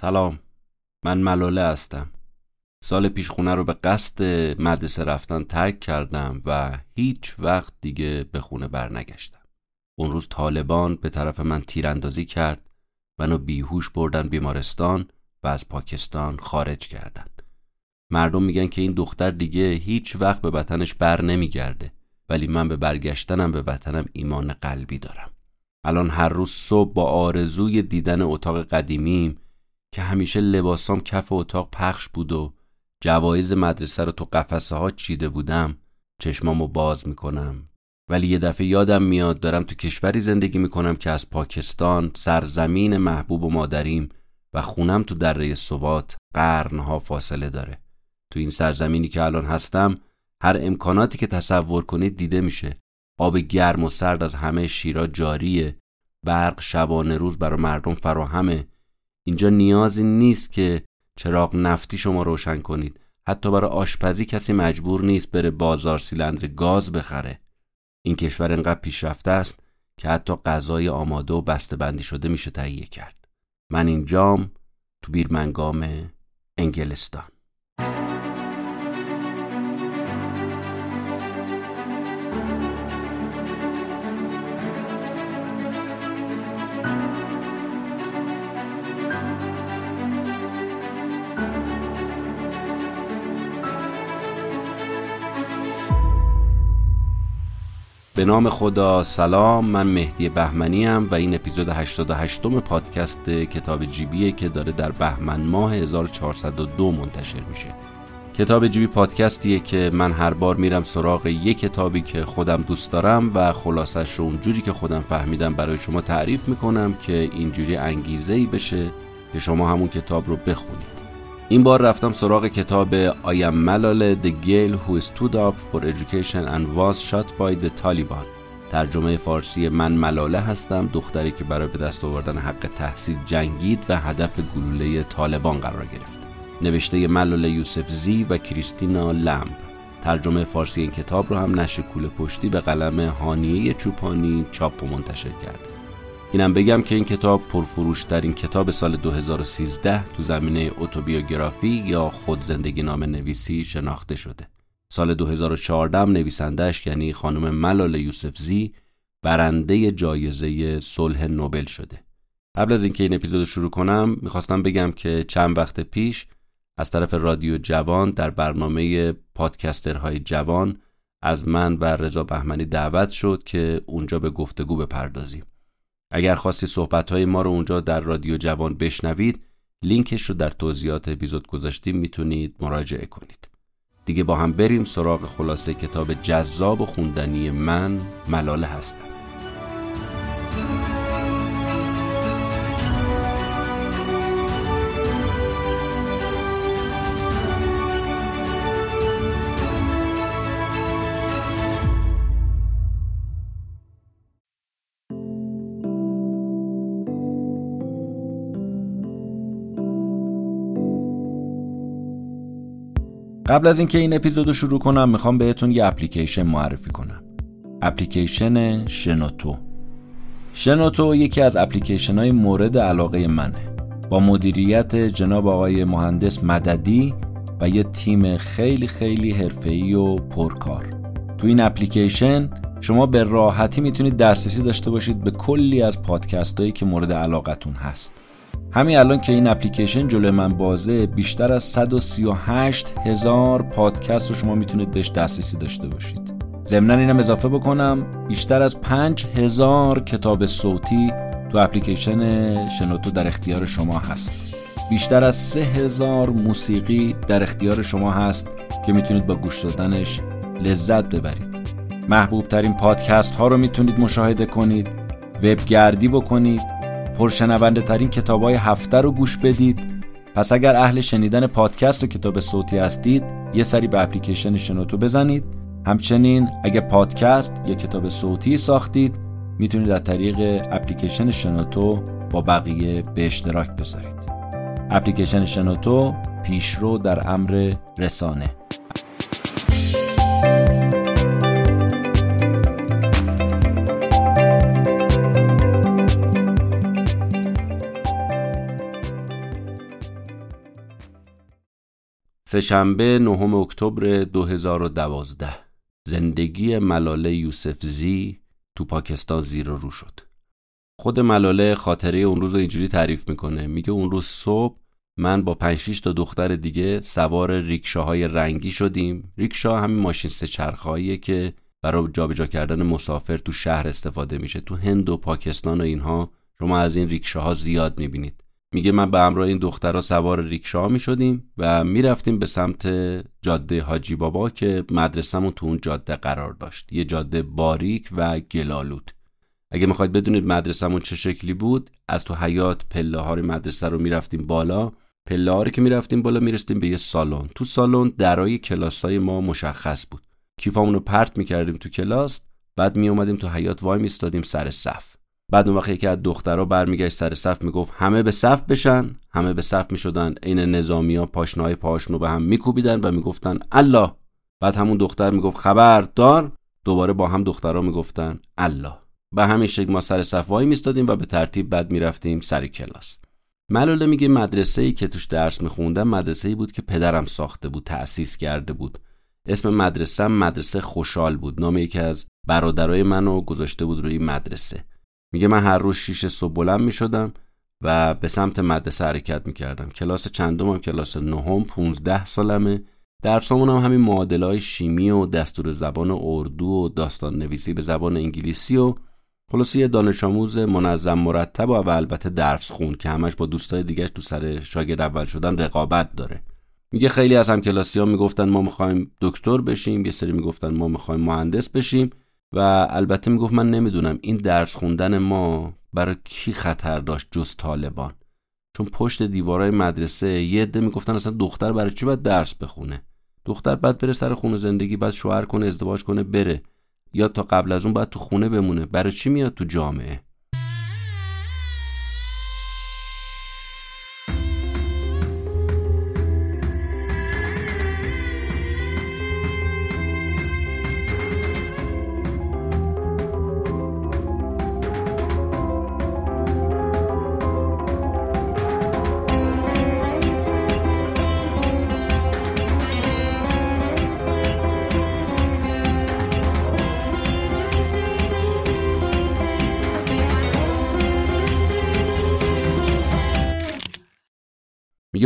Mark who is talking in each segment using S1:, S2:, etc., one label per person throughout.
S1: سلام. من ملاله هستم. سال پیش خونه رو به قصد مدرسه رفتن ترک کردم و هیچ وقت دیگه به خونه برنگشتم. اون روز طالبان به طرف من تیراندازی کرد منو بیهوش بردن بیمارستان و از پاکستان خارج کردن. مردم میگن که این دختر دیگه هیچ وقت به وطنش بر نمیگرده ولی من به برگشتنم به وطنم ایمان قلبی دارم. الان هر روز صبح با آرزوی دیدن اتاق قدیمیم که همیشه لباسام کف اتاق پخش بود و جوایز مدرسه رو تو قفسه ها چیده بودم چشمامو باز می‌کنم. ولی یه دفعه یادم میاد دارم تو کشوری زندگی می‌کنم که از پاکستان سرزمین محبوب و مادریم و خونم تو دره سوات قرنها فاصله داره. تو این سرزمینی که الان هستم هر امکاناتی که تصور کنید دیده میشه. آب گرم و سرد از همه شیرا جاریه. برق شبانه روز برای مردم فراهمه. اینجا نیازی نیست که چراغ نفتی شما روشن کنید. حتی برای آشپزی کسی مجبور نیست بره بازار سیلندر گاز بخره. این کشور انقدر پیشرفته است که حتی غذای آماده و بسته بندی شده میشه تهیه کرد. من اینجام تو بیرمنگام انگلستان. به نام خدا سلام من مهدی بهمنی ام و این اپیزود 88 م پادکست کتاب جیبیه که داره در بهمن ماه 1402 منتشر میشه. کتاب جیبی پادکستیه که من هر بار میرم سراغ یک کتابی که خودم دوست دارم و خلاصش رو اونجوری که خودم فهمیدم برای شما تعریف می‌کنم که اینجوری انگیزه ای بشه که شما همون کتاب رو بخونید. این بار رفتم سراغ کتاب آیم ملاله The Girl Who Stood Up for Education and Was Shot by the Taliban. ترجمه فارسی من ملاله هستم دختری که برای به دست آوردن حق تحصیل جنگید و هدف گلوله طالبان قرار گرفت. نوشته ملاله یوسف زی و کریستینا لمب ترجمه فارسی این کتاب رو هم نشر کوله پشتی به قلم هانیه چوپانی چاپ و منتشر کرد. اینم بگم که این کتاب پرفروشترین کتاب سال 2013 تو زمینه اتوبیوگرافی یا خود زندگی نام نویسی شناخته شده. سال 2014 نویسندهش یعنی خانم ملال یوسفزی برنده جایزه صلح نوبل شده. قبل از اینکه این اپیزود شروع کنم می‌خواستم بگم که چند وقت پیش از طرف رادیو جوان در برنامه پادکسترهای جوان از من و رضا بهمنی دعوت شد که اونجا به گفتگو بپردازیم. اگر خواستی صحبت های ما رو اونجا در رادیو جوان بشنوید لینکش رو در توضیحات اپیزود گذاشتیم می‌تونید مراجعه کنید. دیگه با هم بریم سراغ خلاصه کتاب جذاب و خوندنی من ملاله هستم. قبل از اینکه این اپیزودو شروع کنم می‌خوام بهتون یه اپلیکیشن معرفی کنم. اپلیکیشن شنوتو. شنوتو یکی از اپلیکیشن های مورد علاقه منه. با مدیریت جناب آقای مهندس مددی و یه تیم خیلی خیلی حرفه‌ای و پرکار. تو این اپلیکیشن شما به راحتی می‌تونید دسترسی داشته باشید به کلی از پادکست هایی که مورد علاقتون هست. همین الان که این اپلیکیشن جلوی من بازه بیشتر از 138 هزار پادکست رو شما می‌تونید بهش دسترسی داشته باشید. ضمنا اینم اضافه بکنم بیشتر از 5 هزار کتاب صوتی تو اپلیکیشن شنوتو در اختیار شما هست. بیشتر از 3 هزار موسیقی در اختیار شما هست که می‌تونید با گوش دادنش لذت ببرید. محبوب ترین پادکست ها رو می‌تونید مشاهده کنید وبگردی بکنید پرشنونده ترین کتاب های هفته رو گوش بدید. پس اگر اهل شنیدن پادکست و کتاب صوتی هستید یه سری به اپلیکیشن شنوتو بزنید. همچنین اگه پادکست یا کتاب صوتی ساختید می‌تونید از طریق اپلیکیشن شنوتو با بقیه به اشتراک بذارید. اپلیکیشن شنوتو پیشرو در امر رسانه. سهشنبه نهم اکتبر 2012 زندگی ملاله یوسف زی تو پاکستان زیر رو شد. خود ملاله خاطره اون روز رو اینجوری تعریف می‌کنه. میگه اون روز صبح من با 5 تا دختر دیگه سوار ریکشاهای رنگی شدیم. ریکشا همین ماشین سه چرخهاییه که برای جابجا کردن مسافر تو شهر استفاده میشه. تو هند و پاکستان و اینها شما از این ریکشاها زیاد می‌بینید. میگه من به همراه این دخترها سوار ریکشا می شدیم و می‌رفتیم به سمت جاده حاجی بابا که مدرسهمون تو اون جاده قرار داشت. یه جاده باریک و گلالود. اگه می‌خواید بدونید مدرسهمون چه شکلی بود از تو حیات پله های مدرسه رو می‌رفتیم بالا. پله ها که می‌رفتیم بالا میرستیم به یه سالن. تو سالن درای کلاس های ما مشخص بود. کیفامون رو پرت می‌کردیم تو کلاس بعد می تو حیات وای میستادیم سر صف. بعد اون وقت یکی از دخترها برمیگشت سر صف می‌گفت همه به صف بشن همه به صف می‌شدن عین نظامی ها پاشنهای پاشنو به هم میکوبیدن و می‌گفتن الله. بعد همون دختر می‌گفت خبردار. دوباره با هم دخترها می‌گفتن الله. به همین شکل ما سر صف وای میستادیم و به ترتیب بعد می‌رفتیم سر کلاس. ملاله میگه مدرسه ای که توش درس میخوندم مدرسه ای بود که پدرم ساخته بود تأسیس کرده بود. اسم مدرسه مدرسه خوشحال بود. نام یکی از برادرای منو گذاشته بود روی مدرسه. میگه من هر روز شیش صبح بلند می‌شدم و به سمت مدرسه حرکت می‌کردم. کلاس چندمم کلاس نهم 15 سالمه. درسامون هم همین معادله های شیمی و دستور زبان اردو و داستان نویسی به زبان انگلیسی و خلاصی یه دانش آموز منظم مرتب و, البته درس خون که همش با دوستای دیگه تو سر شاگرد اول شدن رقابت داره. میگه خیلی از هم کلاسی ها می‌گفتن ما می‌خوایم دکتر بشیم یه سری می‌گفتن ما می‌خوایم مهندس بشیم. و البته می‌گفت من نمی‌دونم این درس خوندن ما برای کی خطر داشت جز طالبان. چون پشت دیوارای مدرسه یه عده می‌گفتن اصلا دختر برای چی باید درس بخونه؟ دختر بعد بره سر خونه زندگی بعد شوهر کنه ازدواج کنه بره. یا تا قبل از اون باید تو خونه بمونه. برای چی میاد تو جامعه؟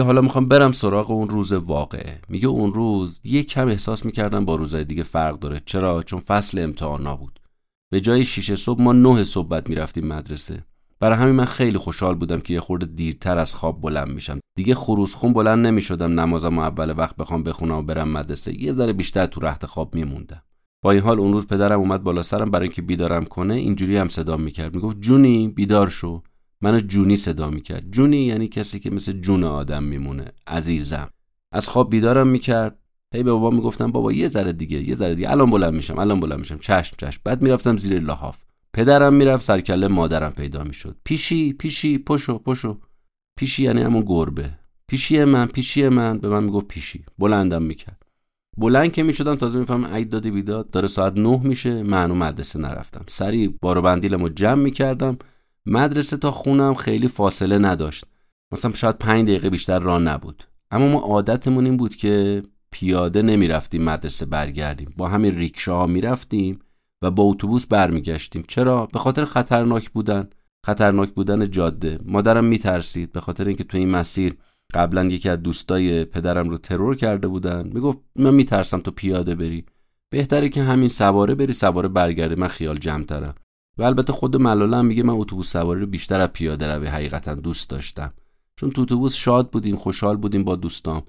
S1: میگه حالا می‌خوام برم سراغ اون روز واقعه. میگه اون روز یه کم احساس می‌کردم با روزهای دیگه فرق داره. چرا؟ چون فصل امتحانا بود به جای شیش صبح ما نه صبح بعد می‌رفتیم مدرسه. برای همین من خیلی خوشحال بودم که یه خورده دیرتر از خواب بلند میشم. دیگه خروس خون بلند نمی‌شدم. نمازم اول وقت بخوام بخونم و برم مدرسه. یه ذره بیشتر تو رخت خواب میموندم. با این حال اون روز پدرم اومد بالا سرم. برای اینکه بیدارم کنه اینجوری هم صدا می‌کرد. می‌گفت جونی بیدار شو. منو جونی صدا می‌کرد. جونی یعنی کسی که مثل جون آدم میمونه عزیزم. از خواب بیدارم می‌کرد. هی به بابا می‌گفتم بابا یه ذره دیگه یه ذره دیگه. الان بلند میشم الان بلند میشم. چشم چشم. بعد می‌رفتم زیر لحاف. پدرم می‌رفت سرکله مادرم پیدا می‌شد. پیشی پیشی پشو پشو. پیشی یعنی همون گربه. پیشی من پیشی من. به من می‌گفت پیشی. بلندم می‌کرد. بلند که می‌شدم تازه می‌فهمم عید دادی بیداد. داره ساعت نه میشه. من مدرسه نرفتم. سری بارو بندیلمو جمع می‌کردم. مدرسه تا خونم خیلی فاصله نداشت. مثلا شاید پنج دقیقه بیشتر راه نبود. اما ما عادتمون این بود که پیاده نمی‌رفتیم مدرسه برگردیم. با همین ریکشاها می‌رفتیم و با اتوبوس برمیگشتیم. چرا؟ به خاطر خطرناک بودن. خطرناک بودن جاده. مادرم میترسید به خاطر اینکه تو این مسیر قبلا یکی از دوستای پدرم رو ترور کرده بودن. می‌گفت من میترسم تو پیاده بری. بهتره که همین سواره بری سواره برگرده. من خیال جمع ترم و البته خود ملاله میگه من اتوبوس سواری رو بیشتر از پیاده روی حقیقتا دوست داشتم. چون تو اتوبوس شاد بودیم خوشحال بودیم با دوستام.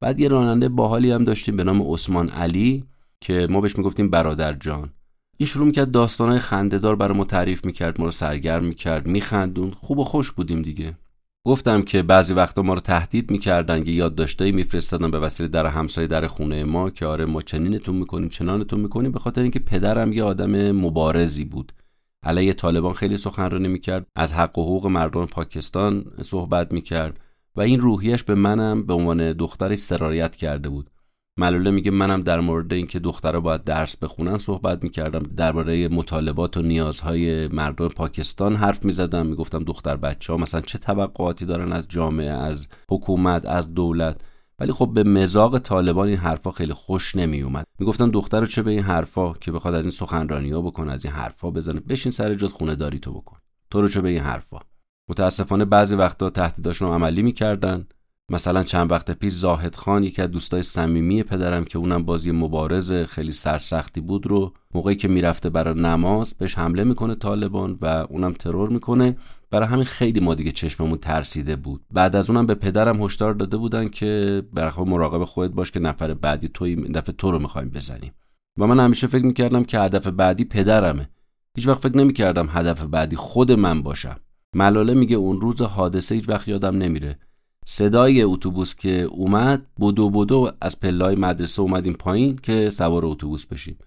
S1: بعد یه راننده باحالی هم داشتیم به نام عثمان علی که ما بهش می‌گفتیم برادر جان. این شروع می‌کرد داستانهای خندهدار برای ما تعریف می‌کرد ما رو سرگرم می‌کرد میخندون خوب و خوش بودیم دیگه. گفتم که بعضی وقتا ما رو تهدید می‌کردن که یادداشتایی میفرستادن به وسیله در همسایه در خونه ما که آره ما چنینتون می‌کنیم چنانتون می‌کنیم به خاطر اینکه پدرم یه آدم مبارزی بود. علیه طالبان خیلی سخنرانی می‌کرد از حق و حقوق مردم پاکستان صحبت می‌کرد و این روحیش به منم به عنوان دختری سرایت کرده بود. ملاله میگه منم در مورد اینکه دخترها باید درس بخونن صحبت می‌کردم درباره مطالبات و نیازهای مردم پاکستان حرف می‌زدم می‌گفتم دختر بچه ها مثلا چه توقعاتی دارن از جامعه از حکومت از دولت؟ ولی خب به مزاق طالبان این حرفا خیلی خوش نمی اومد می‌گفتن دختر رو چه به این حرفا که بخواد از این سخنرانی ها بکنه از این حرفا بزنه. بشین سر جات خونه داری تو بکن. تو رو چه به این حرفا؟ متاسفانه بعضی وقتا تهدیداشون عملی می‌کردن. مثلا چند وقت پیش زاهد خان یکی از دوستای صمیمی پدرم که اونم بازی مبارز خیلی سرسختی بود رو موقعی که می‌رفته برای نماز بهش حمله می‌کنه طالبان و اونم ترور می‌کنه. برای همین خیلی ما دیگه چشممون ترسیده بود. بعد از اونم به پدرم هشدار داده بودن که برای مراقب خودت باش که نفر بعدی توی دفعه تو رو می‌خوایم بزنیم. و من همیشه فکر می‌کردم که هدف بعدی پدرمه. هیچ وقت فکر نمی‌کردم هدف بعدی خود من باشم. ملاله میگه اون روز حادثه هیچ وقت یادم نمیره. صدای اتوبوس که اومد بدو بدو از پلای مدرسه اومدیم پایین که سوار اتوبوس بشیم.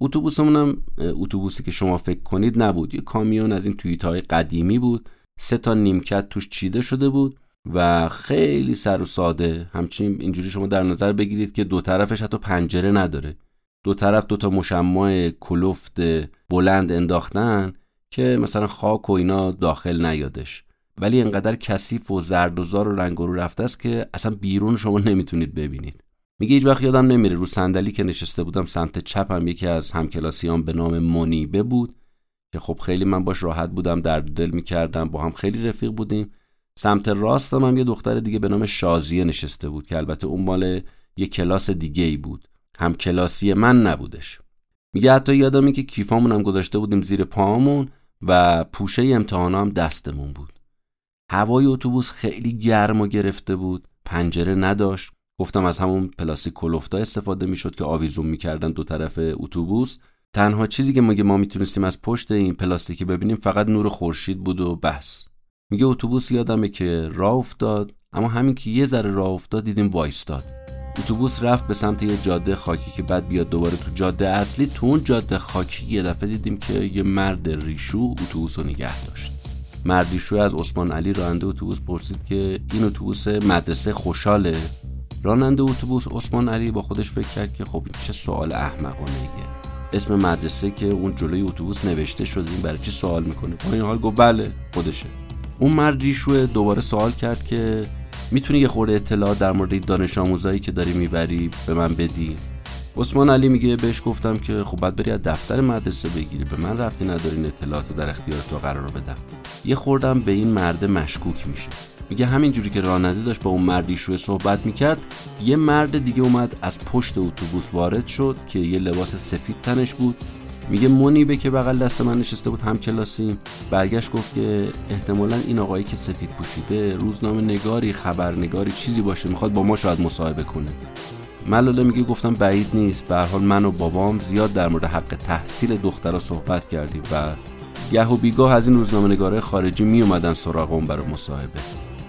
S1: اتوبوسمون هم اتوبوسی که شما فکر کنید نبود. یه کامیون از این توییت های قدیمی بود. سه تا نیمکت توش چیده شده بود و خیلی سر و ساده. همچین اینجوری شما در نظر بگیرید که دو طرفش حتی پنجره نداره. دو طرف دو تا مشمع کلفت بلند انداختن که مثلا خاک و اینا داخل نیادش. ولی انقدر کثیف و زرد و زار و رنگ رو رفته است که اصلا بیرون شما نمی‌تونید ببینید. میگه هیچ وقت یادم نمیره رو صندلی که نشسته بودم سمت چپم یکی از همکلاسیان به نام منیبه بود که خب خیلی من باش راحت بودم درد دل می‌کردم با هم خیلی رفیق بودیم. سمت راستم هم یه دختر دیگه به نام شازیه نشسته بود که البته اون مال یه کلاس دیگه ای بود. هم کلاسی من نبودش. میگه حتی یادم که کیفامون هم گذاشته بودیم زیر پاهامون و پوشه امتحان هم دستمون بود. هوای اتوبوس خیلی گرم و گرفته بود. پنجره نداشت. گفتم از همون پلاستیک کلوفتا استفاده می‌شد که آویزون می‌کردن دو طرف اتوبوس. تنها چیزی که مگه ما می‌تونستیم از پشت این پلاستیکی ببینیم فقط نور خورشید بود و بس میگه اتوبوس یادمه که راه افتاد اما همین که یه ذره راه افتاد دیدیم وایستاد. اتوبوس رفت به سمت یه جاده خاکی که بعد بیاد دوباره تو جاده اصلی. تو اون جاده خاکی یه دفعه دیدیم که یه مرد ریشو اتوبوس رو نگه داشت. مردیشو از عثمان علی راننده اتوبوس پرسید که این اتوبوس مدرسه خوشاله راننده اتوبوس عثمان علی با خودش فکر کرد که خب چه سوال احمقانه اسم مدرسه که اون جلوی اتوبوس نوشته شده این برای چی سوال می‌کنه؟ با این حال گفت بله خودشه. اون مرد ریشو دوباره سوال کرد که می‌تونی یه خورده اطلاع در مورد دانش آموزایی که داری می‌بری به من بدی؟ عثمان علی میگه بهش گفتم که خب باید بری از دفتر مدرسه بگیری به من ربطی نداری اطلاعات در اختیار تو قرار بدم. یه خوردم به این مرد مشکوک میشه. میگه همین جوری که راننده داشت با اون مردی شوی صحبت می‌کرد یه مرد دیگه اومد از پشت اتوبوس وارد شد که یه لباس سفید تنش بود. میگه منیبه که بغل دست من نشسته بود هم کلاسیم برگشت گفت که احتمالا این آقایی که سفید پوشیده روزنامه نگاری خبرنگاری چیزی باشه می‌خواد با ما شاید مصاحبه کنه. ملاله میگه گفتم بعید نیست. به حال من و بابام زیاد در مورد حق تحصیل دخترها صحبت کردیم و گه و بیگاه از این روزنامه نگاره خارجی می اومدن سراغ برای مصاحبه.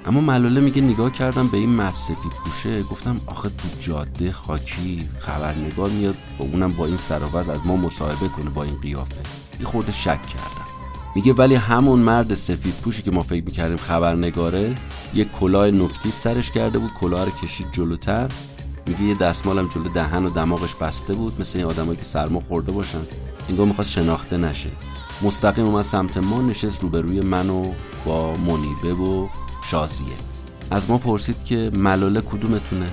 S1: اما ملاله میگه نگاه کردم به این مرد سفید پوشه گفتم آخه تو جاده خاکی خبرنگار میاد با اونم با این سراغاز از ما مصاحبه کنه با این قیافه. یه خورده شک کردم. میگه ولی همون مرد سفید پوشی که ما فکر می‌کردیم خبرنگاره یه کلاه نکتی سرش کرده بود کلاه رو کشید جلوتر. میگه یه دستمالم جلو دهن و دماغش بسته بود مثل این آدمایی که سرما خورده باشن. انگار می‌خواست شناخته نشه. مستقیم اومد سمت ما نشست روبروی من و با منیبه و شازیه از ما پرسید که ملاله کدومتونه؟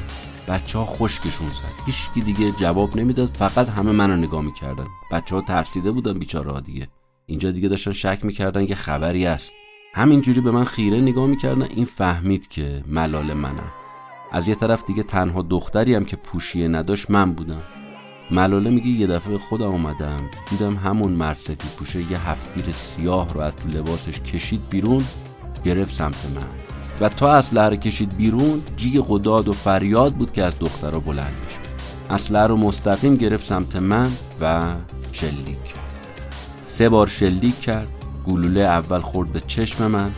S1: بچه ها خشکشون زد. هیچکی دیگه جواب نمی‌داد فقط همه منو نگاه می‌کردن. بچه ها ترسیده بودن بیچاره ها دیگه. اینجا دیگه داشتن شک می‌کردن که خبری است همینجوری به من خیره نگاه می‌کردن این فهمید که ملاله منم. از یه طرف دیگه تنها دختری هم که پوشیه نداشت من بودم. ملاله میگه یه دفعه به خودم اومدم دیدم همون مرد سفید پوشه یه هفتیر سیاه رو از تو لباسش کشید بیرون گرفت سمت من. و تا اسلحه رو کشید بیرون جیگ قداد و فریاد بود که از دخترها بلند می‌شد. اسلحه رو مستقیم گرفت سمت من و شلیک کرد. سه بار شلیک کرد. گلوله اول خورد به چشم من.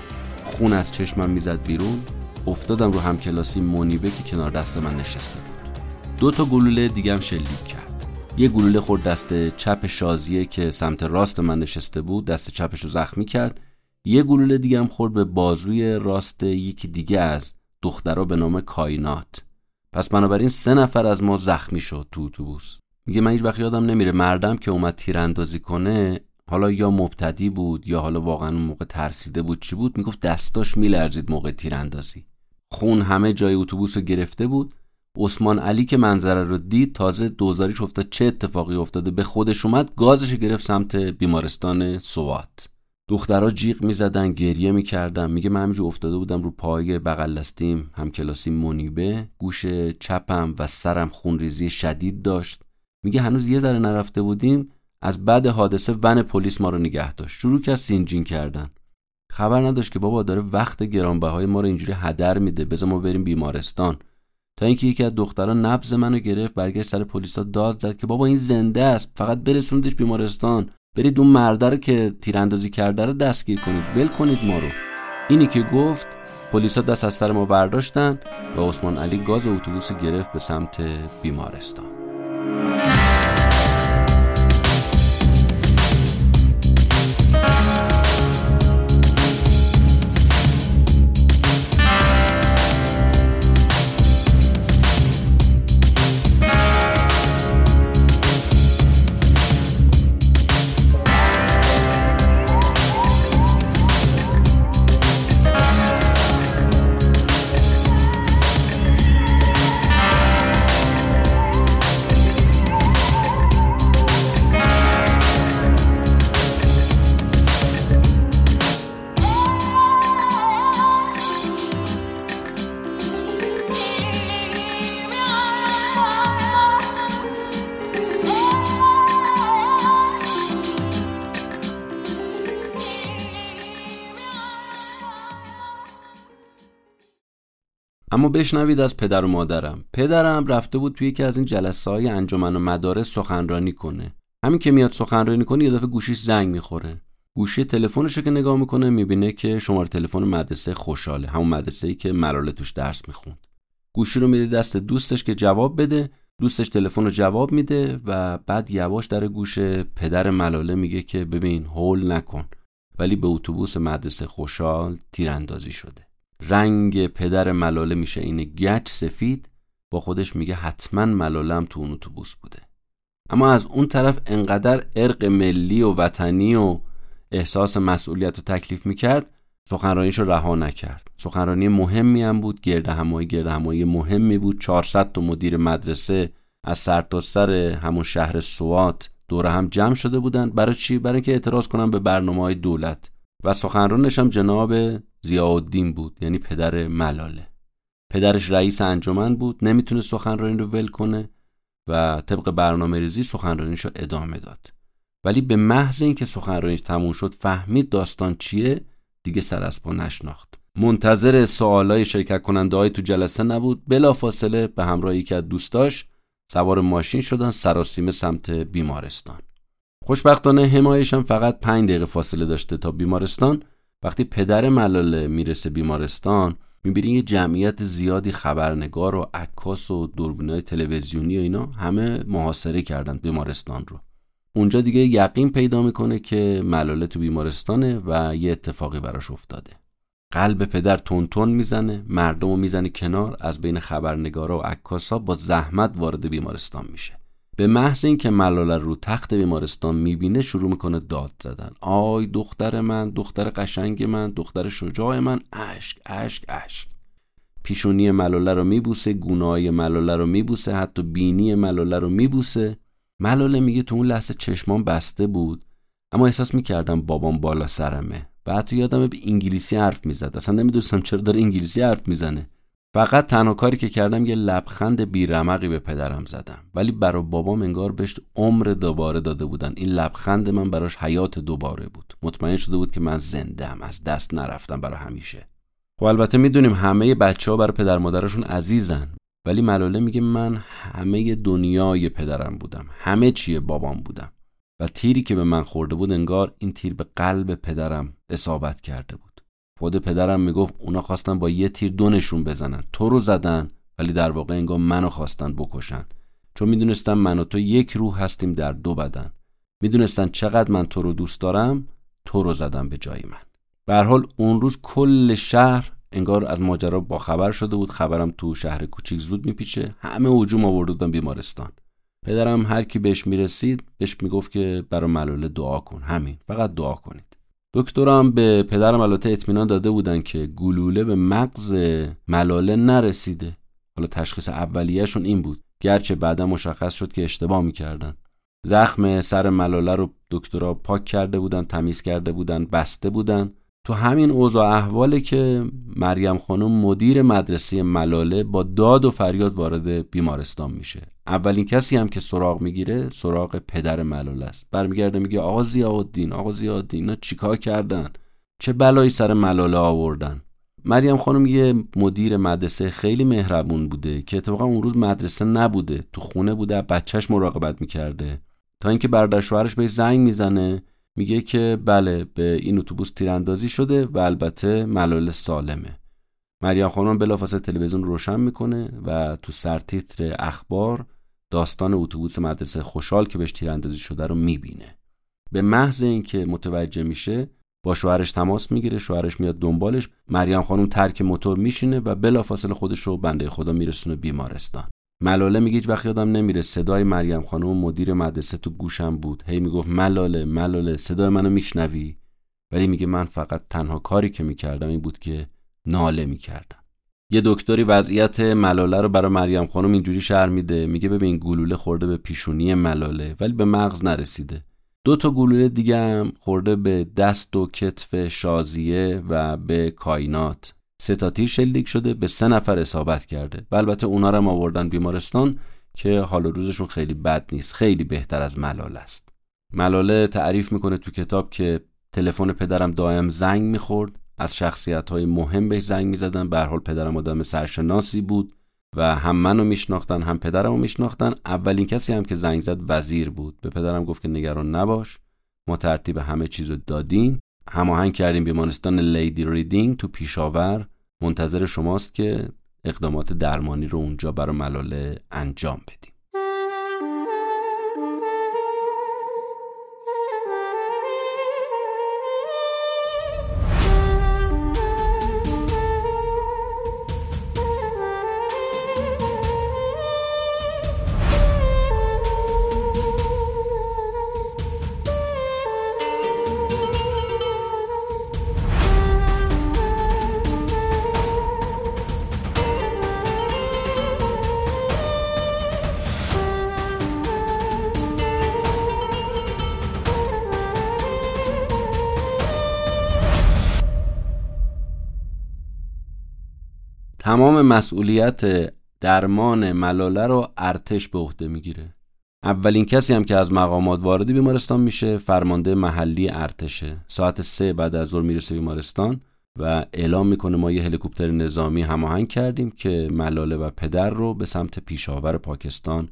S1: خون از چشمم می‌زد بیرون. افتادم رو همکلاسی مونیبه که کنار دست من نشسته بود. دو تا گلوله دیگه شلیک کرد. یه گلوله خورد دست چپ شازیه که سمت راست من نشسته بود. دست چپش رو زخمی کرد. یه گلوله دیگه هم خورد به بازوی راست یکی دیگه از دخترها به نام کاینات. پس بنابراین سه نفر از ما زخمی شد تو اتوبوس. میگه من هیچ وقت یادم نمیره مردم که اومد تیراندازی کنه حالا یا مبتدی بود یا حالا واقعا اون موقع ترسیده بود چی بود می‌گفت دستاش میلرزید موقع تیراندازی. خون همه جای اتوبوس رو گرفته بود. عثمان علی که منظره رو دید تازه دوزاریش افتاد چه اتفاقی افتاده به خودش اومد گازش گرفت سمت بیمارستان سوات. دخترها جیغ می‌زدن گریه می‌کردن. میگه من همینجور افتاده بودم رو پای بغل دستیم. همکلاسی منیبه. گوش چپم و سرم خونریزی شدید داشت. میگه هنوز یه ذره نرفته بودیم. از بعد حادثه ون پلیس ما رو نگه داشت. شروع کرد سینجین کردن. خبر نداشت که بابا داره وقت گرانبهای ما رو اینجوری هدر میده. بذار ما بریم بیمارستان. تا اینکه یکی از دختران نبز منو گرفت برگشت سر پلیسا داد زد که بابا این زنده است. فقط برسوندش بیمارستان. برید اون مرده رو که تیراندازی کرده رو دستگیر کنید. ول کنید ما رو. اینی که گفت پلیسا دست از سر ما برداشتن و عثمان علی گاز اتوبوس گرفت به سمت بیمارستان. اما بشنوید از پدر و مادرم. پدرم رفته بود توی یکی از این جلسه های انجمن و مدارس سخنرانی کنه. همین که میاد سخنرانی کنه یه دفعه گوشیش زنگ می‌خوره. گوشی تلفنش که نگاه می‌کنه می‌بینه که شماره تلفن مدرسه خوشحاله. همون مدرسه ای که ملاله توش درس می‌خوند. گوشی رو میده دست دوستش که جواب بده. دوستش تلفن رو جواب میده و بعد یواش در گوش پدر ملاله میگه که ببین هول نکن. ولی به اتوبوس مدرسه خوشحال تیراندازی شده. رنگ پدر ملاله میشه. این گچ سفید با خودش میگه حتما ملالم تو اون اتوبوس بوده. اما از اون طرف انقدر ارق ملی و وطنی و احساس مسئولیت و تکلیف می‌کرد سخنرانیش رو رها نکرد. سخنرانی مهمی هم بود گرد همایی گرد همایی مهمی بود. 400 تا مدیر مدرسه از سر تا سر همون شهر سوات دور هم جمع شده بودن. برای چی؟ برای اینکه اعتراض کنن به برنامه های دولت. و سخنرانش هم جناب زیادین بود یعنی پدر ملاله. پدرش رئیس انجمن بود نمی‌تونه سخنرانی رو ول کنه و طبق برنامه ریزی سخنرانیش رو ادامه داد. ولی به محض اینکه سخنرانیش تموم شد فهمید داستان چیه دیگه سر از پا نشناخت. منتظر سوالای شرکت کننده های تو جلسه نبود بلافاصله به همراه یکی از دوستاش سوار ماشین شدن سراسیمه سمت بیمارستان. خوشبختانه حمایشم فقط پنج دقیقه فاصله داشته تا بیمارستان. وقتی پدر ملاله می‌رسه بیمارستان می‌بینی یه جمعیت زیادی خبرنگار و عکاس و دوربینای تلویزیونی و اینا همه محاصره کردن بیمارستان رو. اونجا دیگه یقین پیدا می‌کنه که ملاله تو بیمارستانه و یه اتفاقی براش افتاده. قلب پدر تون می‌زنه مردم رو می‌زنه کنار از بین خبرنگارا و عکاسا با زحمت وارد بیمارستان میشه. به محض اینکه ملاله رو تخت بیمارستان می‌بینه شروع می‌کنه داد زدن. آی دختر من دختر قشنگ من دختر شجاع من. اشک اشک اشک. پیشونی ملاله رو میبوسه گونای ملاله رو میبوسه حتی بینی ملاله رو میبوسه. ملاله میگه تو اون لحظه چشمان بسته بود. اما احساس می‌کردم بابام بالا سرمه. بعد تو یادم به انگلیسی حرف می‌زد. اصلا نمی‌دونستم چرا داره انگلیسی حرف می‌زنه. فقط تنها کاری که کردم یه لبخند بیرمقی به پدرم زدم. ولی برا بابام انگار بهش عمر دوباره داده بودن. این لبخند من براش حیات دوباره بود. مطمئن شده بود که من زندم از دست نرفتم برا همیشه. خب البته می‌دونیم همه بچه ها برای پدر مادرشون عزیزن. ولی ملاله میگه من همه دنیای پدرم بودم. همه چیه بابام بودم. و تیری که به من خورده بود انگار این تیر به قلب پدرم اصابت کرده بود. خود پدرم می‌گفت اونا خواستن با یه تیر دونشون بزنن. تو رو زدن ولی در واقع انگار منو خواستن بکشن. چون می‌دونستن من و تو یک روح هستیم در دو بدن. می‌دونستن چقدر من تو رو دوست دارم تو رو زدم به جای من. به حال اون روز کل شهر انگار از ماجرا با خبر شده بود. خبرم تو شهر کوچیک زود میپیچه. همه هجوم آورده بودن بیمارستان. پدرم هر کی بهش می‌رسید بهش می‌گفت که برای ملاله دعا کن. همین فقط دعا کنید. دکترم به پدرم البته اطمینان داده بودن که گلوله به مغز ملاله نرسیده. حالا تشخیص اولیهشون این بود. گرچه بعدا مشخص شد که اشتباه می‌کردن. زخم سر ملاله رو دکترها پاک کرده بودن تمیز کرده بودن بسته بودن. تو همین اوضاع احواله که مریم خانم مدیر مدرسه ملاله با داد و فریاد وارد بیمارستان میشه. اولین کسی هم که سراغ می‌گیره سراغ پدر ملاله است. برمیگرده میگه آقا زیادین آقا زیادین اینا چیکار کردن؟ چه بلایی سر ملاله آوردن؟ مریم خانم یه مدیر مدرسه خیلی مهربون بوده که اتفاقا اون روز مدرسه نبوده تو خونه بوده بچهش مراقبت می‌کرده. تا اینکه برادر شوهرش به زنگ می‌زنه میگه که بله به این اتوبوس تیراندازی شده و البته ملال سالمه. مریم خانم بلافاصله تلویزیون روشن می‌کنه و تو سرتیتر اخبار داستان اتوبوس مدرسه خوشحال که بهش تیراندازی شده رو می‌بینه. به محض اینکه متوجه میشه با شوهرش تماس می‌گیره شوهرش میاد دنبالش مریم خانم ترک موتور میشینه و بلافاصله خودش رو بنده خدا میرسونه بیمارستان. ملاله میگه هیچ وقت یادم نمیره صدای مریم خانم مدیر مدرسه تو گوشم بود. هی می‌گفت ملاله ملاله صدای منو میشنوی؟ ولی میگه من فقط تنها کاری که می‌کردم این بود که ناله می‌کردم. یه دکتری وضعیت ملاله رو برای مریم خانم اینجوری شهر میده. میگه ببین گلوله خورده به پیشونی ملاله ولی به مغز نرسیده. دو تا گلوله دیگه هم خورده به دست و کتف شازیه و به کائنات سه تا تیر شلیک شده به سه نفر اصابت کرده. و البته اونا رو آوردن بیمارستان که حال روزشون خیلی بد نیست. خیلی بهتر از ملاله است. ملاله تعریف می‌کنه تو کتاب که تلفن پدرم دائم زنگ می‌خورد. از شخصیت های مهم بهش زنگ می‌زدن. به حال پدرم آدم سرشناسی بود و هم منو میشناختن هم پدرمو میشناختن. اولین کسی هم که زنگ زد وزیر بود. به پدرم گفت که نگران نباش. ما ترتیب همه چیزو دادیم. هماهنگ کردیم بیمارستان لیدی ریدینگ تو پیشاور. منتظر شماست که اقدامات درمانی رو اونجا برای ملاله انجام بدیم تمام مسئولیت درمان ملاله رو ارتش به عهده می‌گیره. اولین کسی هم که از مقامات وارد بیمارستان میشه فرمانده محلی ارتشه. ساعت سه بعد از ظهر می‌رسه بیمارستان و اعلام می‌کنه ما یه هلیکوپتر نظامی هماهنگ کردیم که ملاله و پدر رو به سمت پیشاور پاکستان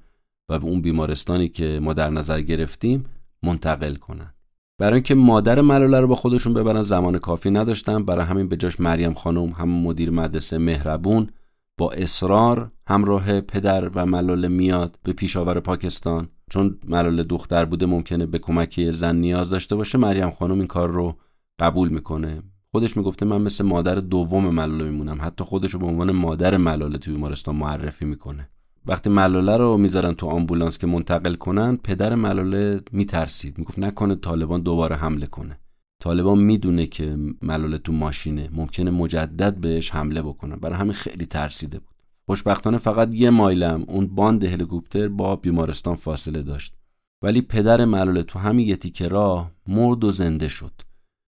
S1: و به اون بیمارستانی که ما در نظر گرفتیم منتقل کنن. برای اینکه مادر ملاله رو با خودشون ببرن زمان کافی نداشتن. برای همین به جاش مریم خانم هم مدیر مدرسه مهربون با اصرار همراه پدر و ملاله میاد به پیشاور پاکستان. چون ملاله دختر بوده ممکنه به کمکی زن نیاز داشته باشه. مریم خانم این کار رو قبول می‌کنه. خودش می‌گفته من مثل مادر دوم ملاله میمونم. حتی خودش رو به عنوان مادر ملاله توی بیمارستان معرفی می‌کنه. وقتی ملاله رو می‌ذارن تو آمبولانس که منتقل کنن پدر ملاله میترسید. می‌گفت نکنه طالبان دوباره حمله کنه. طالبان می‌دونه که ملاله تو ماشینه. ممکنه مجدد بهش حمله بکنن. برای همین خیلی ترسیده بود. خوشبختانه فقط یه مایلم اون باند هلیکوپتر با بیمارستان فاصله داشت. ولی پدر ملاله تو همین یه تیکه راه مرد و زنده شد.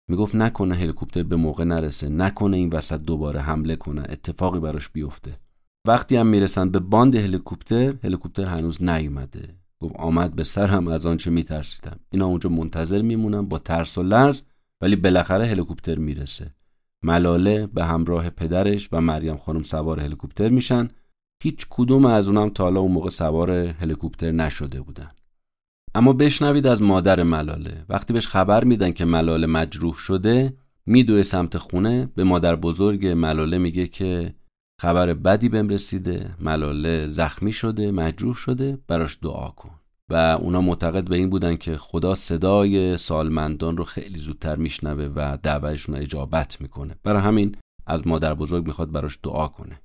S1: می‌گفت نکنه هلیکوپتر به موقع نرسه. نکنه این وسط دوباره حمله کنه. اتفاقی براش بیفته. وقتی هم می‌رسن به باند هلیکوپتر هلیکوپتر هنوز نیومده. گفت آمد به سر هم از آنچه میترسیدم. اینا اونجا منتظر میمونن با ترس و لرز ولی بالاخره هلیکوپتر می‌رسه. ملاله به همراه پدرش و مریم خانم سوار هلیکوپتر میشن. هیچ کدوم از اونم تا حالا اون موقع سوار هلیکوپتر نشده بودن. اما بشنوید از مادر ملاله. وقتی بهش خبر میدن که ملاله مجروح شده میدوه سمت خونه. به مادر بزرگ ملاله میگه که خبر بدی بهم رسیده ملاله زخمی شده مجروح شده براش دعا کن. و اونا معتقد به این بودن که خدا صدای سالمندان رو خیلی زودتر میشنوه و دعوتشون اجابت می‌کنه. برای همین از مادر بزرگ می‌خواد براش دعا کنه.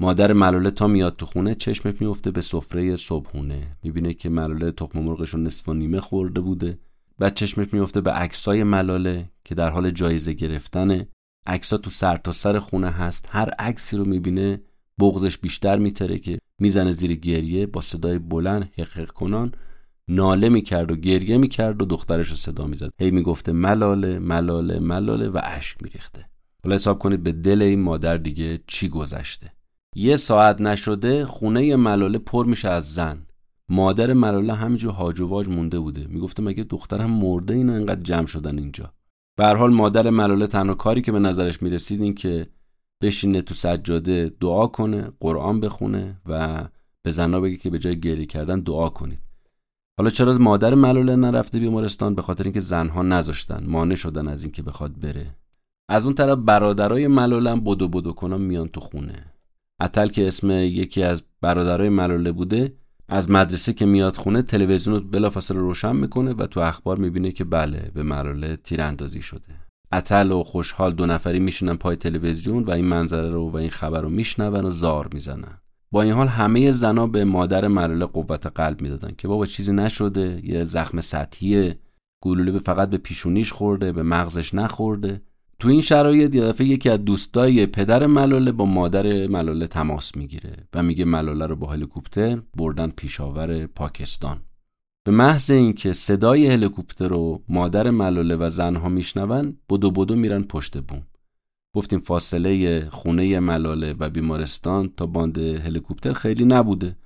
S1: مادر ملاله تا میاد تو خونه چشمش میفته به سفره صبحونه. می‌بینه که ملاله تخم مرغش رو نصف و نیمه خورده بوده. بعد چشمش میفته به عکسای ملاله که در حال جایزه گرفتنه. عکسا تو سر تا سر خونه هست. هر عکسی رو می‌بینه بغزش بیشتر میتره که می‌زنه زیر گریه با صدای بلند حقق کنان. ناله می‌کرد و گریه می‌کرد و دخترش رو صدا می‌زد. هی می‌گفته ملاله ملاله ملاله و اشک میریخته. حالا حساب کنید به دل این مادر دیگه چی گذشته. یه ساعت نشده خونه ملاله پر میشه از زن. مادر ملاله همینجور هاج و واج مونده بوده. می‌گفته مگه دخترم مرده اینا انقدر جمع شدن اینجا؟ به حال مادر ملاله تنها کاری که به نظرش می‌رسید این که بشینه تو سجاده دعا کنه قرآن بخونه و به زنا بگه که به جای گریه کردن دعا کنید. حالا چرا مادر ملاله نرفته بیمارستان؟ به خاطر اینکه زنها نذاشتن مانع شدن از اینکه بخواد بره. از اون طرف برادرای ملاله بدو بدو کنن میان تو خونه. اتل که اسم یکی از برادرای ملاله بوده از مدرسه که میاد خونه تلویزیون رو بلافاصله روشن می‌کنه و تو اخبار می‌بینه که بله به ملاله تیراندازی شده. اتل و خوشحال دو نفری میشینن پای تلویزیون و این منظره رو و این خبر رو میشنون و زار می‌زنن. با این حال همه زنا به مادر ملاله قوت قلب می‌دادن که بابا چیزی نشده یه زخم سطحیه گلوله به فقط به پیشونیش خورده به مغزش نخورده. تو این شرایط یه دفعه یکی از دوستای پدر ملاله با مادر ملاله تماس می‌گیره و میگه ملاله رو با هلیکوپتر بردن پیشاور پاکستان. به محض اینکه صدای هلیکوپتر رو مادر ملاله و زنها میشنون بدو بدو میرن پشت بوم. گفتیم فاصله خونه ملاله و بیمارستان تا باند هلیکوپتر خیلی نبوده.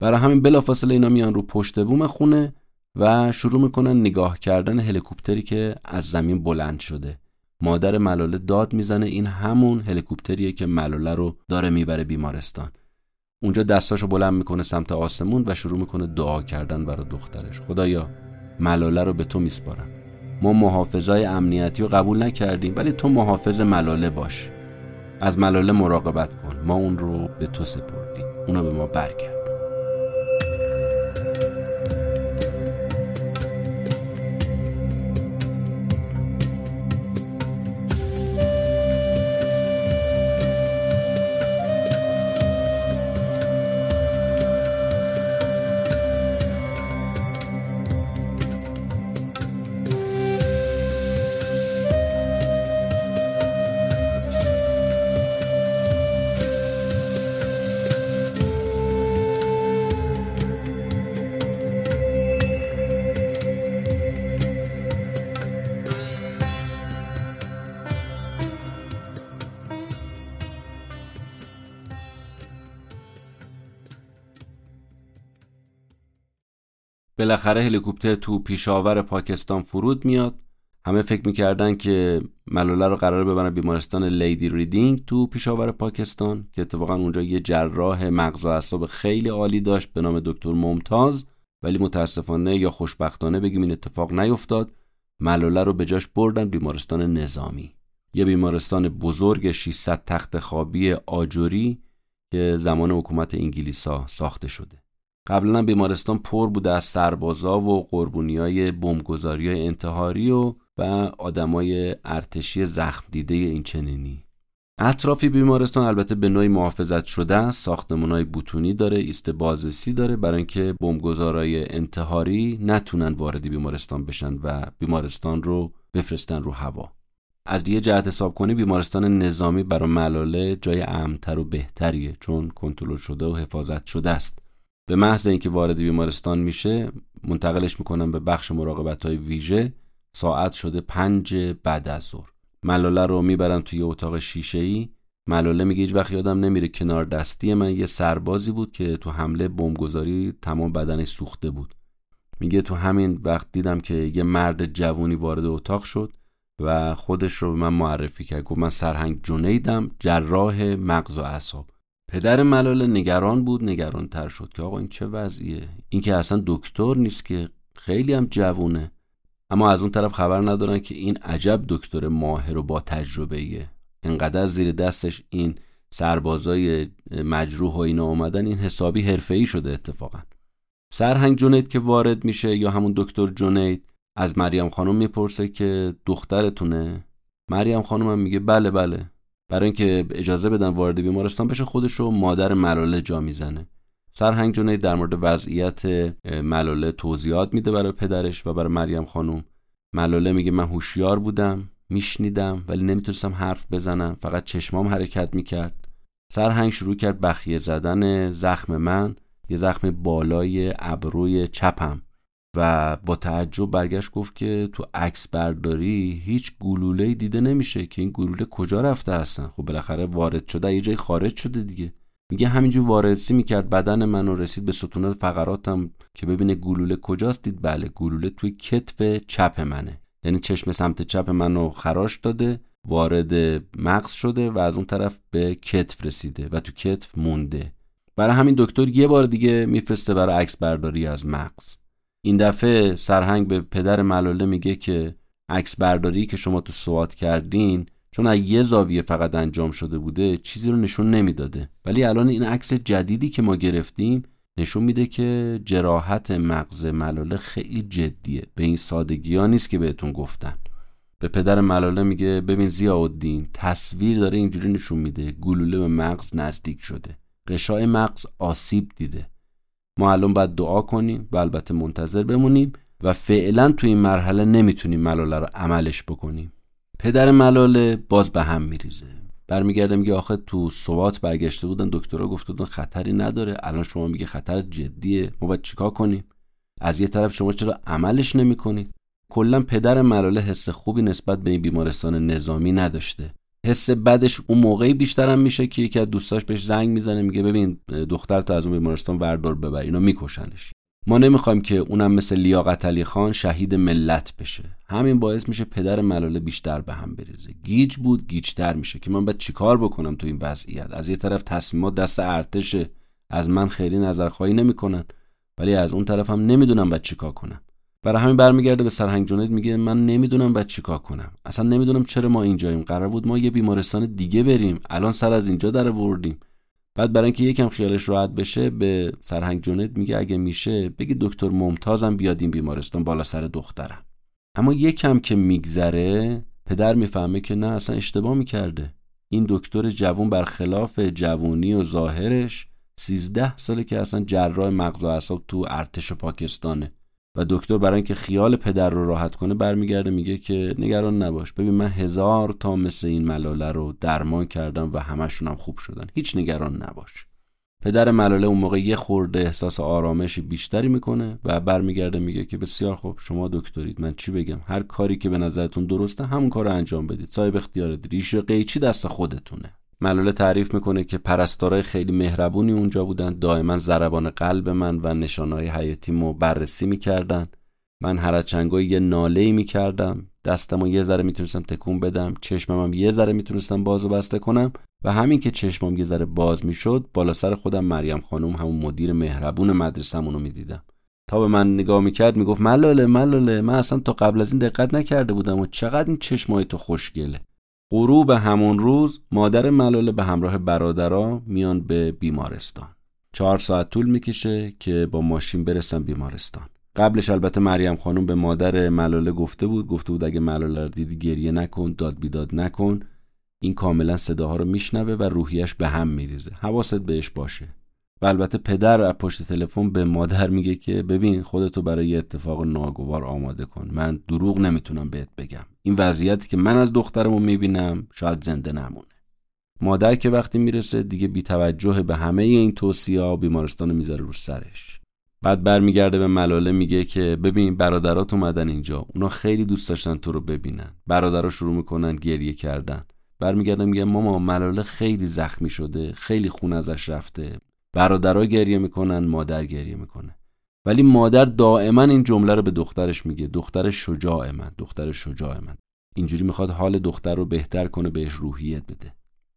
S1: برای همین بلافاصله اینا میان رو پشت بوم خونه و شروع می‌کنن نگاه کردن هلیکوپتری که از زمین بلند شده. مادر ملاله داد می‌زنه این همون هلیکوپتریه که ملاله رو داره می‌بره بیمارستان. اونجا دستاشو بلند می‌کنه سمت آسمون و شروع می‌کنه دعا کردن برای دخترش. خدایا ملاله رو به تو میسپارم. ما محافظای امنیتی رو قبول نکردیم ولی تو محافظ ملاله باش. از ملاله مراقبت کن. ما اون رو به تو سپردیم. اونو به ما برگرد. بالاخره هلیکوپتر تو پیشاور پاکستان فرود میاد. همه فکر می‌کردن که ملاله رو قرار ببرن بیمارستان لیدی ریدینگ تو پیشاور پاکستان که اتفاقا اونجا یه جراح مغز و اعصاب خیلی عالی داشت به نام دکتر ممتاز. ولی متاسفانه یا خوشبختانه بگیم این اتفاق نیفتاد. ملاله رو به جاش بردن بیمارستان نظامی. یه بیمارستان بزرگ 600 تخت خوابی آجوری که زمان حکومت انگلیسا ساخته شده. قبلا بیمارستان پر بوده از سربازا و قربونی بمبگذاری انتحاری و و آدمای ارتشی زخم دیده این چنینی. اطرافی بیمارستان البته به نوعی محافظت شده است. های بوتونی داره ایست بازرسی داره. برای اینکه بمبگذارای انتحاری نتونن وارد بیمارستان بشن و بیمارستان رو بفرستن رو هوا. از یه جهت حساب کنی بیمارستان نظامی برای ملاله جای امتر و بهتریه چون کنترل شده و حفاظت شده است. به محض اینکه وارد بیمارستان میشه منتقلش می‌کنن به بخش مراقبت های ویژه. ساعت شده پنج بعد از ظهر. ملاله رو می‌برن توی اتاق شیشه ای ملاله میگه هیچ وقت یادم نمیره کنار دستی من یه سربازی بود که تو حمله بمبگذاری تمام بدنش سوخته بود. میگه تو همین وقت دیدم که یه مرد جوونی وارد اتاق شد و خودش رو به من معرفی کرد. گفت من سرهنگ جنیدم جراح مغز و اعصاب. پدر ملاله نگران بود نگران تر شد که آقا این چه وضعیه؟ این که اصلا دکتر نیست که خیلی هم جوونه. اما از اون طرف خبر ندارن که این عجب دکتر ماهر و با تجربه ایه انقدر زیر دستش این سربازای مجروح و اینا اومدن این حسابی حرفه‌ای شده اتفاقا. سرهنگ جنید که وارد میشه یا همون دکتر جنید. از مریم خانم می‌پرسه که دخترتونه؟ مریم خانم هم میگه بله بله. برای اینکه اجازه بدن وارد بیمارستان بشه خودش رو مادر ملاله جا می‌زنه. سرهنگ جنید در مورد وضعیت ملاله توضیحات میده برای پدرش و برای مریم خانم. ملاله میگه من هوشیار بودم میشنیدم ولی نمی‌تونستم حرف بزنم. فقط چشمام حرکت می‌کرد. سرهنگ شروع کرد بخیه زدن زخم من. یه زخم بالای ابروی چپم. و با تعجب برگشت گفت که تو عکس برداری هیچ گلوله دیده نمیشه که این گلوله کجا رفته هستن. خب بالاخره وارد شده یه جای خارج شده دیگه. میگه همینجور واردسی می‌کرد بدن منو رسید به ستونات فقراتم که ببینه گلوله کجاست. دید بله گلوله توی کتف چپ منه. یعنی چشم سمت چپ منو خراش داده وارد مغز شده و از اون طرف به کتف رسیده و تو کتف مونده. برای همین دکتر یه بار دیگه میفرسته برای عکس برداری از مغز. این دفعه سرهنگ به پدر ملاله میگه که عکس برداری که شما تو سوات کردین چون از یه زاویه فقط انجام شده بوده چیزی رو نشون نمی‌داده. ولی الان این عکس جدیدی که ما گرفتیم نشون میده که جراحت مغز ملاله خیلی جدیه. به این سادگی ها نیست که بهتون گفتن به پدر ملاله میگه ببین زیاءالدین تصویر داره اینجوری نشون میده گلوله به مغز نزدیک شده. قشای مغز آسیب دیده. ما الان باید دعا کنیم و البته منتظر بمونیم و فعلا تو این مرحله نمی‌تونیم ملاله رو عملش بکنیم. پدر ملاله باز به هم میریزه. برمیگرده میگه آخه تو سوات برگشته بودن دکترها گفته بودن خطری نداره. الان شما میگه خطر جدیه. ما باید چیکار کنیم؟ از یه طرف شما چرا عملش نمی‌کنید؟ کلا پدر ملاله حس خوبی نسبت به این بیمارستان نظامی نداشته. حس بدش اون موقعی بیشترم میشه که یکی از دوستاش بهش زنگ می‌زنه میگه ببین دختر تو از اون بیمارستان وردار ببر اینا میکشنش. ما نمی‌خوایم که اونم مثل لیاقت علی خان شهید ملت بشه. همین باعث میشه پدر ملاله بیشتر به هم بریزه. گیج بود گیجتر میشه که من باید چیکار بکنم تو این وضعیت؟ از یه طرف تصمیمات دست ارتش از من خیلی نظرخواهی نمی‌کنن ولی از اون طرف هم نمی‌دونم باید چیکار کنم. برای همین برمیگرده به سرهنگ جنید میگه من نمی‌دونم باید چیکار کنم. اصلا نمی‌دونم چرا ما اینجاییم. قرار بود ما یه بیمارستان دیگه بریم. الان سر از اینجا در وردیم بعد برای اینکه یکم خیالش راحت بشه به سرهنگ جنید میگه اگه میشه بگی دکتر ممتازم بیاد این بیمارستان بالا سر دخترم. اما یکم که میگذره پدر می‌فهمه که نه اصلا اشتباه می‌کرده. این دکتر جوون برخلاف جوونی و ظاهرش سیزده ساله که اصلا جراح مغز و اعصاب تو ارتش پاکستانه. و دکتر برای اینکه خیال پدر رو راحت کنه برمیگرده میگه که نگران نباش. ببین من هزار تا مثل این ملاله رو درمان کردم و همشون هم خوب شدن. هیچ نگران نباش. پدر ملاله اون موقع یه خورده احساس آرامشی بیشتری می‌کنه و برمیگرده میگه که بسیار خوب شما دکترید. من چی بگم؟ هر کاری که به نظرتون درسته همون کار رو انجام بدید. صاحب اختیارید ریش قیچی دست خودتونه. ملاله تعریف می‌کنه که پرستارای خیلی مهربونی اونجا بودن. دائما ضربان قلب من و نشانهای حیاتیمو بررسی می‌کردن. من هر یه ناله می‌کردم. دستمو یه ذره می‌تونستم تکون بدم. چشمم یه ذره می‌تونستم باز و بسته کنم. و همین که چشمم یه ذره باز می‌شد بالا سر خودم مریم خانم همون مدیر مهربون مدرسه‌مونو می‌دیدم. تا به من نگاه می‌کرد می‌گفت ملاله ملاله من اصلا تا قبل از این دقت نکرده بودم و چقدر این چشمای تو خوشگله. غروب همون روز مادر ملاله به همراه برادرها میان به بیمارستان. چهار ساعت طول می‌کشه که با ماشین برسن بیمارستان. قبلش البته مریم خانم به مادر ملاله گفته بود گفته بود اگه ملاله رو دیدی گریه نکن داد بیداد نکن. این کاملا صداها رو میشنوه و روحیش به هم میریزه. حواست بهش باشه. و البته پدر از پشت تلفن به مادر میگه که ببین خودتو برای یه اتفاق ناگوار آماده کن. من دروغ نمی‌تونم بهت بگم. این وضعیتی که من از دخترمو می‌بینم شاید زنده نمونه. مادر که وقتی می‌رسه دیگه بی توجه به همه این توصیه ها بیمارستان می‌ذاره رو سرش. بعد برمیگرده به ملاله میگه که ببین برادرات اومدن اینجا. اونا خیلی دوست داشتن تو رو ببینن. برادرها شروع می‌کنن گریه کردن. برمیگردم میگه ماما ملاله خیلی زخمی شده خیلی خون ازش رفته. برادرها گریه می‌کنن مادر گریه می‌کنه. ولی مادر دائما این جمله رو به دخترش میگه دختر شجاع من دختر شجاع من. اینجوری می‌خواد حال دختر رو بهتر کنه بهش روحیت بده.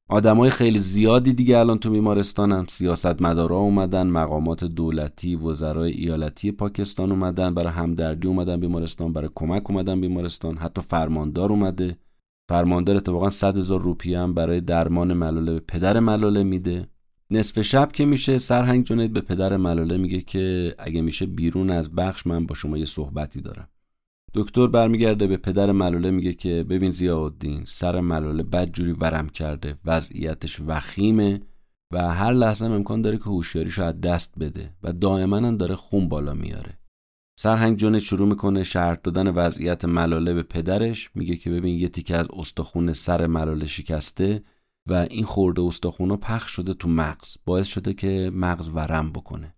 S1: آدمای خیلی زیادی دیگه الان تو بیمارستانن سیاستمدارا اومدن مقامات دولتی وزرای ایالتی پاکستان اومدن برای همدردی اومدن بیمارستان برای کمک اومدن بیمارستان حتی فرماندار اومده. فرماندار اتفاقا 100 هزار روپیه هم برای درمان ملاله به پدر ملاله میده. نصف شب که میشه سرهنگ جنید به پدر ملاله میگه که اگه میشه بیرون از بخش من با شما یه صحبتی دارم. دکتر برمیگرده به پدر ملاله میگه که ببین زیاءالدین سر ملاله بدجوری ورم کرده وضعیتش وخیمه و هر لحظه امکان داره که هوشیاریشو از دست بده و دائما داره خون بالا میاره. سرهنگ جنید شروع می‌کنه شرط دادن وضعیت ملاله به پدرش میگه که ببین یه تیکه از استخون سر ملاله شکسته و این خورده استخونا پخش شده تو مغز. باعث شده که مغز ورم بکنه.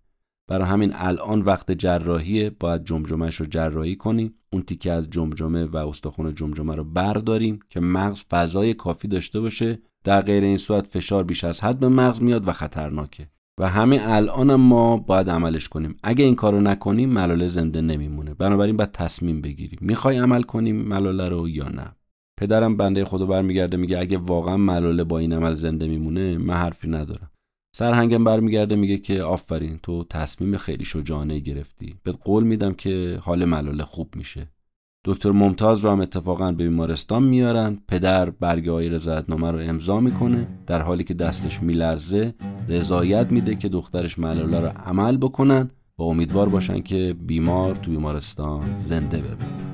S1: برای همین الان وقت جراحیه باید جمجمهش رو جراحی کنیم. اون تیکه از جمجمه و استخون جمجمه رو برداریم که مغز فضای کافی داشته باشه. در غیر این صورت فشار بیش از حد به مغز میاد و خطرناکه. و همه الان ما باید عملش کنیم. اگه این کارو نکنیم ملاله زنده نمیمونه. بنابراین باید تصمیم بگیریم. می‌خوای عمل کنیم ملاله رو یا نه؟ پدرم بنده خدا برمیگرده میگه اگه واقعا ملاله با این عمل زنده میمونه من حرفی ندارم. سرهنگم برمیگرده میگه که آفرین تو تصمیم خیلی شجاعانه گرفتی. به قول میدم که حال ملاله خوب میشه. دکتر ممتاز رو هم اتفاقا به بیمارستان میارن. پدر برگه های رضایتنامه رو امضا می‌کنه. در حالی که دستش میلرزه رضایت میده که دخترش ملاله رو عمل بکنن. و امیدوار باشن که بیمار تو بیمارستان زنده بمونه.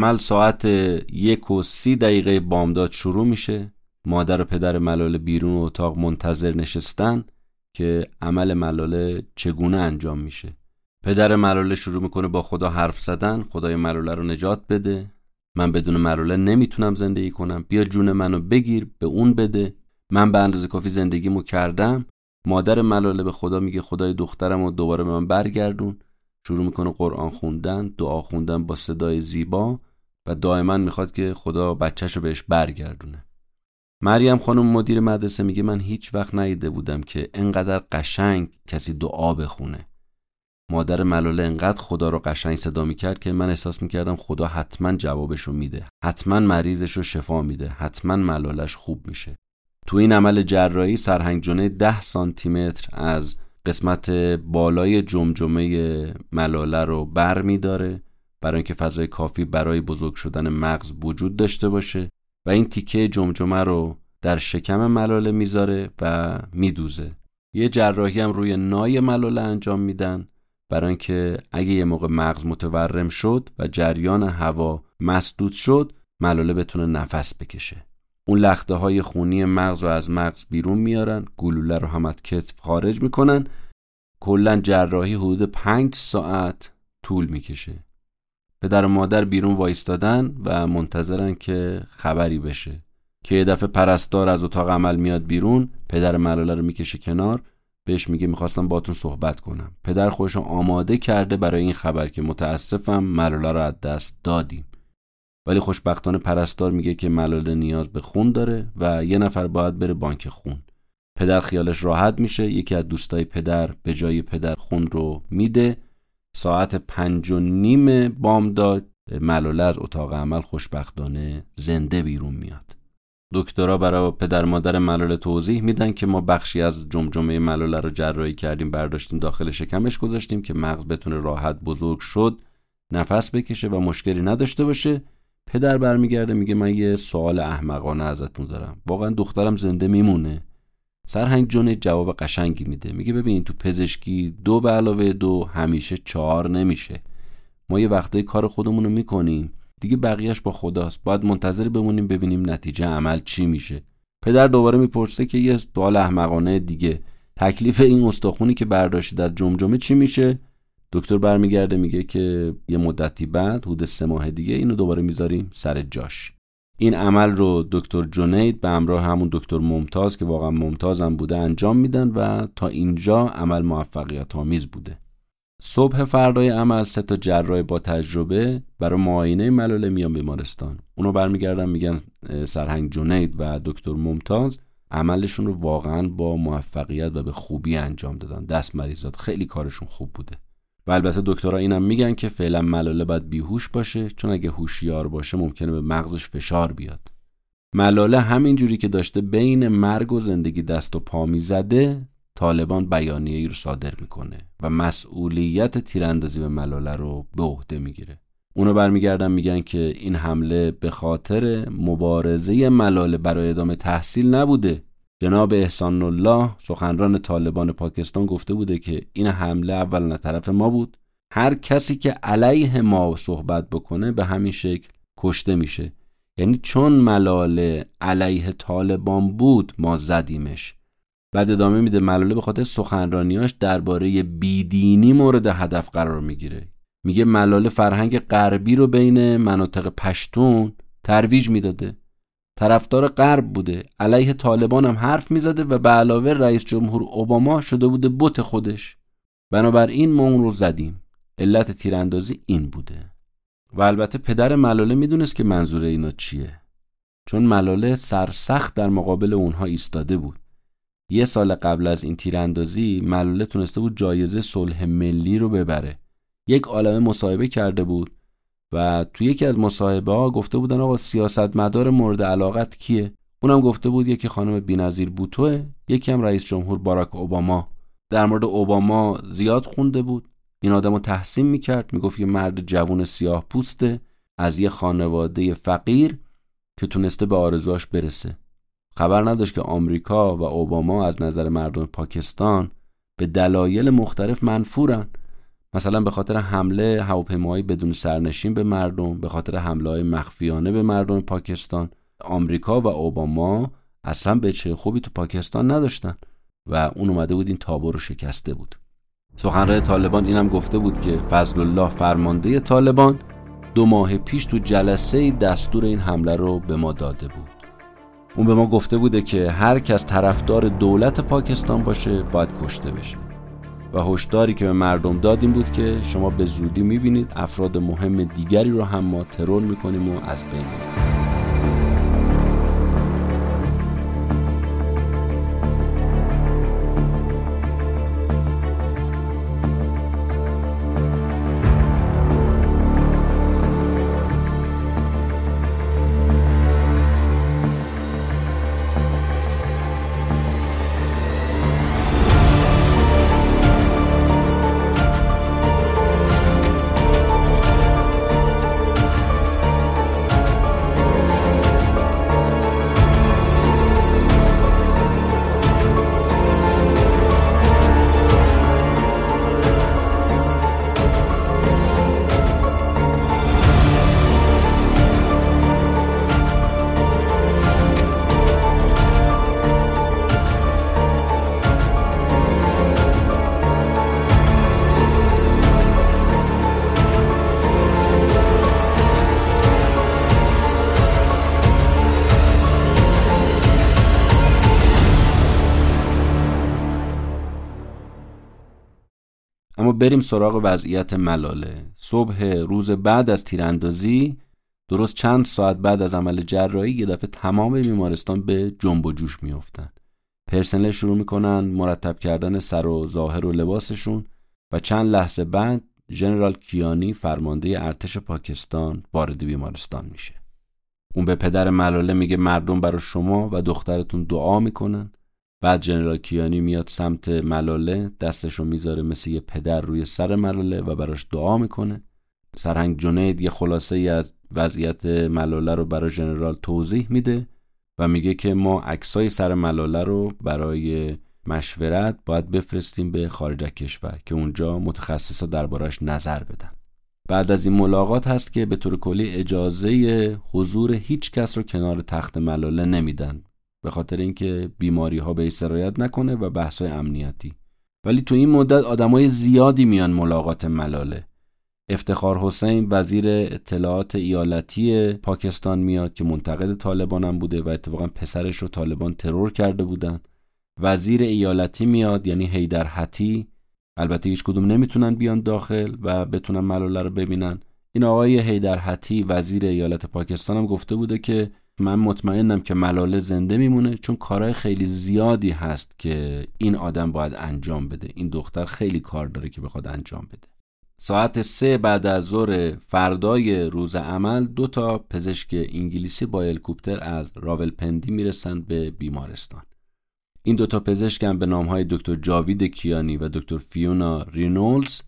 S1: عمل ساعت یک و سی دقیقه بامداد شروع میشه. مادر و پدر ملاله بیرون اتاق منتظر نشستن که عمل ملاله چگونه انجام میشه. پدر ملاله شروع می‌کنه با خدا حرف زدن خدای ملاله رو نجات بده. من بدون ملاله نمی‌تونم زندگی کنم. بیا جون منو بگیر به اون بده. من به اندازه کافی زندگیمو کردم. مادر ملاله به خدا میگه خدای دخترم رو دوباره به من برگردون. شروع می‌کنه قرآن خوندن دعا خوندن با صدای زیبا. و دائما می‌خواد که خدا بچهش رو بهش برگردونه. مریم خانم مدیر مدرسه میگه من هیچ وقت ندیده بودم که انقدر قشنگ کسی دعا بخونه. مادر ملاله انقدر خدا رو قشنگ صدا می‌کرد که من احساس می‌کردم خدا حتما جوابش رو میده حتما مریضش رو شفا میده حتما ملالش خوب میشه. تو این عمل جراحی سرهنگ جنه ده سانتی متر از قسمت بالای جمجمه ملاله رو بر میداره برای اینکه فضای کافی برای بزرگ شدن مغز وجود داشته باشه و این تیکه جمجمه رو در شکم ملاله می‌ذاره و میدوزه. یه جراحی هم روی نای ملاله انجام میدن برای اینکه اگه یه موقع مغز متورم شد و جریان هوا مسدود شد ملاله بتونه نفس بکشه. اون لخته های خونی مغز رو از مغز بیرون میارن گلوله رو هم از کتف خارج می‌کنن. کلا جراحی حدود پنج ساعت طول می‌کشه. پدر و مادر بیرون وایستادن و منتظرن که خبری بشه. که یه دفعه پرستار از اتاق عمل میاد بیرون پدر ملاله رو می‌کشه کنار بهش میگه می‌خواستم باتون صحبت کنم. پدر خودش آماده کرده برای این خبر که متاسفم ملاله رو از دست دادیم. ولی خوشبختانه پرستار میگه که ملاله نیاز به خون داره و یه نفر باید بره بانک خون. پدر خیالش راحت میشه یکی از دوستای پدر به جای پدر خون رو میده ساعت پنج و نیم بامداد ملاله از اتاق عمل خوشبختانه زنده بیرون میاد. دکترها برای پدر مادر ملاله توضیح میدن که ما بخشی از جمجمه ملاله رو جراحی کردیم برداشتیم داخل شکمش گذاشتیم که مغز بتونه راحت بزرگ شد نفس بکشه و مشکلی نداشته باشه. پدر برمیگرده میگه من یه سوال احمقانه ازتون دارم. واقعا دخترم زنده میمونه. سرهنگ جون جواب قشنگی میده. میگه ببین تو پزشکی دو به علاوه دو همیشه چهار نمیشه. ما یه وقتای کار خودمون رو می‌کنیم. دیگه بقیهش با خداست. باید منتظر بمونیم ببینیم نتیجه عمل چی میشه. پدر دوباره می‌پرسه که یه سوال احمقانه دیگه. تکلیف این استخونی که برداشتید از جمجمه چی میشه؟ دکتر برمیگرده میگه که یه مدتی بعد حدود سه ماه دیگه اینو دوباره می‌ذاریم سر جاش. این عمل رو دکتر جنید به همراه همون دکتر ممتاز که واقعا ممتازم بوده انجام میدن و تا اینجا عمل موفقیت آمیز بوده. صبح فردای عمل سه تا جراح با تجربه برای معاینه ملاله میان بیمارستان. اونو برمیگردن میگن سرهنگ جنید و دکتر ممتاز عملشون رو واقعا با موفقیت و به خوبی انجام دادن. دست مریضات خیلی کارشون خوب بوده. و البته دکترها اینم میگن که فعلا ملاله باید بیهوش باشه چون اگه هوشیار باشه ممکنه به مغزش فشار بیاد. ملاله همینجوری که داشته بین مرگ و زندگی دست و پا می‌زده طالبان بیانیه ای رو صادر می‌کنه و مسئولیت تیراندازی به ملاله رو به عهده می‌گیره. اونو برمیگردن میگن که این حمله به خاطر مبارزه ملاله برای ادامه تحصیل نبوده. جناب احسان الله سخنران طالبان پاکستان گفته بوده که این حمله اول طرف ما بود. هر کسی که علیه ما صحبت بکنه به همین شکل کشته میشه. یعنی چون ملاله علیه طالبان بود ما زدیمش. بعد ادامه میده ملاله به خاطر سخنرانیاش درباره بیدینی مورد هدف قرار می‌گیره. میگه ملاله فرهنگ غربی رو بین مناطق پشتون ترویج می‌داده. طرفدار غرب بوده. علیه طالبان هم حرف می‌زده و به علاوه رئیس جمهور اوباما شده بوده بت خودش. بنابراین ما اون رو زدیم. علت تیراندازی این بوده. و البته پدر ملاله می‌دونست که منظور اینا چیه. چون ملاله سرسخت در مقابل اونها ایستاده بود. یه سال قبل از این تیراندازی ملاله تونسته بود جایزه صلح ملی رو ببره. یک عالمه مصاحبه کرده بود. و تو یکی از مصاحبه ها گفته بودن آقا سیاستمدار مورد علاقت کیه؟ اونم گفته بود یکی خانم بینظیر بوتوه یکی هم رئیس جمهور باراک اوباما. در مورد اوباما زیاد خونده بود. این آدم رو تحسین می‌کرد می‌گفت یه مرد جوون سیاه پوسته از یه خانواده فقیر که تونسته به آرزوهاش برسه. خبر نداشت که آمریکا و اوباما از نظر مردم پاکستان به دلایل مختلف منفورن. مثلا به خاطر حمله هواپیماهای بدون سرنشین به مردم به خاطر حمله های مخفیانه به مردم پاکستان آمریکا و اوباما اصلا به چه خوبی تو پاکستان نداشتن و اون اومده بود این تابو رو شکسته بود. سخنران طالبان اینم گفته بود که فضل الله فرمانده طالبان دو ماه پیش تو جلسه دستور این حمله رو به ما داده بود. اون به ما گفته بوده که هر کس طرفدار دولت پاکستان باشه باید کشته بشه. و هشداری که به مردم دادیم بود که شما به زودی می‌بینید افراد مهم دیگری رو هم ما ترور می‌کنیم و از بین می‌بریم. بریم سراغ وضعیت ملاله. صبح روز بعد از تیراندازی درست چند ساعت بعد از عمل جراحی یه دفعه تمام بیمارستان به جنب و جوش میافتن. پرسنل شروع می‌کنن مرتب کردن سر و ظاهر و لباسشون و چند لحظه بعد ژنرال کیانی فرمانده ارتش پاکستان وارد بیمارستان میشه. اون به پدر ملاله میگه مردم برای شما و دخترتون دعا می‌کنن. بعد جنرال کیانی میاد سمت ملاله دستشو می‌ذاره مثل یه پدر روی سر ملاله و براش دعا می‌کنه. سرهنگ جنید یه خلاصه ای از وضعیت ملاله رو برای جنرال توضیح میده و میگه که ما عکسای سر ملاله رو برای مشورت باید بفرستیم به خارج کشور که اونجا متخصصا دربارش نظر بدن. بعد از این ملاقات هست که به طور کلی اجازه حضور هیچ کس رو کنار تخت ملاله نمیدن. به خاطر اینکه بیماری ها به سرایت نکنه و بحث امنیتی. ولی تو این مدت آدمای زیادی میان ملاقات ملاله. افتخار حسین وزیر اطلاعات ایالتی پاکستان میاد که منتقد طالبان هم بوده و اتفاقا پسرش رو طالبان ترور کرده بودن. وزیر ایالتی میاد یعنی هیدر حتی. البته هیچ کدوم نمی‌تونن بیان داخل و بتونن ملاله رو ببینن. این آقای هیدر حتی وزیر ایالت پاکستان هم گفته بوده که من مطمئنم که ملاله زنده میمونه چون کارهای خیلی زیادی هست که این آدم باید انجام بده. این دختر خیلی کار داره که بخواد انجام بده. ساعت سه بعد از ظهر فردای روز عمل دو تا پزشک انگلیسی با هلیکوپتر از راولپندی می‌رسند به بیمارستان. این دوتا پزشک هم به نامهای دکتر جاوید کیانی و دکتر فیونا رینولز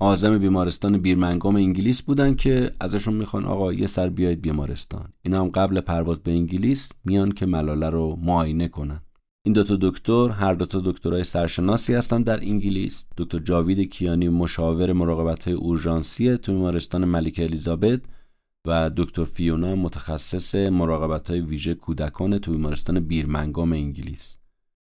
S1: آزم بیمارستان بیرمنگام انگلیس بودن که ازشون می‌خوان آقا یه سر بیاید بیمارستان. اینا هم قبل پرواز به انگلیس میان که ملاله رو معاینه کنن. این دوتا دکتر هر دوتا دکترای سرشناسی هستن در انگلیس. دکتر جاوید کیانی مشاور مراقبت های اورژانسی تو بیمارستان ملکه الیزابت و دکتر فیونا متخصص مراقبت های ویژه کودکان تو بیمارستان بیرمنگام انگلیس.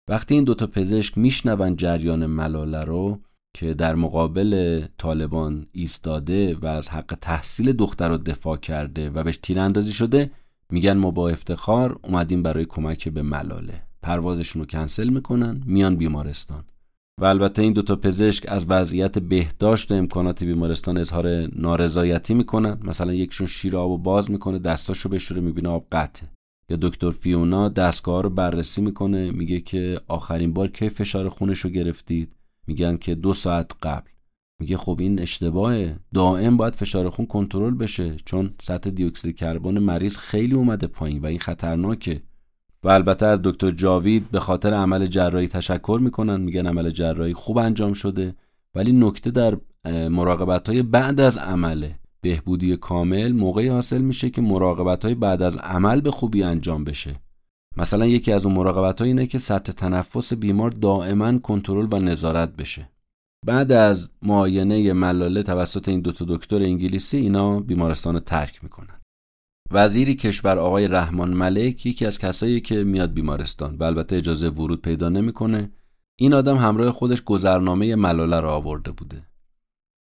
S1: وقتی این دوتا پزشک میشنون جریان ملاله رو که در مقابل طالبان ایستاده و از حق تحصیل دختر رو دفاع کرده و بهش تیراندازی شده میگن ما با افتخار اومدیم برای کمک به ملاله. پروازشون رو کنسل می‌کنن میان بیمارستان. و البته این دوتا پزشک از وضعیت بهداشت و امکانات بیمارستان اظهار نارضایتی می‌کنن. مثلا یکشون شیر آب و باز می‌کنه دستاشو بشوره می‌بینه آب قطعه. یا دکتر فیونا دستگاه رو بررسی می‌کنه میگه که آخرین بار کی فشار خونش رو گرفتید؟ میگن که دو ساعت قبل. میگه خب این اشتباهه. دائم باید فشار خون کنترل بشه چون سطح دیوکسید کربن مریض خیلی اومده پایین و این خطرناکه. و البته از دکتر جاوید به خاطر عمل جراحی تشکر می‌کنن میگن عمل جراحی خوب انجام شده. ولی نکته در مراقبت های بعد از عمله بهبودی کامل موقعی حاصل میشه که مراقبت های بعد از عمل به خوبی انجام بشه. مثلا یکی از اون مراقبت ها اینه که سطح تنفس بیمار دائما کنترل و نظارت بشه. بعد از معاینه ملاله توسط این دوتا دکتر انگلیسی اینا بیمارستان رو ترک می‌کنن. وزیری کشور آقای رحمان ملک یکی از کسایی که میاد بیمارستان و البته اجازه ورود پیدا نمی‌کنه این آدم همراه خودش گذرنامه ملاله رو آورده بوده.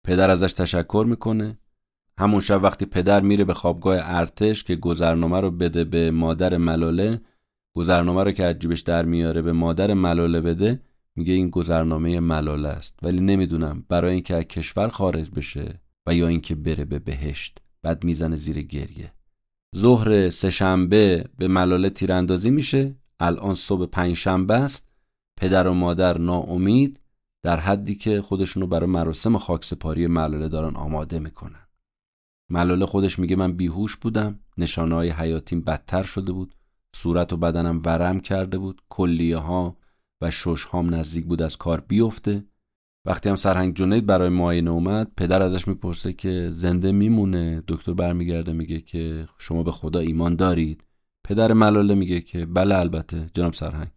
S1: پدر ازش تشکر می‌کنه. همون شب وقتی پدر میره به خوابگاه ارتش که گذرنامه رو بده به مادر ملاله گذرنامه رو که از جیبش در میاره به مادر ملاله بده میگه این گذرنامه ملاله است. ولی نمی‌دونم برای اینکه از کشور خارج بشه و یا اینکه بره به بهشت بعد می‌زنه زیر گریه. ظهر سهشنبه به ملاله تیراندازی میشه. الان صبح پنجشنبه است. پدر و مادر ناامید. در حدی که خودشونو برای مراسم خاکسپاری ملاله دارن آماده می‌کنن. ملاله خودش میگه من بیهوش بودم. نشانه های حیاتیم بدتر شده بود. صورت و بدنم ورم کرده بود کلیه ها و شش هام نزدیک بود از کار بیفته. وقتی هم سرهنگ جنید برای معاینه اومد پدر ازش می‌پرسه که زنده میمونه؟ دکتر برمیگرده میگه که شما به خدا ایمان دارید. پدر ملاله میگه که بله البته جناب سرهنگ.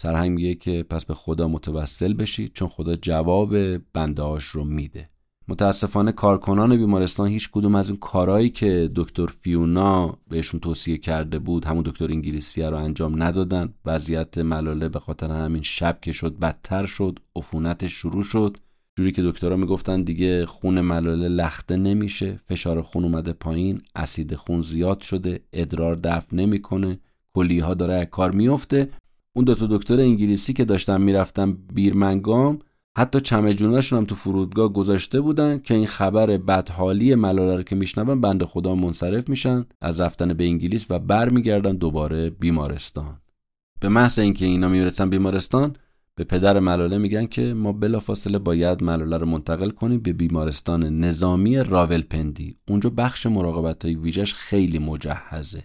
S1: سرهنگ میگه که پس به خدا متوسل بشید چون خدا جواب بنده رو میده. متاسفانه کارکنان بیمارستان هیچ کدوم از اون کارهایی که دکتر فیونا بهشون توصیه کرده بود همون دکتر انگلیسی رو انجام ندادن. وضعیت ملاله به خاطر همین شب که شد بدتر شد عفونتش شروع شد. جوری که دکترها می‌گفتن دیگه خون ملاله لخته نمیشه فشار خون اومده پایین اسید خون زیاد شده ادرار دفع نمی‌کنه کلیه ها داره کار میفته اون دو تا دکتر انگلیسی که داشتن می‌رفتن بیرمنگام حتی چمجوناشون هم تو فرودگاه گذاشته بودن که این خبر بدحالی ملاله رو که میشنون بند خدا منصرف میشن از رفتن به انگلیس و برمیگردن دوباره بیمارستان. به محض اینکه اینا می‌رسن بیمارستان به پدر ملاله میگن که ما بلافاصله باید ملاله رو منتقل کنیم به بیمارستان نظامی راولپندی. اونجا بخش مراقبت های ویژش خیلی مجهزه.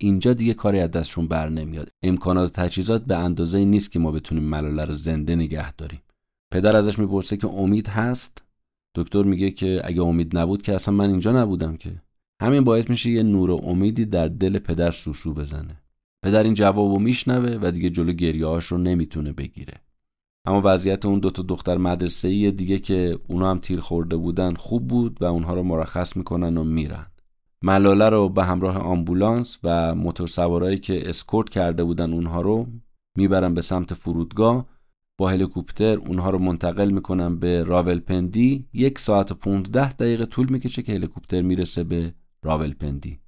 S1: اینجا دیگه کاری از دستشون بر نمیاد. امکانات و تجهیزات به اندازه نیست که ما بتونیم ملاله رو زنده نگه داریم. پدر ازش می‌پرسه که امید هست؟ دکتر میگه که اگه امید نبود که اصلا من اینجا نبودم که. همین باعث میشه یه نور و امیدی در دل پدر سوسو بزنه. پدر این جوابو میشنوه و دیگه جلو گریهاش رو نمی‌تونه بگیره. اما وضعیت اون دوتا دختر مدرسه دیگه که اونا هم تیر خورده بودن خوب بود و اونها رو مرخص می‌کنن و میرن. ملاله رو به همراه آمبولانس و موتور سوارایی که اسکورت کرده بودن اونها رو می‌برن به سمت فرودگاه با هلیکوپتر اونها رو منتقل می‌کنن به راولپندی. یک ساعت و 15 دقیقه طول می‌کشه که هلیکوپتر می‌رسه به راولپندی.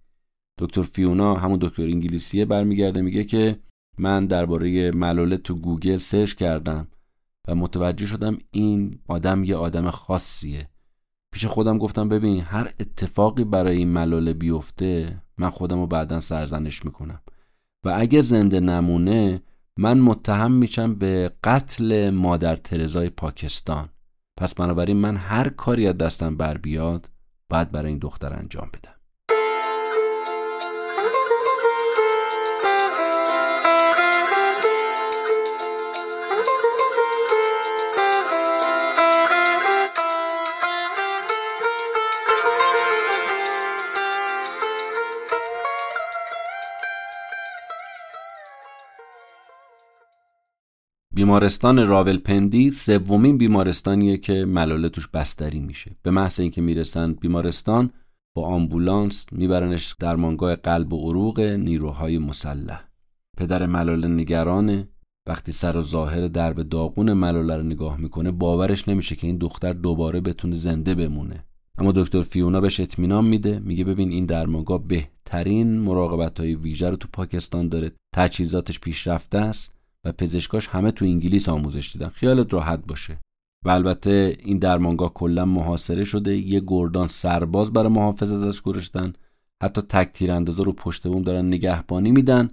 S1: دکتر فیونا همون دکتر انگلیسیه برمیگرده میگه که من درباره ملاله تو گوگل search کردم و متوجه شدم این آدم یه آدم خاصیه. پیش خودم گفتم ببین هر اتفاقی برای این ملاله بیفته من خودم رو بعدا سرزنش می‌کنم. و اگه زنده نمونه من متهم میشم به قتل مادر ترزای پاکستان. پس بنابراین من هر کاری از دستم بر بیاد باید برای این دختر انجام بدم. بیمارستان راولپندی سومین بیمارستانیه که ملاله توش بستری میشه. به محض اینکه می‌رسن بیمارستان با آمبولانس میبرنش درمانگاه قلب و عروق نیروهای مسلح. پدر ملاله نگرانه. وقتی سر و ظاهر درب داغون ملاله رو نگاه می‌کنه باورش نمیشه که این دختر دوباره بتونه زنده بمونه. اما دکتر فیونا بهش اطمینان میده. میگه ببین این درمانگاه بهترین مراقبت های ویژه رو تو پاکستان داره. تجهیزاتش پیشرفته است. و پزشکاش همه تو انگلیس آموزش دیدن. خیالت راحت باشه. و البته این درمانگاه کلا محاصره شده. یه گردان سرباز برای محافظت ازش گذاشتن. حتی تک تیراندازا رو پشت بوم دارن نگهبانی میدن.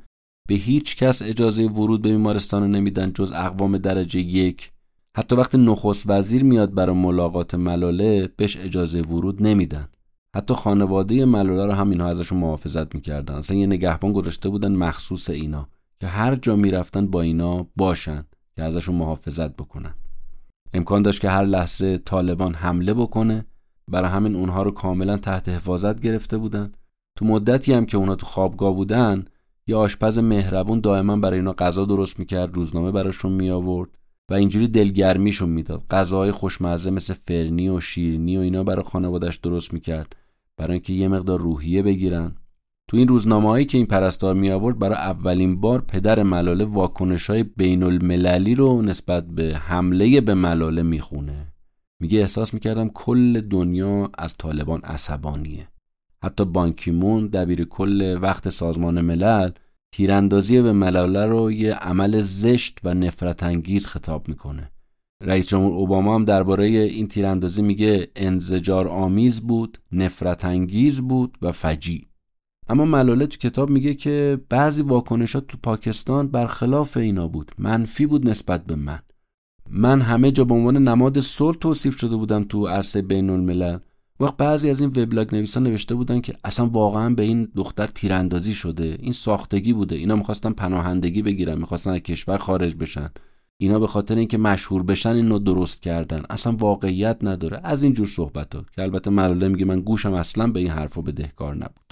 S1: به هیچ کس اجازه ورود به بیمارستان نمیدن جز اقوام درجه یک. حتی وقتی نخست وزیر میاد برای ملاقات ملاله بهش اجازه ورود نمیدن. حتی خانواده ملاله رو هم اینها ازشون محافظت می‌کردن. اصلا یه نگهبان گذاشته بودن مخصوص اینا. که هر جا می‌رفتن با اینا باشن که ازشون محافظت بکنن. امکان داشت که هر لحظه طالبان حمله بکنه برای همین اونها رو کاملا تحت حفاظت گرفته بودن. تو مدتی هم که اونها تو خوابگاه بودن یه آشپز مهربون دائما برای اینا غذا درست می‌کرد روزنامه براشون می آورد و اینجوری دلگرمیشون می‌داد. غذاهای خوشمزه مثل فرنی و شیرنی و اینا برای خانوادش درست می‌کرد. برای اینکه یه مقدار روحیه بگیرن. تو این روزنامه که این پرستار می آورد برای اولین بار پدر ملاله واکنش های بین المللی رو نسبت به حمله به ملاله می‌خونه. میگه احساس می‌کردم کل دنیا از طالبان عصبانیه. حتی بانکیمون دبیر کل وقت سازمان ملل تیراندازی به ملاله رو یه عمل زشت و نفرت انگیز خطاب می‌کنه. رئیس جمهور اوباما هم درباره این تیراندازی میگه انزجار آمیز بود نفرت انگیز بود و فجی اما ملاله تو کتاب میگه که بعضی واکنشات تو پاکستان برخلاف اینا بود. منفی بود نسبت به من. من همه جا به عنوان نماد صلح توصیف شده بودم تو عرصه بین الملل وقت بعضی از این وبلاگ نویسان نوشته بودن که اصلا واقعا به این دختر تیراندازی شده. این ساختگی بوده. اینا می‌خواستن پناهندگی بگیرن. می‌خواستن از کشور خارج بشن. اینا به خاطر اینکه مشهور بشن اینو درست کردن. اصلا واقعیت نداره. از این جور صحبت ها که البته ملاله میگه من گوشم اصلا به این حرفا بدهکار نبود.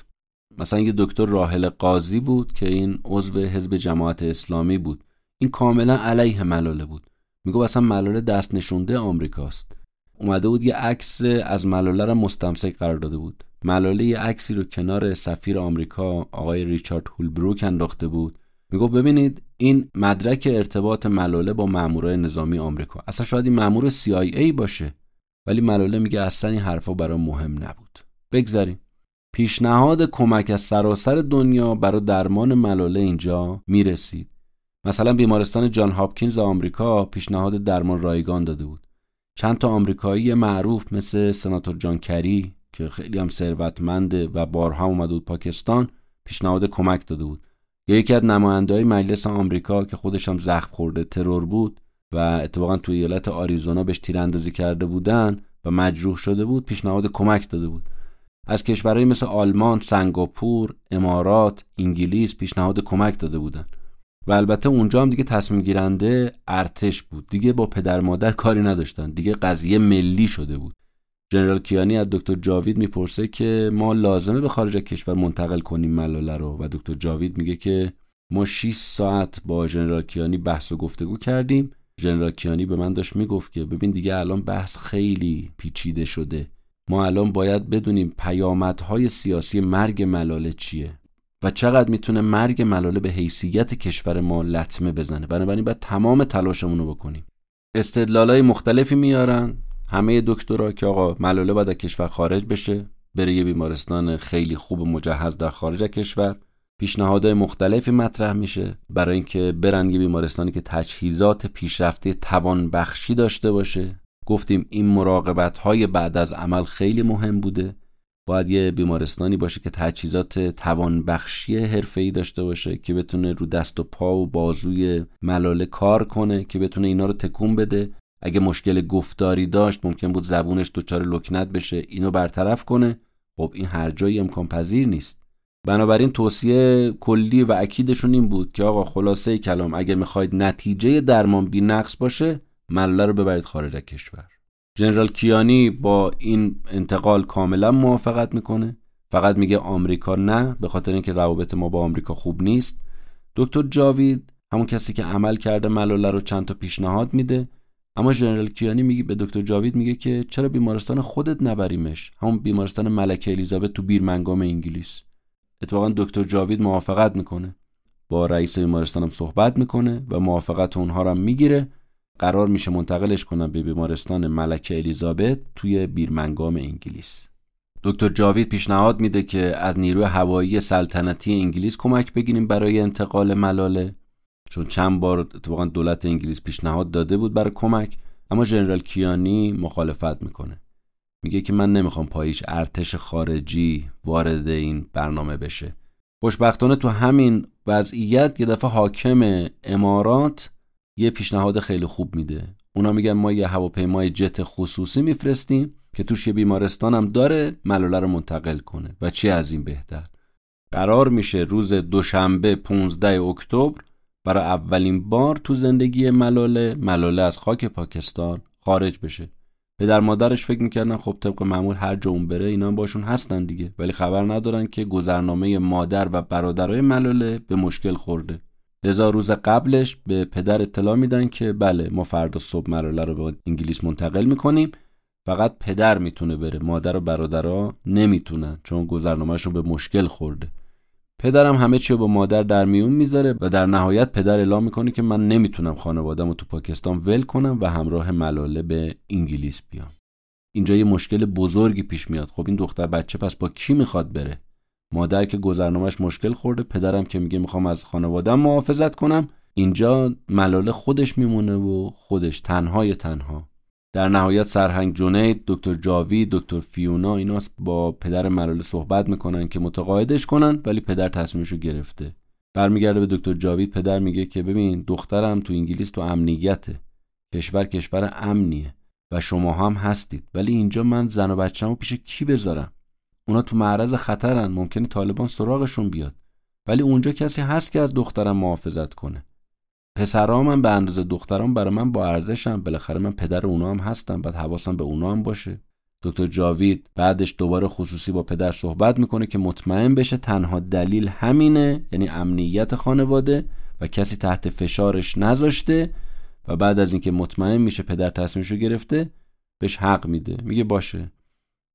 S1: مثلا یه دکتر راحل قاضی بود که این عضو حزب جماعت اسلامی بود. این کاملا علیه ملاله بود. میگه اصلا ملاله دست نشونده آمریکاست. اومده بود یه عکس از ملاله رو مستمسک قرار داده بود. ملاله یه عکسی رو کنار سفیر آمریکا آقای ریچارد هولبروک انداخته بود. میگو ببینید این مدرک ارتباط ملاله با مامورای نظامی آمریکا. اصلا شاید این مامور CIA باشه. ولی ملاله میگه اصلا این حرفا برای مهم نبود. بگذاریم. پیشنهاد کمک از سراسر دنیا برای درمان ملاله اینجا می‌رسید. مثلا بیمارستان جان هاپکینز آمریکا پیشنهاد درمان رایگان داده بود. چند تا آمریکایی معروف مثل سناتور جان کری که خیلی هم ثروتمنده و بارها اومده بود پاکستان پیشنهاد کمک داده بود. یا یکی از نمایندهای مجلس آمریکا که خودش هم زخم خورده ترور بود و اتفاقا توی ایالت آریزونا بهش تیراندازی کرده بودن و مجروح شده بود پیشنهاد کمک داده بود. از کشورهایی مثل آلمان، سنگاپور، امارات، انگلیس پیشنهاد کمک داده بودن. و البته اونجا هم دیگه تصمیم گیرنده ارتش بود. دیگه با پدر مادر کاری نداشتن. دیگه قضیه ملی شده بود. جنرال کیانی از دکتر جاوید می‌پرسه که ما لازمه به خارج کشور منتقل کنیم ملاله رو؟ و دکتر جاوید میگه که ما 6 ساعت با جنرال کیانی بحث و گفتگو کردیم. جنرال کیانی به من داشت می‌گفت که ببین دیگه الان بحث خیلی پیچیده شده. ما الان باید بدونیم پیامدهای سیاسی مرگ ملاله چیه و چقدر می‌تونه مرگ ملاله به حیثیت کشور ما لطمه بزنه. بنابراین باید تمام تلاشمون رو بکنیم. استدلالای مختلفی میارن. همه دکترها که آقا ملاله باید از کشور خارج بشه بره یه بیمارستان خیلی خوب مجهز در خارج کشور. پیشنهادهای مختلفی مطرح میشه برای اینکه برن یه بیمارستانی که تجهیزات پیشرفته توان بخشی داشته باشه. گفتیم این مراقبت های بعد از عمل خیلی مهم بوده. باید یه بیمارستانی باشه که تجهیزات توانبخشی حرفه‌ای داشته باشه که بتونه رو دست و پا و بازوی ملاله کار کنه که بتونه اینا رو تکون بده. اگه مشکل گفتاری داشت ممکن بود زبونش دچار لکنت بشه اینو برطرف کنه. خب این هر جایی امکان پذیر نیست. بنابراین توصیه کلی و اکیدشون این بود که آقا خلاصه کلام اگر می‌خواید نتیجه درمان بی نقص باشه ملاله رو ببرید خارج از کشور. جنرال کیانی با این انتقال کاملا موافقت می‌کنه. فقط میگه آمریکا نه به خاطر اینکه روابط ما با آمریکا خوب نیست. دکتر جاوید همون کسی که عمل کرده ملاله رو چند تا پیشنهاد میده. اما ژنرال کیانی میگه به دکتر جاوید میگه که چرا بیمارستان خودت نبریمش؟ همون بیمارستان ملکه الیزابت تو بیرمنگام انگلیس. اتفاقا دکتر جاوید موافقت می‌کنه. با رئیس بیمارستانم صحبت می‌کنه و موافقت اونها رو می‌گیره. قرار میشه منتقلش کنن به بیمارستان ملکه الیزابت توی بیرمنگام انگلیس. دکتر جاوید پیشنهاد میده که از نیروی هوایی سلطنتی انگلیس کمک بگیریم برای انتقال ملاله. چون چند بار اتفاقا دولت انگلیس پیشنهاد داده بود برای کمک اما ژنرال کیانی مخالفت می‌کنه. میگه که من نمی‌خوام پاییش ارتش خارجی وارد این برنامه بشه. خوشبختانه تو همین وضعیت یه دفعه حاکم امارات یه پیشنهاد خیلی خوب میده. اونا میگن ما یه هواپیمای جت خصوصی میفرستیم که توش یه بیمارستان هم داره ملاله رو منتقل کنه. و چی از این بهتر؟ قرار میشه روز دوشنبه 15 اکتبر برای اولین بار تو زندگی ملاله ملاله از خاک پاکستان خارج بشه. پدر مادرش فکر می‌کردن خب طبق معمول هر جا اون بره اینا باشون هستن دیگه. ولی خبر ندارن که گذرنامه مادر و برادرای ملاله به مشکل خورده. لذا روز قبلش به پدر اطلاع میدن که بله ما فردا صبح ملاله رو به انگلیس منتقل می‌کنیم. فقط پدر می‌تونه بره مادر و برادرها نمی‌تونن چون گذرنامهشون به مشکل خورده. پدرم همه چی رو با مادر در میون می‌ذاره و در نهایت پدر اعلام می‌کنه که من نمی‌تونم خانوادم رو تو پاکستان ول کنم و همراه ملاله به انگلیس بیام. اینجا یه مشکل بزرگی پیش میاد. خب این دختر بچه پس با کی می‌خواد بره؟ مادر که گذرنامهش مشکل خورده پدرم که میگه می‌خوام از خانوادم محافظت کنم. اینجا ملاله خودش میمونه و خودش تنهای تنها. در نهایت سرهنگ جنید دکتر جاوی دکتر فیونا اینا با پدر ملاله صحبت می‌کنن که متقاعدش کنن ولی پدر تصمیمشو گرفته. برمیگرده به دکتر جاوید پدر میگه که ببین دخترم تو انگلیس تو امنیته. کشور کشور امنیه و شما هم هستید. ولی اینجا من زن و بچه‌مو پیش کی بذارم؟ اونا تو معرض خطرن ممکنه طالبان سراغشون بیاد. ولی اونجا کسی هست که از دخترم محافظت کنه. پسرام من به اندازه دخترام برای من با ارزشم بالاخره من پدر اونا هم هستم بعد حواسم به اونا هم باشه. دکتر جاوید بعدش دوباره خصوصی با پدر صحبت می‌کنه که مطمئن بشه تنها دلیل همینه یعنی امنیت خانواده و کسی تحت فشارش نذاشته و بعد از اینکه مطمئن میشه پدر تصمیمشو گرفته بهش حق میده. میگه باشه.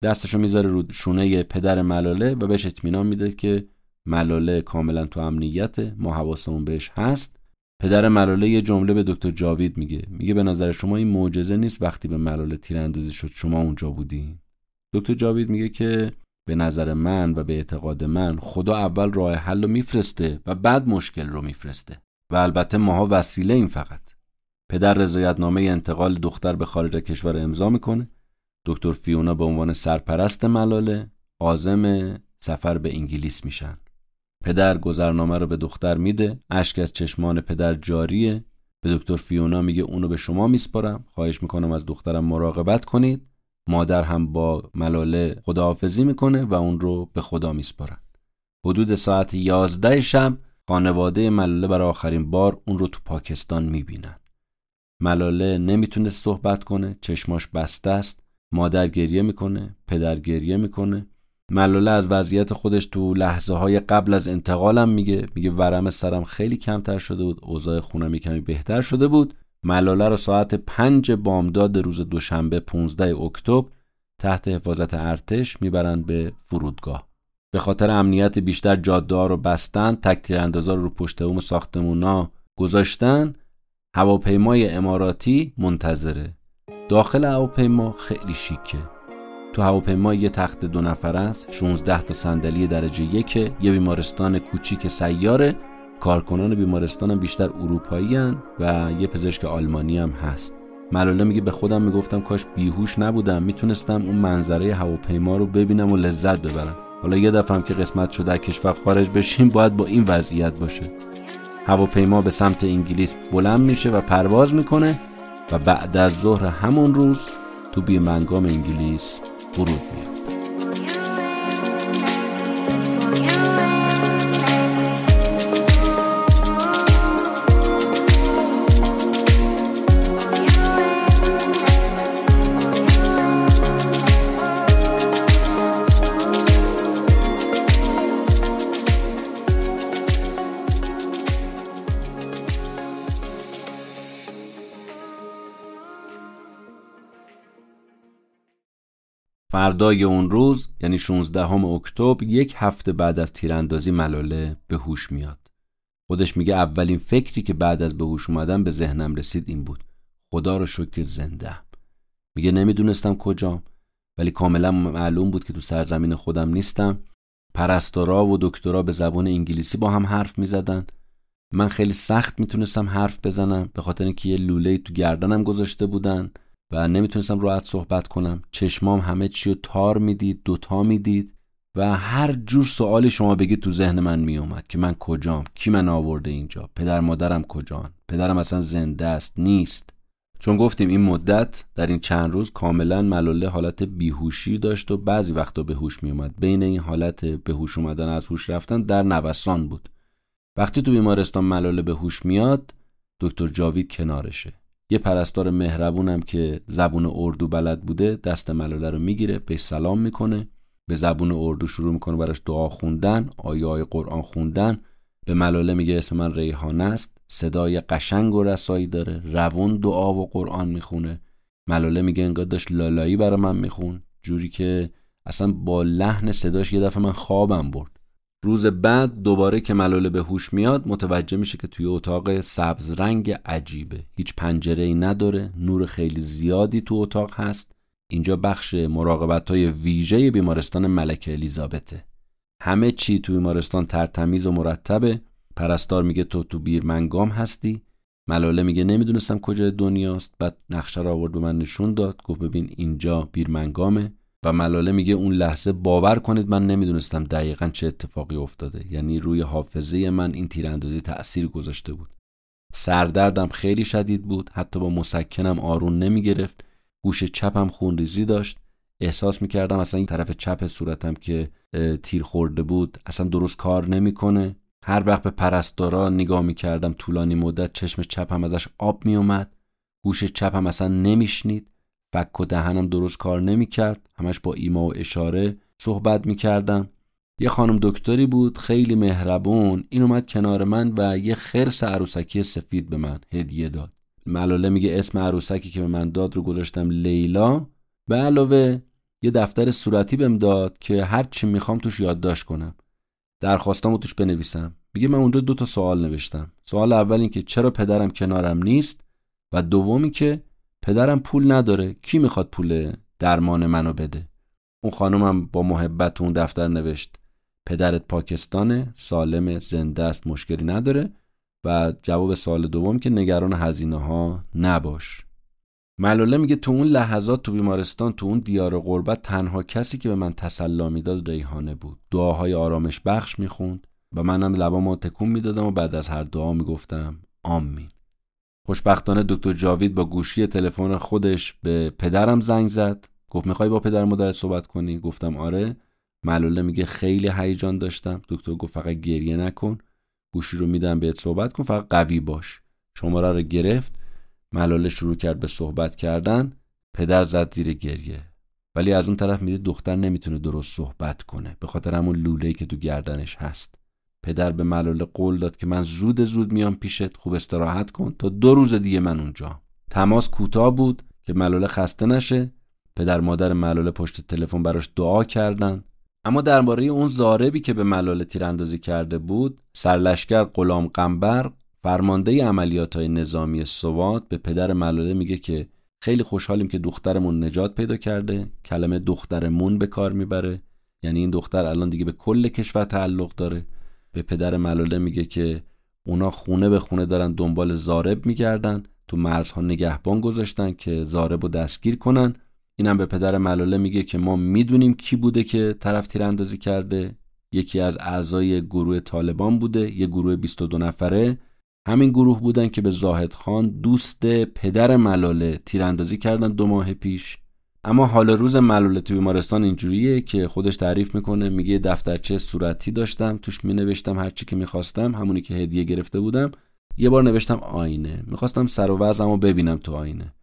S1: دستشو می‌ذاره رو شونه پدر ملاله و بهش اطمینان میده که ملاله کاملا تو امنیت ما حواسمون بهش هست. پدر ملاله یه جمله به دکتر جاوید میگه. میگه به نظر شما این معجزه نیست وقتی به ملاله تیراندازی شد شما اونجا بودین؟ دکتر جاوید میگه که به نظر من و به اعتقاد من خدا اول راه حل رو میفرسته و بعد مشکل رو میفرسته و البته ماها وسیله این فقط. پدر رضایتنامه انتقال دختر به خارج کشور امضا می‌کنه. دکتر فیونا به عنوان سرپرست ملاله عازم سفر به انگلیس میشن. پدر گذرنامه رو به دختر میده اشک از چشمان پدر جاریه. به دکتر فیونا میگه اونو به شما میسپارم خواهش می‌کنم از دخترم مراقبت کنید. مادر هم با ملاله خداحافظی می‌کنه و اون رو به خدا میسپارن. حدود ساعت یازده شب خانواده ملاله برای آخرین بار اون رو تو پاکستان می‌بینن. ملاله نمی‌تونه صحبت کنه چشماش بسته است. مادر گریه می‌کنه پدر گریه می‌کنه. ملاله از وضعیت خودش تو لحظه های قبل از انتقالم میگه میگه ورم سرم خیلی کمتر شده بود اوضاع خونم کمی بهتر شده بود. ملاله رو ساعت پنج بامداد روز دوشنبه 15 اکتبر تحت حفاظت ارتش می‌برن به فرودگاه به خاطر امنیت بیشتر جاده رو بستن تک تیراندازا رو پشت بوم ساختمونا گذاشتن هواپیمای اماراتی منتظره. داخل هواپیما خیلی شیکه. تو هواپیما یه تخت دو نفر است 16 تا صندلی درجه یک یه بیمارستان کوچیک سیاره. کارکنان بیمارستان بیشتر اروپایی و یه پزشک آلمانی هم هست. ملاله میگه به خودم می‌گفتم کاش بیهوش نبودم. می‌تونستم اون منظره هواپیما رو ببینم و لذت ببرم. حالا یه دفعه که قسمت شده کشور خارج بشیم باید با این وضعیت باشه. هواپیما به سمت انگلیس بلند میشه و پرواز می‌کنه. و بعد از ظهر همون روز تو بیرمنگام انگلیس فرود میاد فردای اون روز یعنی 16 اکتبر یک هفته بعد از تیراندازی ملاله به هوش میاد. خودش میگه اولین فکری که بعد از به هوش اومدن به ذهنم رسید این بود. خدا رو شکر زنده میگه نمی‌دونستم کجام ولی کاملا معلوم بود که تو سرزمین خودم نیستم. پرستارا و دکترا به زبان انگلیسی با هم حرف می‌زدن. من خیلی سخت می‌تونستم حرف بزنم به خاطر اینکه یه لوله تو گردنم گذاشته بودن. و نمی‌تونستم راحت صحبت کنم. چشمام همه چی رو تار می‌دید دوتا می‌دید و هر جور سوالی شما بگید تو ذهن من میومد که من کجام کی من آورده اینجا پدر مادرم کجان پدرم اصلا زنده است نیست. چون گفتیم این مدت در این چند روز کاملا ملاله حالت بیهوشی داشت و بعضی وقتا به هوش میومد بین این حالت به هوش اومدن از هوش رفتن در نوسان بود. وقتی تو بیمارستان ملاله به هوش میاد دکتر جاوید کنارشه. یه پرستار مهربونم که زبون اردو بلد بوده دست ملاله رو می‌گیره به سلام می‌کنه. به زبون اردو شروع می‌کنه براش دعا خوندن آیه آیه قرآن خوندن. به ملاله میگه اسم من ریحانه است. صدای قشنگ و رسایی داره. روون دعا و قرآن می‌خونه. ملاله میگه انگار داشت لالایی برا من میخون جوری که اصلا با لحن صداش یه دفعه من خوابم برد. روز بعد دوباره که ملاله به هوش میاد متوجه میشه که توی اتاق سبز رنگ عجیبه. هیچ پنجره ای نداره نور خیلی زیادی تو اتاق هست. اینجا بخش مراقبت های ویژه بیمارستان ملکه الیزابته. همه چی تو بیمارستان ترتمیز و مرتبه. پرستار میگه تو تو بیرمنگام هستی. ملاله میگه نمی‌دونستم کجای دنیاست. بعد نقشه رو آورد به من نشون داد. گفت ببین اینجا بیرمنگامه. و ملاله میگه اون لحظه باور کنید من نمی‌دونستم دقیقا چه اتفاقی افتاده. یعنی روی حافظه من این تیراندازی تأثیر گذاشته بود. سردردم خیلی شدید بود. حتی با مسکنم آرون نمی‌گرفت. گوش چپم خونریزی داشت. احساس می‌کردم اصلا این طرف چپ صورتم که تیر خورده بود اصلا درست کار نمی‌کنه. هر وقت به پرستارا نگاه می‌کردم طولانی مدت چشم چپم ازش آب میومد گوش چپم اصلا نمیشنید. فک و دهنم درست کار نمی‌کرد. همش با ایما و اشاره صحبت می‌کردم. یه خانم دکتری بود خیلی مهربون. این اومد کنار من و یه خرس عروسکی سفید به من هدیه داد. ملاله میگه اسم عروسکی که به من داد رو گذاشتم لیلا. به علاوه یه دفتر صورتی بهم داد که هر چی می‌خوام توش یادداشت کنم. درخواستامو توش بنویسم. میگه من اونجا دو تا سوال نوشتم. سوال اول این که چرا پدرم کنارم نیست و دومی که پدرم پول نداره. کی می‌خواد پول درمان منو بده؟ اون خانومم با محبت اون دفتر نوشت. پدرت پاکستانه سالم زنده است مشکلی نداره و جواب سوال دوم که نگران هزینه ها نباش. ملاله میگه تو اون لحظات تو بیمارستان تو اون دیار غربت تنها کسی که به من تسلا می‌داد ریحانه بود. دعاهای آرامش بخش می‌خوند و منم لبامو تکون می‌دادم و بعد از هر دعا می‌گفتم آمین. خوشبختانه دکتر جاوید با گوشی تلفن خودش به پدرم زنگ زد. گفت می‌خوای با پدر مادرت صحبت کنی؟ گفتم آره. ملاله میگه خیلی هیجان داشتم. دکتر گفت فقط گریه نکن. گوشی رو میدم بهت صحبت کن فقط قوی باش. شماره رو گرفت. ملاله شروع کرد به صحبت کردن. پدر زد زیر گریه. ولی از اون طرف میده دختر نمی‌تونه درست صحبت کنه. به خاطر همون لوله که تو گردنش هست. پدر به ملاله قول داد که من زود زود میام پیشت خوب استراحت کن تا دو روز دیگه من اونجا. تماس کوتاه بود که ملاله خسته نشه. پدر مادر ملاله پشت تلفن براش دعا کردن. اما درباره اون زاربی که به ملاله تیراندازی کرده بود سرلشکر غلام قنبر فرمانده عملیات های نظامی سوات به پدر ملاله میگه که خیلی خوشحالیم که دخترمون نجات پیدا کرده. کلمه دخترمون به کار می‌بره. یعنی این دختر الان دیگه به کل کشور تعلق داره. به پدر ملاله میگه که اونا خونه به خونه دارن دنبال زارب میگردن تو مرزها نگهبان گذاشتن که زارب رو دستگیر کنن. اینم به پدر ملاله میگه که ما می‌دونیم کی بوده که طرف تیراندازی کرده. یکی از اعضای گروه طالبان بوده یه گروه 22 نفره. همین گروه بودن که به زاهد خان دوست پدر ملاله تیراندازی کردن دو ماه پیش. اما حال روز ملاله تو بیمارستان اینجوریه که خودش تعریف می‌کنه میگه دفترچه صورتی داشتم توش مینوشتم هر چی که می‌خواستم همونی که هدیه گرفته بودم. یه بار نوشتم آینه. می‌خواستم سر و وضعمو ببینم تو آینه.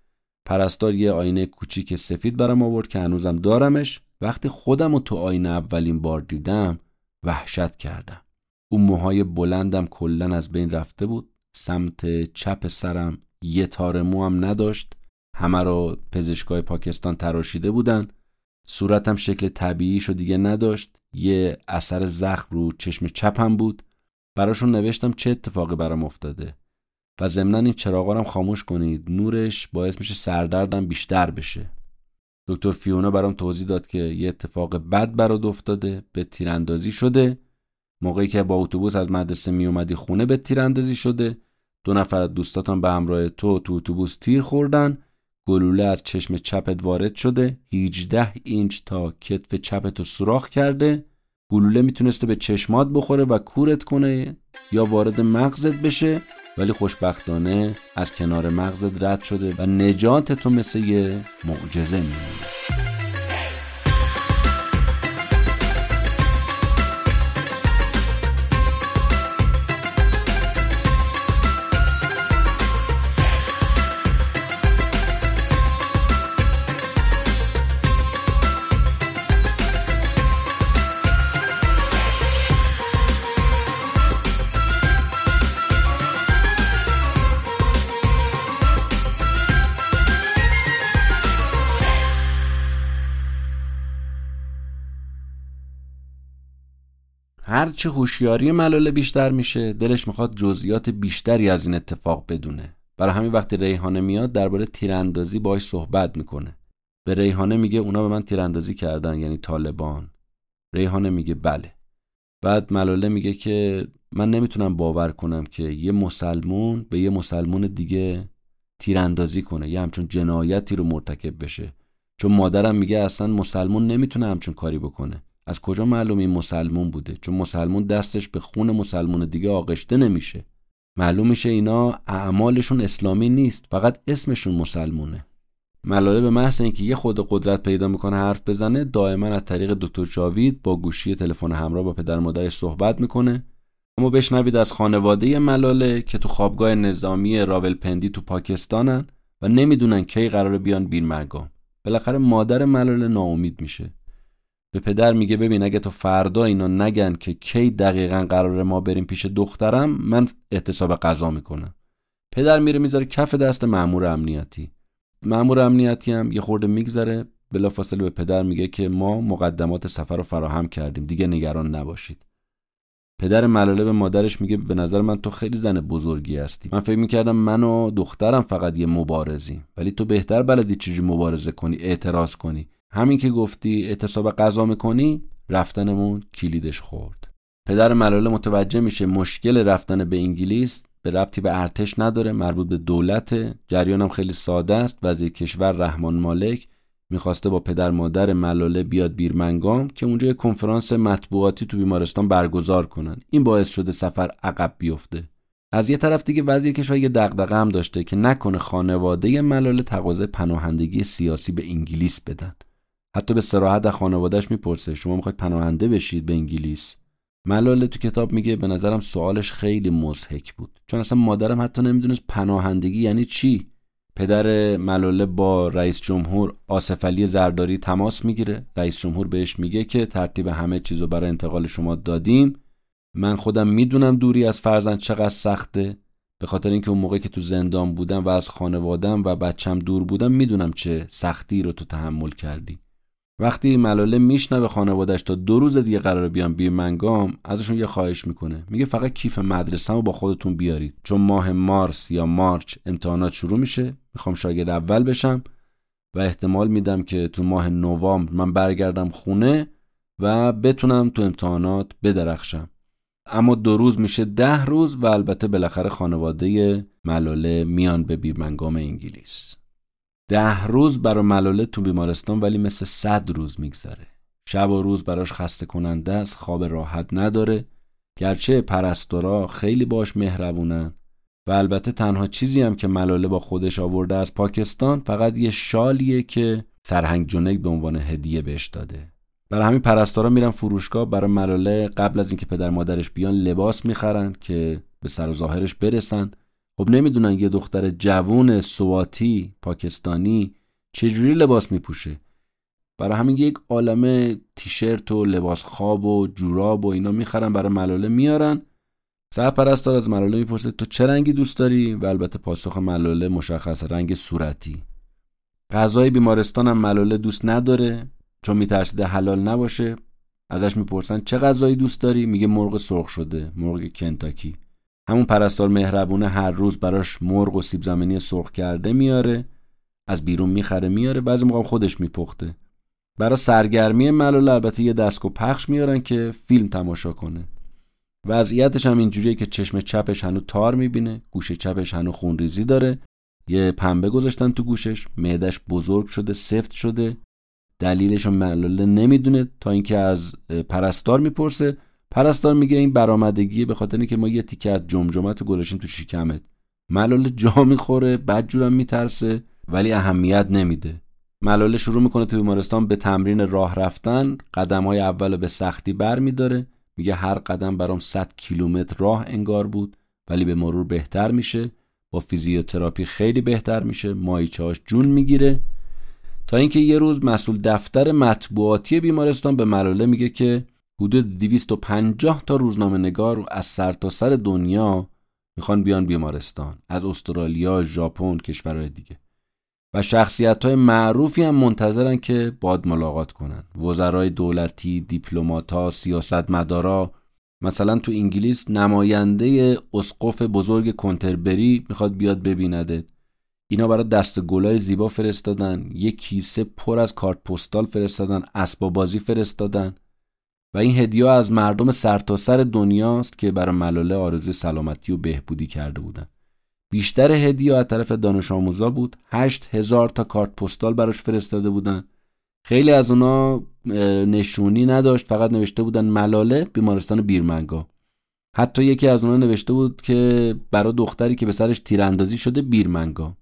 S1: پرستار یه آینه کوچیک سفید برام آورد که هنوزم دارمش. وقتی خودم رو تو آینه اولین بار دیدم وحشت کردم. اون موهای بلندم کلا از بین رفته بود. سمت چپ سرم یه تار موام نداشت. همه رو پزشکای پاکستان تراشیده بودن. صورتم شکل طبیعیش رو دیگه نداشت. یه اثر زخم رو چشم چپم بود. براشون نوشتم چه اتفاقی برام افتاده. و ضمنا این چراغارم خاموش کنید. نورش باعث میشه سردردم بیشتر بشه. دکتر فیونا برام توضیح داد که یه اتفاق بد برات افتاده. به تیراندازی شده. موقعی که با اتوبوس از مدرسه می اومدی خونه به تیراندازی شده. دو نفر از دوستاتان به همراه تو تو اتوبوس تیر خوردن. گلوله از چشم چپت وارد شده 18 اینچ تا کتف چپتو سوراخ کرده. گلوله می‌تونسته به چشمات بخوره و کورت کنه یا وارد مغزت بشه ولی خوشبختانه از کنار مغزت رد شده و نجات تو مثل یه معجزه میمونه هرچه هوشیاری ملاله بیشتر میشه دلش می‌خواد جزئیات بیشتری از این اتفاق بدونه. برای همین وقتی ریحانه میاد درباره تیراندازی باهاش صحبت می‌کنه. به ریحانه میگه اونا به من تیراندازی کردن یعنی طالبان. ریحانه میگه بله. بعد ملاله میگه که من نمی‌تونم باور کنم که یه مسلمون به یه مسلمون دیگه تیراندازی کنه یه همچون جنایتی رو مرتکب بشه. چون مادرم میگه اصلا مسلمون نمی‌تونه همچون کاری بکنه. از کجا معلوم این مسلمون بوده؟ چون مسلمون دستش به خون مسلمون دیگه آغشته نمیشه. معلوم میشه اینا اعمالشون اسلامی نیست فقط اسمشون مسلمونه. ملاله به محض اینکه یه خود قدرت پیدا می‌کنه حرف بزنه دائما از طریق دکتر جاوید با گوشی تلفن همراه با پدر مادرش صحبت می‌کنه. اما بشنوید از خانواده ملاله که تو خوابگاه نظامی راولپندی تو پاکستانن و نمی‌دونن کی قرار بیان بیرمرگام. بالاخره مادر ملاله ناامید میشه. به پدر میگه ببین اگه تو فردا اینا نگن که کی دقیقا قرار ما بریم پیش دخترم من احتساب قضا می‌کنم. پدر میره می‌ذاره کف دست مامور امنیتی. مامور امنیتی هم یه خورده میگذره بلافاصله به پدر میگه که ما مقدمات سفر رو فراهم کردیم دیگه نگران نباشید. پدر ملاله به مادرش میگه به نظر من تو خیلی زن بزرگی هستی. من فکر می‌کردم من و دخترم فقط یه مبارزیم. ولی تو بهتر بلدی چجوری مبارزه کنی اعتراض کنی. همین که گفتی اعتصاب قضا می‌کنی رفتنمون کلیدش خورد. پدر ملاله متوجه میشه مشکل رفتن به انگلیس به ربطی به ارتش نداره مربوط به دولت جریانم خیلی ساده است. وزیر کشور رحمان مالک می‌خواسته با پدر مادر ملاله بیاد بیرمنگام که اونجا یه کنفرانس مطبوعاتی تو بیمارستان برگزار کنن. این باعث شده سفر عقب بیفته. از یه طرف دیگه وزیر کشور یه دغدغه هم داشته که نکنه خانواده ملاله تقاضای پناهندگی سیاسی به انگلیس بدن. حتی به سراحت از خانوادهش می‌پرسه. شما می‌خواید پناهنده بشید به انگلیس؟ ملاله تو کتاب میگه به نظرم سوالش خیلی مزهک بود. چون اصلا مادرم حتی نمی‌دونست پناهندگی یعنی چی. پدر ملاله با رئیس جمهور آصف علی زرداری تماس می‌گیره. رئیس جمهور بهش میگه که ترتیب همه چیزو برای انتقال شما دادیم من خودم می‌دونم دوری از فرزند چقدر سخته. به خاطر اینکه اون موقعی که تو زندان بودم و از خانوادم و بچم دور بودم می‌دونم چه سختی رو تو تحمل کردی. وقتی ملاله میشنوه خانوادش تا دو روز دیگه قرار بیان بیرمنگام ازشون یه خواهش می‌کنه. میگه فقط کیف مدرسه رو با خودتون بیارید. چون ماه مارس یا مارچ امتحانات شروع میشه می‌خوام شاگرد اول بشم و احتمال میدم که تو ماه نوامبر من برگردم خونه و بتونم تو امتحانات بدرخشم. اما دو روز میشه ده روز و البته بالاخره خانواده ملاله میان به بیرمنگام انگلیس. ده روز برای ملاله تو بیمارستان ولی مثل صد روز میگذره. شب و روز براش خسته کننده است خواب راحت نداره. گرچه پرستورا خیلی باش مهربونن و البته تنها چیزی هم که ملاله با خودش آورده از پاکستان فقط یه شالیه که سرهنگ جنگ به عنوان هدیه بهش داده. برای همین پرستارا میرن فروشگاه برای ملاله قبل از اینکه پدر مادرش بیان لباس می‌خرن که به سر و ظاهرش برسن. خب نمی‌دونن یه دختر جوون سواتی پاکستانی چجوری لباس میپوشه. برای همین یک عالمه تیشرت و لباس خواب و جوراب و اینا می‌خرن برای ملاله میارن. سرپرستار از ملاله می‌پرسه تو چه رنگی دوست داری؟ و البته پاسخ ملاله مشخص رنگ صورتی. غذای بیمارستان هم ملاله دوست نداره چون میترسیده حلال نباشه. ازش می‌پرسن چه غذایی دوست داری؟ میگه مرغ سرخ شده مرغ کنتاکی. همون پرستار مهربونه هر روز براش مرغ و سیب زمینی سرخ کرده میاره از بیرون می‌خره میاره بعضی موقع خودش میپخته. برای سرگرمی ملال البته یه دستگو پخش میارن که فیلم تماشا کنه. وضعیتش هم اینجوریه که چشم چپش هنو تار می‌بینه گوشه چپش هنو خونریزی داره. یه پنبه گذاشتن تو گوشش معدش بزرگ شده سفت شده. دلیلش رو ملاله نمی‌دونه تا اینکه از پرستار می‌پرسه. پرستار میگه این برآمدگی به خاطر اینکه ما یه تیکه از جمجمت رو گذاشتیم تو شکمت. ملاله جا می‌خوره بعد جورم میترسه ولی اهمیت نمیده. ملاله شروع می‌کنه تو بیمارستان به تمرین راه رفتن قدم های اول به سختی بر میداره. میگه هر قدم برام 100 کیلومتر راه انگار بود ولی به مرور بهتر میشه. با فیزیوتراپی خیلی بهتر میشه. مایچهاش جون می‌گیره. تا اینکه یه روز مسئول دفتر مطبوعاتی بیمارستان به ملاله میگه که حدود 250 تا روزنامه نگار از سرتاسر سر دنیا می‌خوان بیان بیمارستان از استرالیا، ژاپن، کشورهای دیگه. و شخصیت های معروفی هم منتظرن که باد ملاقات کنن. وزرای دولتی، دیپلماتها، سیاستمدارا مثلا تو انگلیس نماینده اسقف بزرگ کنتربری می‌خواد بیاد ببیندت. اینا برای دست گلای زیبا فرستادن یه کیسه پر از کارت پستال فرستادن اسباب بازی فرستادن. و این هدیه از مردم سرتاسر سر دنیاست که برای ملاله آرزوی سلامتی و بهبودی کرده بودن. بیشتر هدیه از طرف دانش آموزا بود. هشت هزار تا کارت پستال براش فرستاده بودن. خیلی از اونا نشونی نداشت. فقط نوشته بودن ملاله بیمارستان بیرمنگا. حتی یکی از اونا نوشته بود که برای دختری که به سرش تیراندازی شده بیرمنگا.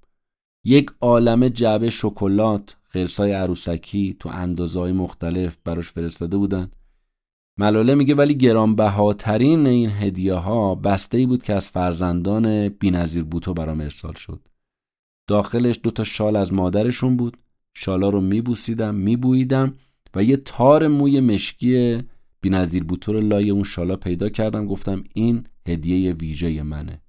S1: یک عالم جعبه شکلات خرسای عروسکی تو اندازهای مختلف براش فرستاده بودن. ملاله میگه ولی گرانبهاترین این هدیه ها بسته ای بود که از فرزندان بینظیر بوتو برام ارسال شد. داخلش دو تا شال از مادرشون بود. شالا رو میبوسیدم میبوییدم و یه تار موی مشکی بینظیر بوتو رو لای اون شالا پیدا کردم. گفتم این هدیه ویژه منه.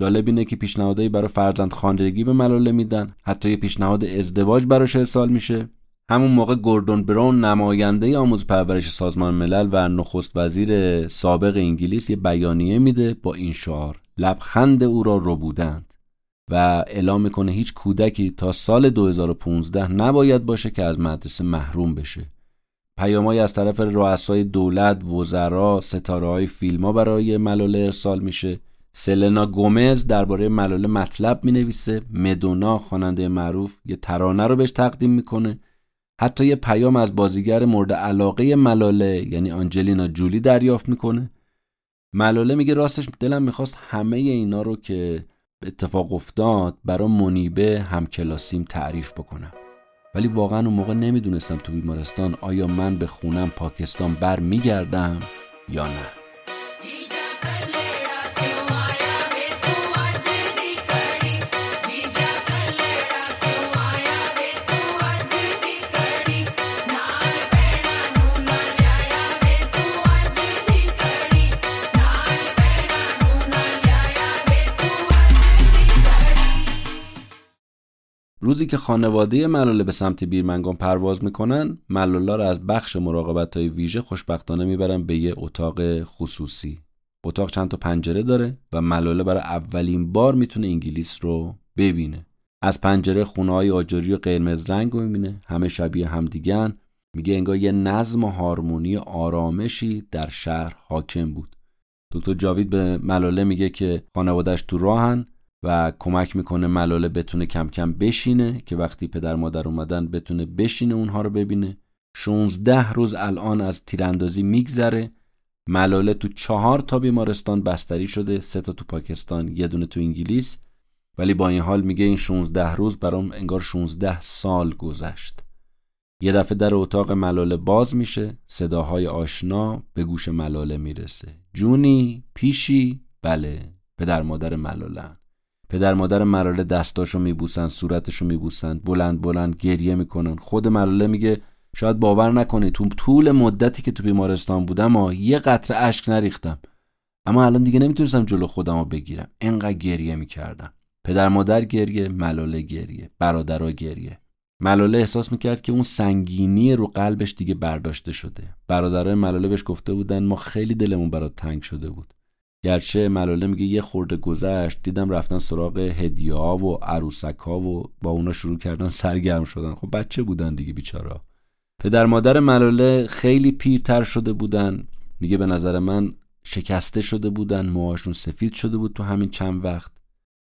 S1: جالب اینه که پیشنهادهایی برای فرزند خاندگی به ملاله میدن. حتی یه پیشنهاد ازدواج براش ارسال میشه. همون موقع گوردون برون نماینده آموز پرورش سازمان ملل و نخست وزیر سابق انگلیس یه بیانیه میده با این شعار. لبخند او را رو بودند و اعلام می‌کنه هیچ کودکی تا سال 2015 نباید باشه که از مدرسه محروم بشه. پیامایی از طرف رؤسای دولت، وزرا، ستاره های فیلم ها برای ملاله ارسال میشه. سلنا گومز درباره ملاله مطلب می نویسه مدونا خواننده معروف یه ترانه رو بهش تقدیم می‌کنه. حتی یه پیام از بازیگر مورد علاقه ملاله یعنی آنجلینا جولی دریافت می‌کنه. ملاله میگه راستش دلم می‌خواست همه اینا رو که اتفاق افتاد برا منیبه همکلاسیم تعریف بکنم. ولی واقعا اون موقع نمی‌دونستم تو بیمارستان آیا من به خونم پاکستان بر میگردم یا نه. روزی که خانواده ملاله به سمت بیرمنگان پرواز می‌کنن ملالا رو از بخش مراقبت های ویژه خوشبختانه می‌برن به یه اتاق خصوصی. اتاق چند تا پنجره داره و ملاله برای اولین بار می‌تونه انگلیس رو ببینه. از پنجره خونه های آجری و قرمز رنگ رو می‌بینه. همه شبیه همدیگن میگه انگار یه نظم و هارمونی آرامشی در شهر حاکم بود. دکتر جاوید به ملاله میگه که خانوادش تو راهن. و کمک می‌کنه ملاله بتونه کم کم بشینه که وقتی پدر مادر اومدن بتونه بشینه اونها رو ببینه. 16 روز الان از تیراندازی میگذره. ملاله تو چهار تا بیمارستان بستری شده سه تا تو پاکستان یه دونه تو انگلیس. ولی با این حال میگه این 16 روز برام انگار 16 سال گذشت. یه دفعه در اتاق ملاله باز میشه صداهای آشنا به گوش ملاله می‌رسه. جونی پیشی؟ بله پدر مادر ملاله پدر مادر ملاله دستاشو میبوسن صورتشو میبوسن بلند بلند گریه می‌کنن. خود ملاله میگه شاید باور نکنی تو طول مدتی که تو بیمارستان بودم یه قطره اشک نریختم. اما الان دیگه نمی‌تونستم جلو خودم رو بگیرم. انقدر گریه می‌کردم. پدر مادر گریه ملاله گریه برادرها گریه. ملاله احساس می‌کرد که اون سنگینی رو قلبش دیگه برداشته شده. برادرای ملاله بهش گفته بودن ما خیلی دلمون برات تنگ شده بود. گرچه ملاله میگه یه خورده گذشت دیدم رفتن سراغ هدیه ها و عروسک ها و با اونا شروع کردن سرگرم شدن. خب بچه بودن دیگه بیچارا. پدر مادر ملاله خیلی پیرتر شده بودن. میگه به نظر من شکسته شده بودن موهاشون سفید شده بود تو همین چند وقت.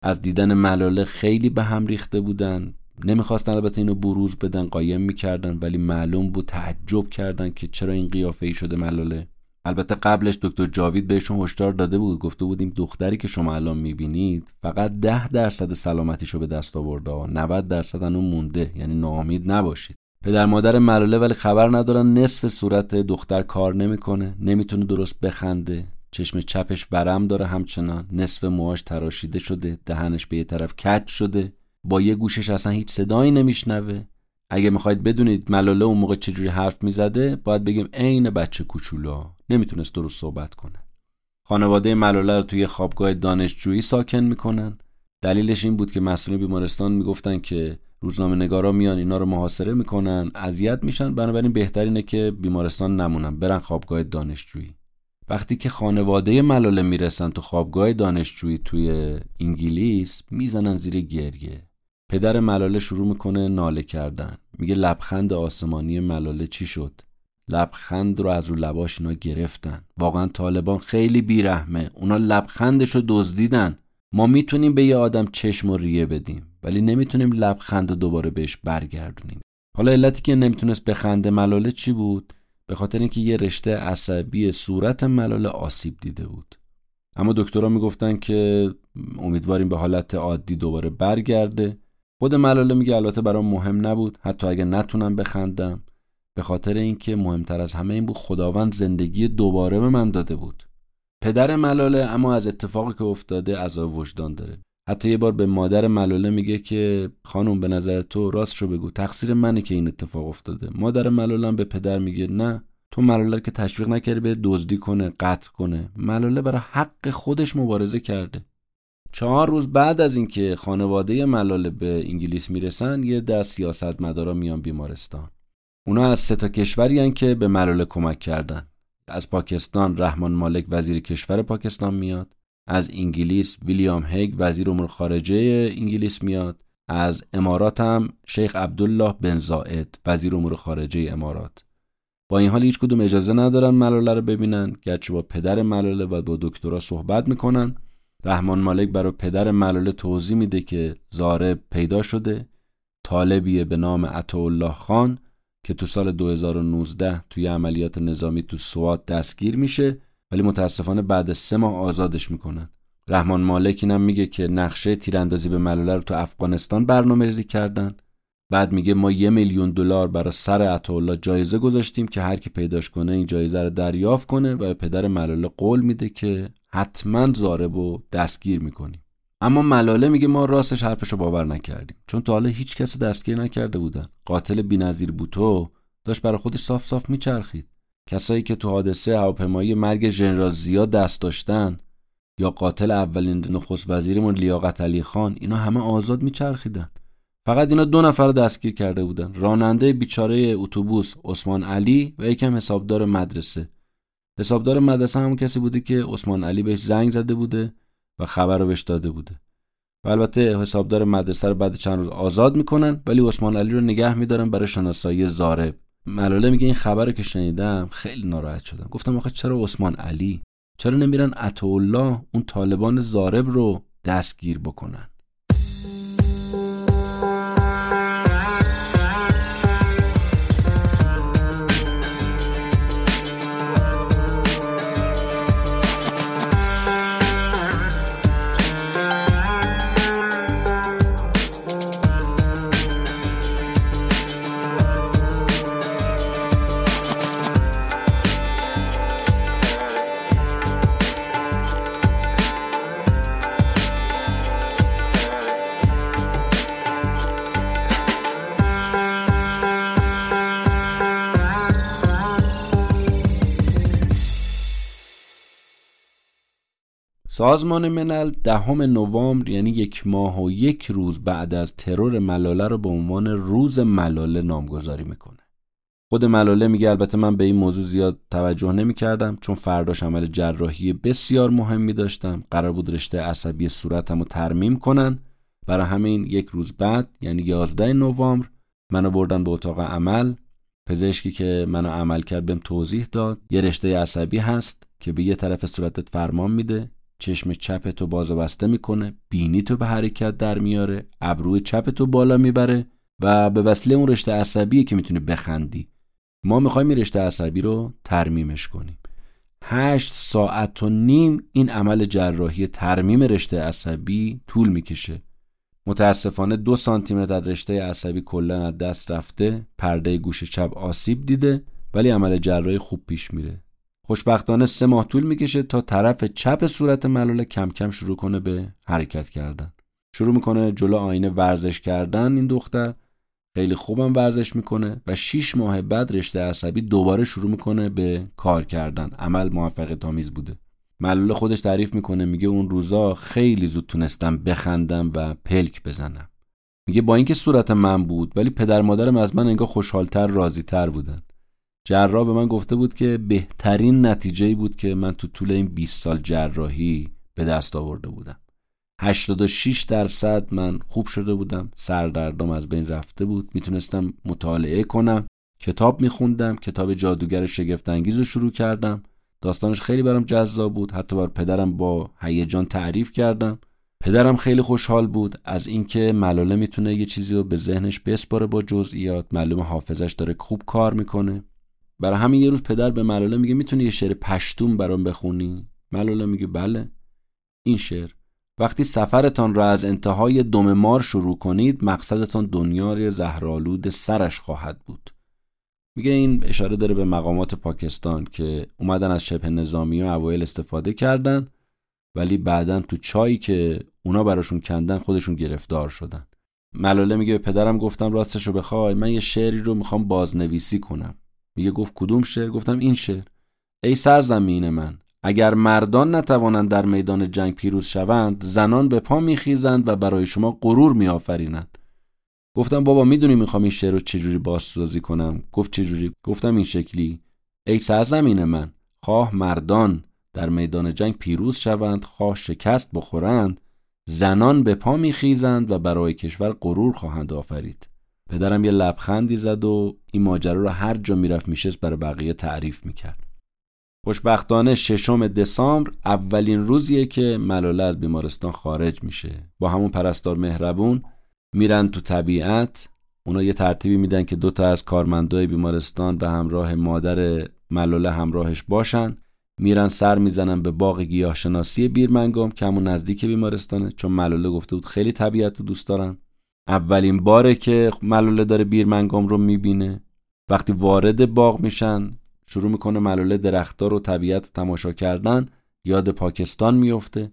S1: از دیدن ملاله خیلی به هم ریخته بودن. نمی‌خواستن البته اینو بروز بدن قایم می‌کردن ولی معلوم بود تعجب کردن که چرا این قیافه ای شده ملاله. البته قبلش دکتر جاوید بهشون هشدار داده بود گفته بودیم دختری که شما الان می‌بینید فقط ده درصد سلامتیشو به دست آورده 90 درصد اون مونده یعنی ناامید نباشید. پدر مادر ملاله ولی خبر ندارن نصف صورت دختر کار نمی‌کنه نمی‌تونه درست بخنده. چشم چپش ورم داره همچنان. نصف موهاش تراشیده شده دهنش به یه طرف کج شده. با یه گوشش اصلا هیچ صدایی نمیشنوه. اگه می‌خواید بدونید ملاله اون موقع چجوری حرف می‌زده باید بگیم عین بچه کوچولو. نمی‌تونست درست صحبت کنه. خانواده ملاله رو توی خوابگاه دانشجویی ساکن می‌کنن. دلیلش این بود که مسئولین بیمارستان می‌گفتن که روزنامه نگارا میان اینا رو محاصره می‌کنن اذیت میشن. بنابراین بهترینه که بیمارستان نمونن برن خوابگاه دانشجویی. وقتی که خانواده ملاله می‌رسن تو خوابگاه دانشجویی توی انگلیس می‌زنن زیر گریه. پدر ملاله شروع می‌کنه ناله کردن. میگه لبخند آسمانی ملاله چی شد؟ لبخند رو از رو لباش اینا گرفتن. واقعا طالبان خیلی بیرحمه. اونا لبخندش رو دزدیدن. ما می‌تونیم به یه آدم چشم و ریه بدیم ولی نمی‌تونیم لبخند رو دوباره بهش برگردونیم. حالا علتی که نمی‌تونست بخنده ملاله چی بود؟ به خاطر اینکه یه رشته عصبی صورت ملاله آسیب دیده بود. اما دکترها می‌گفتن که امیدواریم به حالت عادی دوباره برگرده. خود ملاله میگه البته برام مهم نبود. حتی اگه نتونم بخندم. به خاطر اینکه مهمتر از همه این بود خداوند زندگی دوباره به من داده بود. پدر ملاله اما از اتفاقی که افتاده عذاب وجدان داره. حتی یه بار به مادر ملاله میگه که خانم به نظر تو راست رو بگو تقصیر منه که این اتفاق افتاده. مادر ملاله به پدر میگه نه تو ملاله که تشویق نکردی به دزدی کنه قتل کنه. ملاله برای حق خودش مبارزه کرده. چهار روز بعد از اینکه خانواده ملاله به انگلیس می‌رسن یه دست سیاست مدارا میان بیمارستان. اونا از سه تا کشوری که به ملاله کمک کردن. از پاکستان رحمان مالک وزیر کشور پاکستان میاد. از انگلیس ویلیام هیگ وزیر امور خارجه انگلیس میاد. از امارات هم شیخ عبدالله بن زائد وزیر امور خارجه امارات. با این حال هیچ کدوم اجازه ندارن ملاله رو ببینن گرچه با پدر ملاله و با دکترا صحبت می‌کنن. رحمان مالک برای پدر ملاله توضیح میده که زارب پیدا شده طالبیه به نام عطاالله خان که تو سال 2019 توی عملیات نظامی تو سوات دستگیر میشه ولی متاسفانه بعد سه ماه آزادش می‌کنن. رحمان مالک اینم میگه که نقشه تیراندازی به ملاله رو تو افغانستان برنامه ریزی کردن. بعد میگه ما یه میلیون دلار برای سر عطاالله جایزه گذاشتیم که هر کی پیداش کنه این جایزه رو دریافت کنه و پدر ملاله قول میده که حتما زارب و دستگیر می‌کنیم اما ملاله میگه ما راستش حرفشو باور نکردیم. چون تا حالا هیچ کس دستگیر نکرده بودن. قاتل بینظیر بوتو داشت برای خودش صاف صاف میچرخید. کسایی که تو حادثه هواپیمایی مرگ ژنرال زیاد دست داشتن یا قاتل اولین نخست وزیرمون لیاقت علی خان اینا همه آزاد میچرخیدن. فقط اینا دو نفر رو دستگیر کرده بودن. راننده بیچاره اتوبوس عثمان علی و یکم حسابدار مدرسه. حسابدار مدرسه همون کسی بوده که عثمان علی بهش زنگ زده بوده و خبر رو بهش داده بوده. و البته حسابدار مدرسه رو بعد چند روز آزاد می‌کنن ولی عثمان علی رو نگه میدارن برای شناسایی زارب. ملاله میگه این خبر رو که شنیدم خیلی ناراحت شدم. گفتم آخه چرا عثمان علی؟ چرا نمیرن عطاالله اون طالبان زارب رو دستگیر بکنن؟ سازمان ملل دهم نوامبر یعنی یک ماه و یک روز بعد از ترور ملاله رو به عنوان روز ملاله نامگذاری می‌کنه. خود ملاله میگه البته من به این موضوع زیاد توجه نمی کردم چون فرداش عمل جراحی بسیار مهمی داشتم قرار بود رشته عصبی صورتم رو ترمیم کنن. برای همین یک روز بعد یعنی 11 نوامبر منو بردن به اتاق عمل. پزشکی که منو عمل کرد بهم توضیح داد. یه رشته عصبی هست که به یه طرف صورتت فرمان میده. چشم چپ تو باز و بسته می‌کنه بینی تو به حرکت در میاره ابروی چپ تو بالا می‌بره و به وسیله اون رشته عصبی که می‌تونی بخندی. ما می‌خوایم این رشته عصبی رو ترمیمش کنیم. هشت ساعت و نیم این عمل جراحی ترمیم رشته عصبی طول می‌کشه. متاسفانه دو سانتیمتر رشته عصبی کلا از دست رفته پرده گوش چپ آسیب دیده ولی عمل جراحی خوب پیش میره. خوشبختانه سه ماه طول می‌کشه تا طرف چپ صورت ملاله کم کم شروع کنه به حرکت کردن. شروع می‌کنه جلو آینه ورزش کردن این دختر. خیلی خوبم ورزش می‌کنه و 6 ماه بعد رشته عصبی دوباره شروع می‌کنه به کار کردن. عمل موفق تامیز بوده. ملاله خودش تعریف می‌کنه میگه اون روزا خیلی زود تونستم بخندم و پلک بزنم. میگه با اینکه صورت من بود ولی پدر مادرم از من انگار خوشحالتر راضیتر بودن. جراح به من گفته بود که بهترین نتیجه بود که من تو طول این 20 سال جراحی به دست آورده بودم. 86 درصد من خوب شده بودم سردردم از بین رفته بود. می‌تونستم مطالعه کنم کتاب میخوندم کتاب جادوگر شگفت انگیز رو شروع کردم. داستانش خیلی برام جذاب بود. حتی بر پدرم با هیجان تعریف کردم. پدرم خیلی خوشحال بود از اینکه ملاله می‌تونه یه چیزی رو به ذهنش بسپاره با جزئیات. معلوم حافظش داره خوب کار می‌کنه. برای همین یه روز پدر به ملاله میگه می‌تونی یه شعر پشتون برام بخونی؟ ملاله میگه بله. این شعر وقتی سفرتان را از انتهای دم مار شروع کنید مقصدتان دنیای زهرالود سرش خواهد بود. میگه این اشاره داره به مقامات پاکستان که اومدن از شبه نظامی و اوایل استفاده کردن ولی بعدا تو چایی که اونا براشون کندن خودشون گرفتار شدن. ملاله میگه به پدرم گفتم راستش رو بخوای من یه شعری رو می‌خوام بازنویسی کنم. میگه گفت کدوم شعر؟ گفتم این شعر. ای سرزمین من اگر مردان نتوانند در میدان جنگ پیروز شوند زنان به پا میخیزند و برای شما غرور میآفرینند. گفتم بابا می‌دونی می‌خوام این شعر رو چجوری بازسازی کنم؟ گفت چجوری؟ گفتم این شکلی. ای سرزمین من خواه مردان در میدان جنگ پیروز شوند خواه شکست بخورند زنان به پا میخیزند و برای کشور غرور خواهند آفرید. پدرم یه لبخندی زد و این ماجرا رو هر جا می‌رفت میشست برای بقیه تعریف می‌کرد. خوشبختانه ششم دسامبر اولین روزیه که ملاله از بیمارستان خارج میشه. با همون پرستار مهربون میرن تو طبیعت. اونا یه ترتیبی میدن که دوتا از کارمندای بیمارستان به همراه مادر ملاله همراهش باشن. میرن سر می‌زنن به باغ گیاهشناسی بیرمنگام که همون نزدیک بیمارستانه چون ملاله گفته بود خیلی طبیعت رو دوست دارم اولین باره که ملاله داره بیرمنگام رو می‌بینه. وقتی وارد باغ میشن شروع می‌کنه ملاله درختار و طبیعت تماشا کردن یاد پاکستان میفته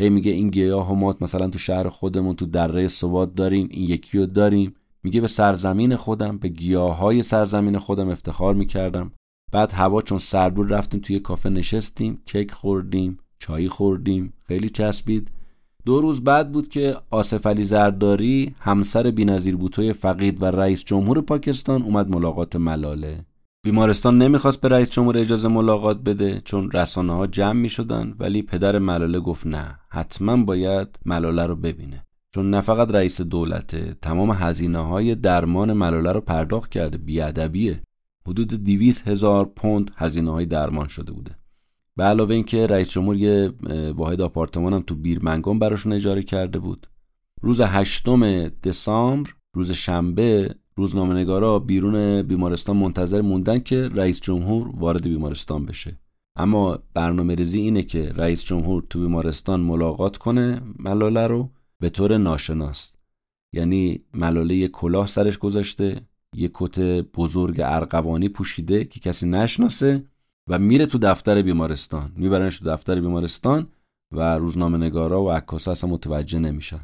S1: هی میگه این گیاه و مثلا تو شهر خودمون تو دره سواد داریم این یکی رو داریم. میگه به سرزمین خودم به گیاه های سرزمین خودم افتخار می‌کردم. بعد هوا چون سربور رفتیم توی کافه نشستیم کیک خوردیم چای خوردیم خیلی چسبید. دو روز بعد بود که آصف علی زرداری همسر بینظیر بوتوی فقید و رئیس جمهور پاکستان اومد ملاقات ملاله. بیمارستان نمی‌خواست به رئیس جمهور اجازه ملاقات بده چون رسانه ها جمع می شدن ولی پدر ملاله گفت نه حتما باید ملاله رو ببینه. چون نه فقط رئیس دولته تمام هزینه های درمان ملاله رو پرداخت کرده بیادبیه. حدود دیویز هزار پوند هزینه های درمان شده بوده. به علاوه اینکه رئیس جمهور یه واحد آپارتمان هم تو بیرمنگام براشون اجاره کرده بود. روز هشتم دسامبر روز شنبه روزنامه‌نگارا بیرون بیمارستان منتظر موندن که رئیس جمهور وارد بیمارستان بشه. اما برنامه ریزی اینه که رئیس جمهور تو بیمارستان ملاقات کنه ملاله رو به طور ناشناس. یعنی ملاله یه کلاه سرش گذاشته یه کت بزرگ ارغوانی پوشیده که کسی نشناسه و میره تو دفتر بیمارستان. میبرنش تو دفتر بیمارستان و روزنامه نگارا و عکاسا اصلا متوجه نمیشن.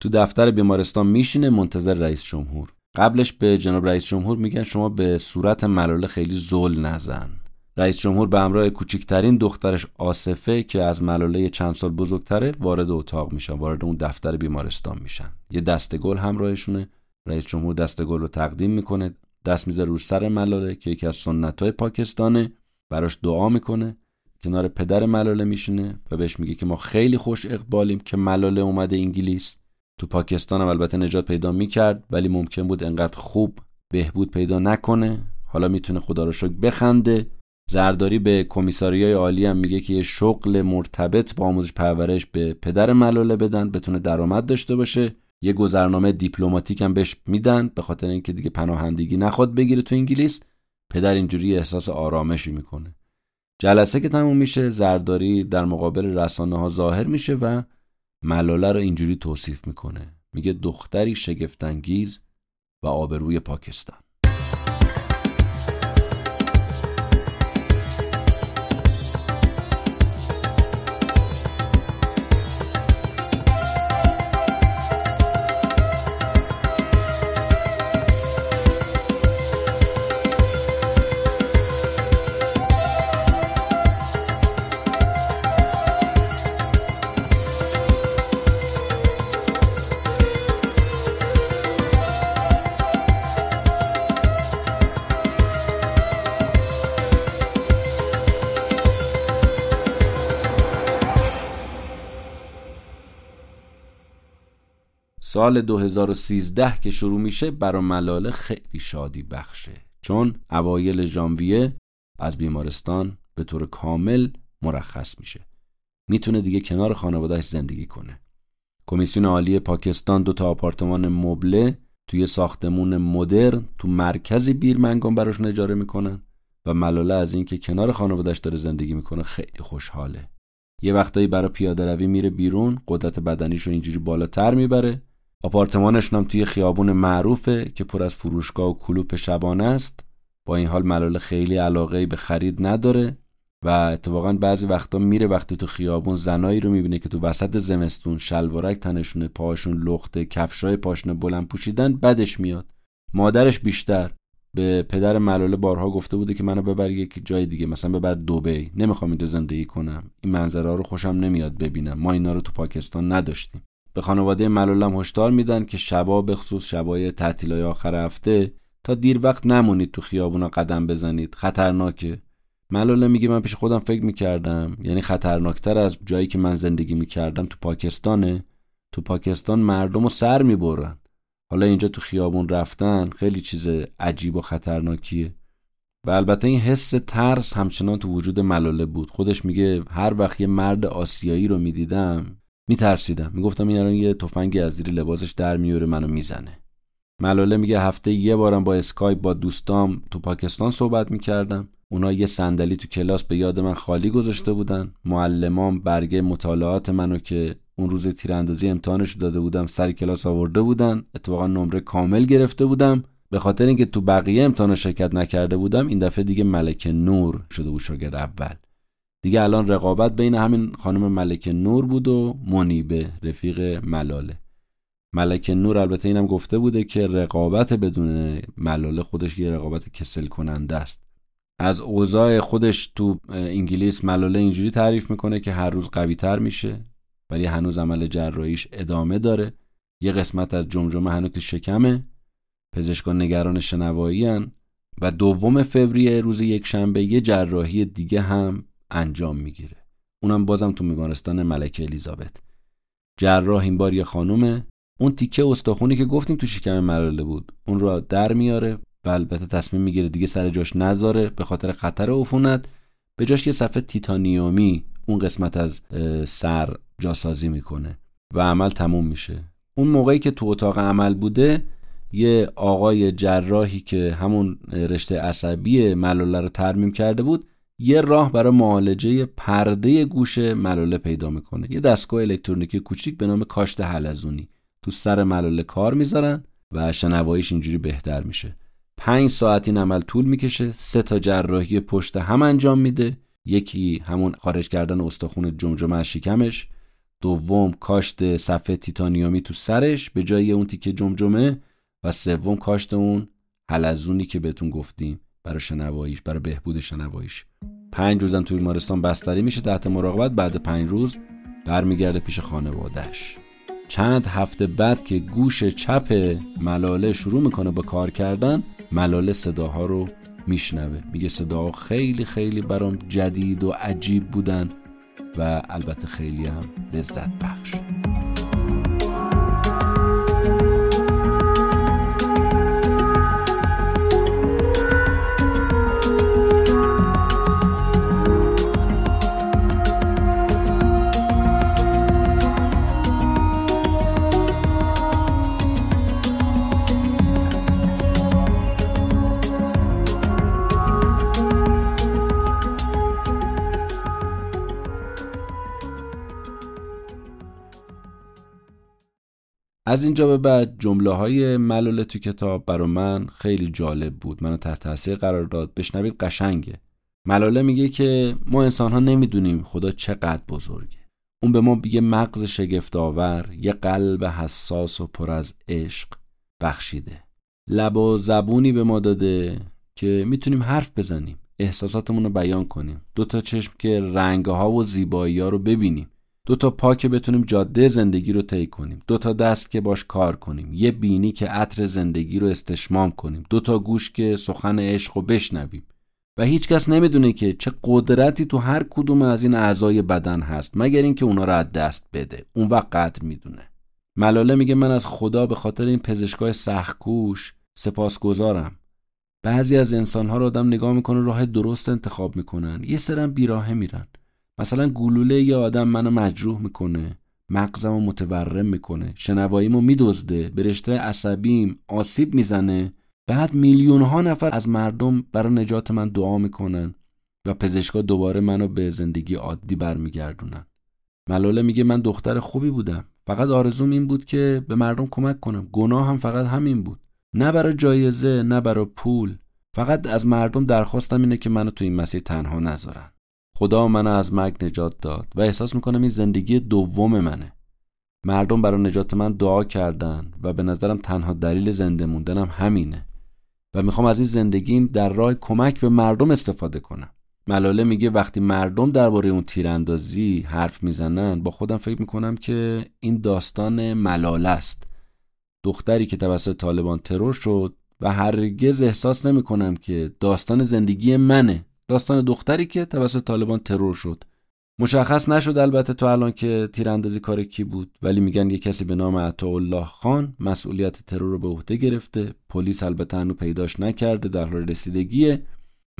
S1: تو دفتر بیمارستان میشینه منتظر رئیس جمهور. قبلش به جناب رئیس جمهور میگن شما به صورت ملاله خیلی زل نزن. رئیس جمهور به همراه کوچکترین دخترش آصفه که از ملاله چند سال بزرگتره وارد اتاق میشن وارد اون دفتر بیمارستان میشن. یه دسته گل همراهشونه. رئیس جمهور دسته گل رو تقدیم می‌کنه. دست می‌ذاره رو سر ملاله که یکی از سنت های پاکستانه. براش دعا می‌کنه کنار پدر ملاله میشینه و بهش میگه که ما خیلی خوش اقبالیم که ملاله اومده انگلیس. تو پاکستان هم البته نجات پیدا می‌کرد ولی ممکن بود انقدر خوب بهبود پیدا نکنه. حالا می‌تونه خدا رو شکر بخنده. زرداری به کمیساریای عالی هم میگه که یه شغل مرتبط با آموزش پرورش به پدر ملاله بدن بتونه درآمد داشته باشه. یه گذرنامه دیپلماتیک هم بهش میدن به خاطر اینکه دیگه پناهندگی نخواد بگیره تو انگلیس. پدر اینجوری احساس آرامشی می‌کنه. جلسه که تموم میشه زرداری در مقابل رسانه ها ظاهر میشه و ملاله رو اینجوری توصیف می‌کنه. میگه دختری شگفتانگیز و آبروی پاکستان. سال 2013 که شروع میشه برا ملاله خیلی شادی بخشه. چون اوایل ژانویه از بیمارستان به طور کامل مرخص میشه. می‌تونه دیگه کنار خانوادهش زندگی کنه. کمیسیون عالی پاکستان دو تا آپارتمان مبله توی ساختمون مدرن تو مرکز بیرمنگان براش اجاره می‌کنن و ملاله از اینکه کنار خانوادهش داره زندگی می‌کنه خیلی خوشحاله. یه وقتایی برای پیاده روی میره بیرون قدرت بدنیش رو اینجوری بالاتر می‌بره آپارتمانشون هم توی خیابون معروفه که پر از فروشگاه و کلوپ شبانه است. با این حال ملاله خیلی علاقه به خرید نداره و اتفاقا بعضی وقتا میره وقتی تو خیابون زنایی رو می‌بینه که تو وسط زمستون شلوارک تنشونه پاشون لخته کفشای پاشنه بلند پوشیدن بدش میاد. مادرش بیشتر به پدر ملاله بارها گفته بوده که منو ببر یک جای دیگه مثلا ببر دبی. نمی‌خوام اینجا زندگی کنم. این منظره رو خوشم نمیاد ببینم. ما اینا رو تو پاکستان نداشتیم. به خانواده ملولم هشدار میدن که شبا به خصوص شبای تعطیلای آخر هفته تا دیر وقت نمونید تو خیابونا قدم بزنید. خطرناکه. ملاله میگه من پیش خودم فکر می‌کردم. یعنی خطرناکتر از جایی که من زندگی می‌کردم تو پاکستانه. تو پاکستان مردم رو سر می‌برن. حالا اینجا تو خیابون رفتن خیلی چیز عجیب و خطرناکیه. و البته این حس ترس همچنان تو وجود ملاله بود. خودش میگه هر وقت یه مرد آسیایی رو می‌دیدم میترسیدم. می‌گفتم این الان یه تفنگی از زیر لباسش در میاره منو می‌زنه. ملاله میگه هفته یه بارم با اسکایپ با دوستام تو پاکستان صحبت می‌کردم. اونا یه صندلی تو کلاس به یاد من خالی گذاشته بودن. معلمام برگه مطالعات منو که اون روز تیراندازی امتحانش داده بودم سر کلاس آورده بودن. اتفاقا نمره کامل گرفته بودم. به خاطر اینکه تو بقیه امتحان شرکت نکرده بودم این دفعه دیگه ملک نور شده بود شاگرد اول. دیگه الان رقابت بین همین خانم ملک نور بود و منیبه رفیق ملاله. ملک نور البته اینم گفته بوده که رقابت بدون ملاله خودش یه رقابت کسل کننده است. از اوضاع خودش تو انگلیس ملاله اینجوری تعریف می‌کنه که هر روز قوی تر میشه ولی هنوز عمل جراحیش ادامه داره. یه قسمت از جمجمه هنوز شکمه. پزشکان نگران شنوایی و دوم فوریه روز یک شنبه یه جراحی دیگه هم انجام می‌گیره. اونم بازم تو بیمارستان ملکه الیزابت. جراح این بار یه خانومه. اون تیکه استخونی که گفتیم تو شکم ملاله بود. اون رو در میاره و البته تصمیم می‌گیره دیگه سر جاش نذاره به خاطر خطر عفونت. به جاش یه صفحه تیتانیومی اون قسمت از سر جاسازی می‌کنه و عمل تموم میشه. اون موقعی که تو اتاق عمل بوده یه آقای جراحی که همون رشته عصبی ملاله رو ترمیم کرده بود یه راه برای معالجه پرده گوش ملاله پیدا می‌کنه. یه دستگاه الکترونیکی کوچیک به نام کاشت حلزونی. تو سر ملاله کار می‌ذارن و شنواییش اینجوری بهتر میشه. پنج ساعت این عمل طول می‌کشه. سه تا جراحی پشت هم انجام میده. یکی همون خارج کردن استخون جمجمه از شکمش. دوم کاشت صفحه تیتانیومی تو سرش به جای اون تیکه جمجمه و سوم کاشت اون حلزونی که بهتون گفتیم. برای شنواییش برای بهبود شنواییش. پنج روزم توی بیمارستان بستری میشه تحت مراقبت. بعد پنج روز برمیگرده پیش خانوادهش چند هفته بعد که گوش چپ ملاله شروع می‌کنه با کار کردن ملاله صداها رو میشنوه. میگه صداها خیلی خیلی برام جدید و عجیب بودن و البته خیلی هم لذت بخش. از اینجا به بعد جمله های ملاله تو کتاب برا من خیلی جالب بود. منو تحت تاثیر قرار داد. بشنوید قشنگه. ملاله میگه که ما انسان ها نمی‌دونیم خدا چقدر بزرگه. اون به ما میگه مغز شگفت آور یه قلب حساس و پر از عشق بخشیده. لب و زبونی به ما داده که می‌تونیم حرف بزنیم احساساتمون رو بیان کنیم. دو تا چشم که رنگ ها و زیبایی ها رو ببینیم. دو تا پا که بتونیم جاده زندگی رو طی کنیم. دو تا دست که باش کار کنیم. یه بینی که عطر زندگی رو استشمام کنیم. دو تا گوش که سخن عشق رو بشنویم. و هیچکس نمی‌دونه که چه قدرتی تو هر کدوم از این اعضای بدن هست مگر اینکه اونا رو از دست بده. اون وقت قدر می‌دونه. ملاله میگه من از خدا به خاطر این پزشکای سختکوش سپاسگزارم. بعضی از انسانها رو آدم نگاه می‌کنه راه درست انتخاب می‌کنن. یه سرم بیراهه میرن. مثلا گلوله یه آدم منو مجروح می‌کنه مغزمو متورم می‌کنه شنواییمو میدزده به رشته عصبیم آسیب می‌زنه. بعد میلیون ها نفر از مردم برای نجات من دعا می‌کنن و پزشکا دوباره منو به زندگی عادی برمیگردونن. ملاله میگه من دختر خوبی بودم. فقط آرزوم این بود که به مردم کمک کنم. گناه هم فقط همین بود. نه برای جایزه نه برای پول. فقط از مردم درخواستم اینه که منو تو این مسیر تنها نذارن. خدا منو از مرگ نجات داد و احساس می‌کنم این زندگی دوم منه. مردم برای نجات من دعا کردن و به نظرم تنها دلیل زنده موندنم همینه و می‌خوام از این زندگیم در راه کمک به مردم استفاده کنم. ملاله میگه وقتی مردم درباره اون تیراندازی حرف می‌زنن با خودم فکر می‌کنم که این داستان ملاله است. دختری که توسط طالبان ترور شد و هرگز احساس نمی‌کنم که داستان زندگی منه. داستان دختری که توسط طالبان ترور شد. مشخص نشد البته تو الان که تیراندازی کار کی بود ولی میگن یه کسی به نام الله خان مسئولیت ترور رو به عهده گرفته. پلیس البته هنو پیداش نکرده در حال رسیدگیه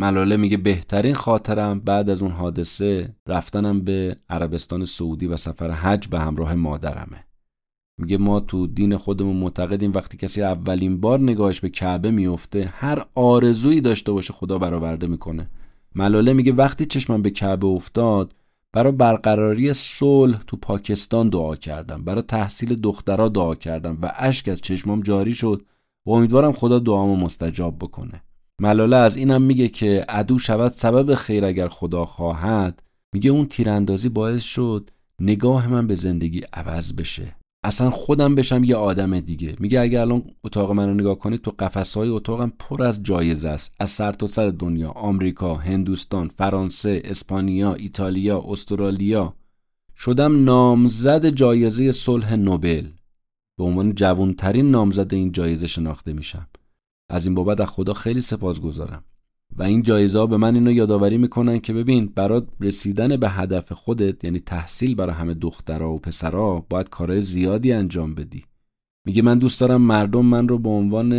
S1: ملاله میگه بهترین خاطرم بعد از اون حادثه رفتنم به عربستان سعودی و سفر حج به همراه مادرمه. میگه ما تو دین خودمون معتقدیم وقتی کسی اولین بار نگاهش به کعبه میفته هر آرزویی داشته باشه خدا برآورده می‌کنه. ملاله میگه وقتی چشمم به کعبه افتاد برای برقراری صلح تو پاکستان دعا کردم برای تحصیل دخترها دعا کردم و اشک از چشمام جاری شد و امیدوارم خدا دعامو مستجاب بکنه. ملاله از اینم میگه که عدو شود سبب خیر اگر خدا خواهد. میگه اون تیراندازی باعث شد نگاه من به زندگی عوض بشه. اصلا خودم بشم یه آدم دیگه. میگه اگه الان اتاق من رو نگاه کنید تو قفسهای اتاقم پر از جایزه است. از سر تا سر دنیا. آمریکا هندوستان فرانسه اسپانیا ایتالیا استرالیا. شدم نامزد جایزه صلح نوبل. به عنوان جوانترین نامزد این جایزه شناخته میشم. از این بابت از خدا خیلی سپاسگزارم. و این جایزه به من اینو یادآوری می‌کنن که ببین برای رسیدن به هدف خودت یعنی تحصیل برای همه دخترها و پسرها باید کارهای زیادی انجام بدی. میگه من دوست دارم مردم من رو به عنوان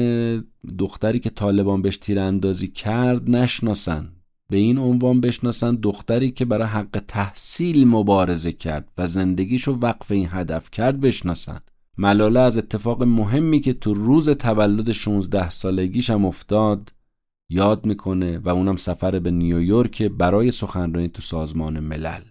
S1: دختری که طالبان بهش تیراندازی کرد نشناسن. به این عنوان بشناسن دختری که برای حق تحصیل مبارزه کرد و زندگیشو وقف این هدف کرد بشناسن. ملاله از اتفاق مهمی که تو روز تولد 16 سالگیشم افتاد یاد می‌کنه و اونم سفر به نیویورک برای سخنرانی تو سازمان ملل.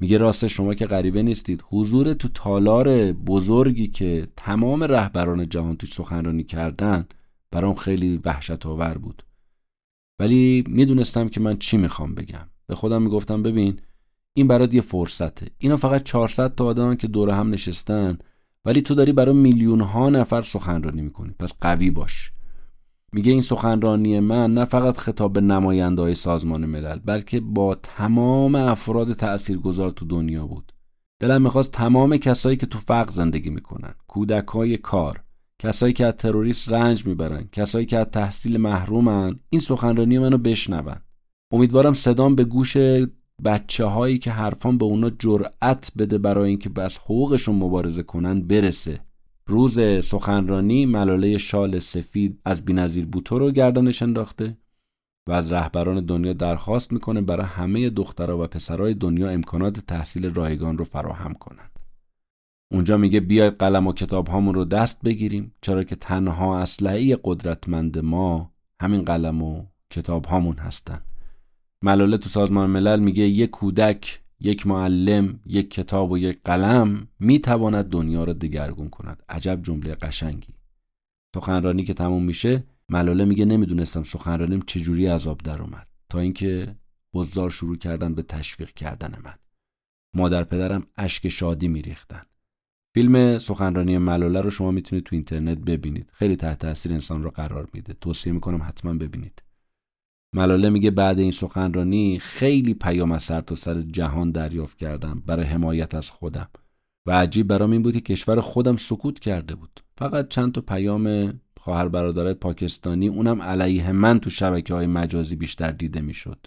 S1: میگه راست شما که غریبه نیستید. حضور تو تالار بزرگی که تمام رهبران جهان توش سخنرانی کردن برام خیلی وحشت آور بود. ولی می‌دونستم که من چی می‌خوام بگم. به خودم می‌گفتم ببین این برات یه فرصته. اینا فقط 400 تا آدم که دور هم نشستن ولی تو داری برای میلیون ها نفر سخنرانی می‌کنی. پس قوی باش. میگه این سخنرانی من نه فقط خطاب به نماینده های سازمان ملل بلکه با تمام افراد تاثیرگذار تو دنیا بود. دلم می‌خواست تمام کسایی که تو فقر زندگی می‌کنن کودک های کار کسایی که از تروریست رنج می‌برن کسایی که از تحصیل محرومن این سخنرانی منو بشنون. امیدوارم صدام به گوش بچه هایی که حرفان به اونا جرأت بده برای اینکه بس حقوقشون مبارزه کنن برسه. روز سخنرانی ملاله شال سفید از بینظیر بوتو رو گردنش انداخته و از رهبران دنیا درخواست می‌کنه برای همه دخترها و پسرای دنیا امکانات تحصیل رایگان رو فراهم کنن اونجا میگه بیاید قلم و کتاب هامون رو دست بگیریم چرا که تنها اسلحه قدرتمند ما همین قلم و کتاب هامون هستن. ملاله تو سازمان ملل میگه یک کودک یک معلم یک کتاب و یک قلم می‌تواند دنیا را دگرگون کند. عجب جمله قشنگی. سخنرانی که تموم میشه ملاله میگه نمی‌دونستم سخنرانیم چجوری عذاب در اومد تا اینکه بزار شروع کردن به تشویق کردن من. مادر پدرم اشک شادی میریختن. فیلم سخنرانی ملاله رو شما می‌تونید تو اینترنت ببینید. خیلی تحت تاثیر انسان رو قرار میده. توصیه می‌کنم حتما ببینید. ملاله میگه بعد این سخنرانی خیلی پیام از سر سر جهان دریافت کردم برای حمایت از خودم و عجیب برام این بود که کشور خودم سکوت کرده بود. فقط چند تا پیام خواهر برادرای پاکستانی اونم علیه من تو شبکه های مجازی بیشتر دیده می‌شد.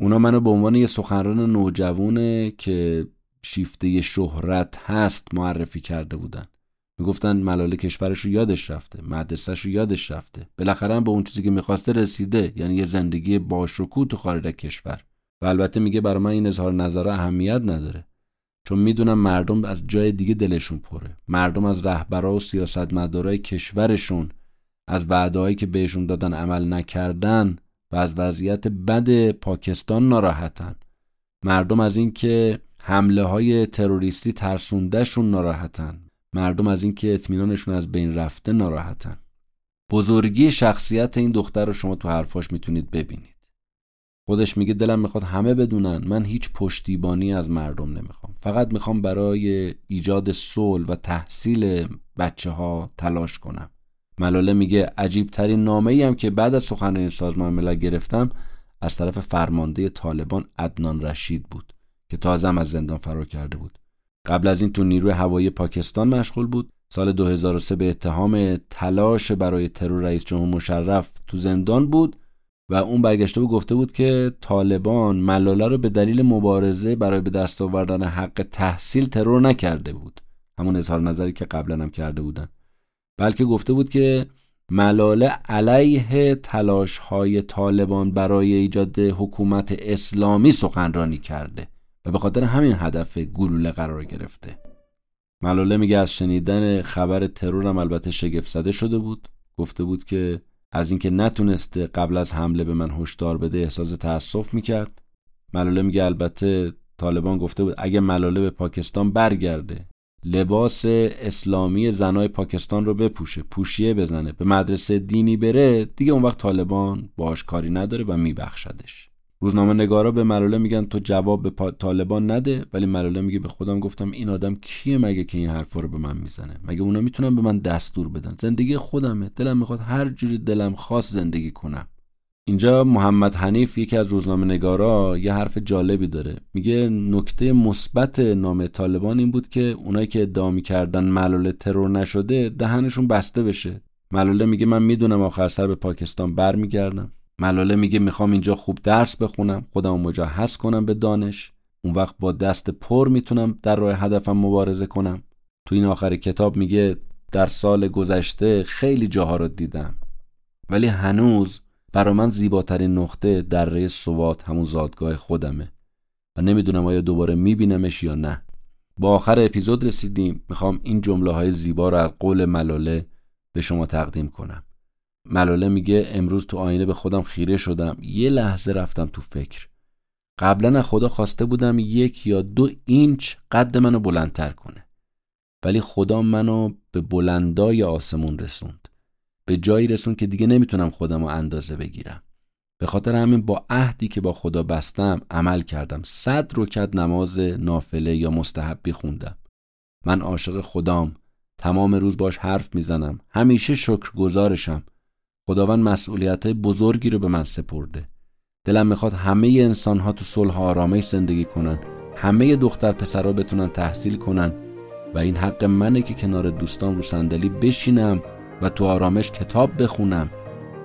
S1: اونا منو به عنوان یه سخنران نوجوونه که شیفته شهرت هست معرفی کرده بودن. می‌گفتن ملاله کشورش رو یادش رفته مدرسهش رو یادش رفته. بالاخره به اون چیزی که می‌خواسته رسیده یعنی یه زندگی باشکوه تو خارج کشور. و البته میگه برای من این اظهار نظر اهمیت نداره. چون می‌دونم مردم از جای دیگه دلشون پره. مردم از رهبرا و سیاستمدارای کشورشون از وعدههایی که بهشون دادن عمل نکردن و از وضعیت بد پاکستان ناراحتن. مردم از اینکه حمله های تروریستی ترسوندهشون ناراحتن. مردم از اینکه اطمینانشون از بین رفته ناراحتن. بزرگی شخصیت این دختر رو شما تو حرفاش می‌تونید ببینید. خودش میگه دلم می‌خواد همه بدونن من هیچ پشتیبانی از مردم نمی‌خوام. فقط می‌خوام برای ایجاد صلح و تحصیل بچه ها تلاش کنم. ملاله میگه عجیب ترین نامه ای هم که بعد از سخنرانی سازمان ملل گرفتم از طرف فرمانده طالبان عدنان رشید بود که تازم از زندان فرار کرده بود. قبل از این تو نیروی هوایی پاکستان مشغول بود. سال 2003 به اتهام تلاش برای ترور رئیس جمهور مشرف تو زندان بود و اون برگشته و گفته بود که طالبان ملاله رو به دلیل مبارزه برای به دست آوردن حق تحصیل ترور نکرده بود. همون اظهار نظری که قبلا هم کرده بودن. بلکه گفته بود که ملاله علیه تلاش های طالبان برای ایجاد حکومت اسلامی سخنرانی کرده. و به خاطر همین هدف گلوله قرار گرفته. ملاله میگه از شنیدن خبر ترورم البته شگفت زده شده بود. گفته بود که از اینکه نتونسته قبل از حمله به من هشدار بده احساس تاسف می‌کرد. ملاله میگه البته طالبان گفته بود اگه ملاله به پاکستان برگرده لباس اسلامی زنای پاکستان رو بپوشه پوشیه بزنه به مدرسه دینی بره دیگه اون وقت طالبان باش کاری نداره و میبخشدش. روزنامه نگارا به ملاله میگن تو جواب به طالبان نده ولی ملاله میگه به خودم گفتم این آدم کیه مگه که این حرفا رو به من می‌زنه؟ مگه اونا می‌تونن به من دستور بدن؟ زندگی خودمه. دلم می‌خواد هر جوری دلم خاص زندگی کنم. اینجا محمد حنیف یکی از روزنامه نگارا یه حرف جالبی داره. میگه نکته مثبت نام طالبان این بود که اونایی که ادعا می‌کردن ملاله ترور نشده دهنشون بسته بشه. ملاله میگه من می‌دونم آخر سر به پاکستان برمیگردم. ملاله میگه می‌خوام اینجا خوب درس بخونم خودم مجهز کنم به دانش. اون وقت با دست پر می‌تونم در راه هدفم مبارزه کنم. تو این آخر کتاب میگه در سال گذشته خیلی جاها رو دیدم. ولی هنوز برا من زیباترین نقطه دره سوات همون زادگاه خودمه. و نمی‌دونم آیا دوباره میبینمش یا نه. با آخر اپیزود رسیدیم. می‌خوام این جمله های زیبا رو از قول ملاله به شما تقدیم کنم. ملاله میگه امروز تو آینه به خودم خیره شدم. یه لحظه رفتم تو فکر. قبلا خدا خواسته بودم یک یا دو اینچ قد منو بلندتر کنه. ولی خدا منو به بلندای آسمون رسوند. به جایی رسوند که دیگه نمی‌تونم خودم رو اندازه بگیرم. به خاطر همین با عهدی که با خدا بستم عمل کردم. صد رکت نماز نافله یا مستحبی خوندم. من عاشق خدام. تمام روز باش حرف می‌زنم. همیشه شکر گذارشم خداوند مسئولیت بزرگی رو به من سپرده. دلم می‌خواد همه انسان ها تو صلح و آرامش زندگی کنن همه دختر پسرها بتونن تحصیل کنن و این حق منه که کنار دوستان رو صندلی بشینم و تو آرامش کتاب بخونم.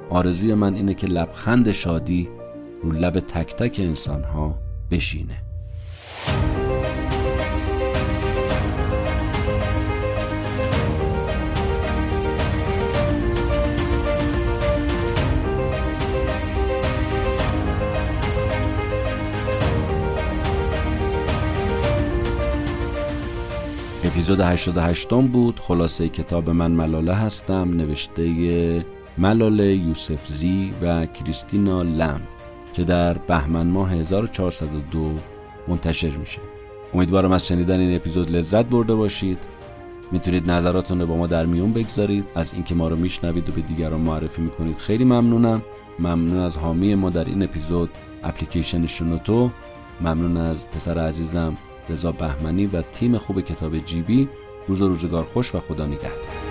S1: آرزوی من اینه که لبخند شادی رو لب تک تک انسان ها بشینه. اپیزود 88 بود. خلاصه کتاب من ملاله هستم. نوشته ملاله یوسف زی و کریستینا لم که در بهمن ماه 1402 منتشر میشه. امیدوارم از شنیدن این اپیزود لذت برده باشید. می‌تونید نظراتتون رو با ما در میون بگذارید. از اینکه ما رو میشنوید و به دیگران معرفی می‌کنید خیلی ممنونم. ممنون از حامی ما در این اپیزود. اپلیکیشن شنوتو ممنون از پسر عزیزم. رضا بهمنی و تیم خوب کتاب جیبی روز و روزگار خوش و خدا نگهدار.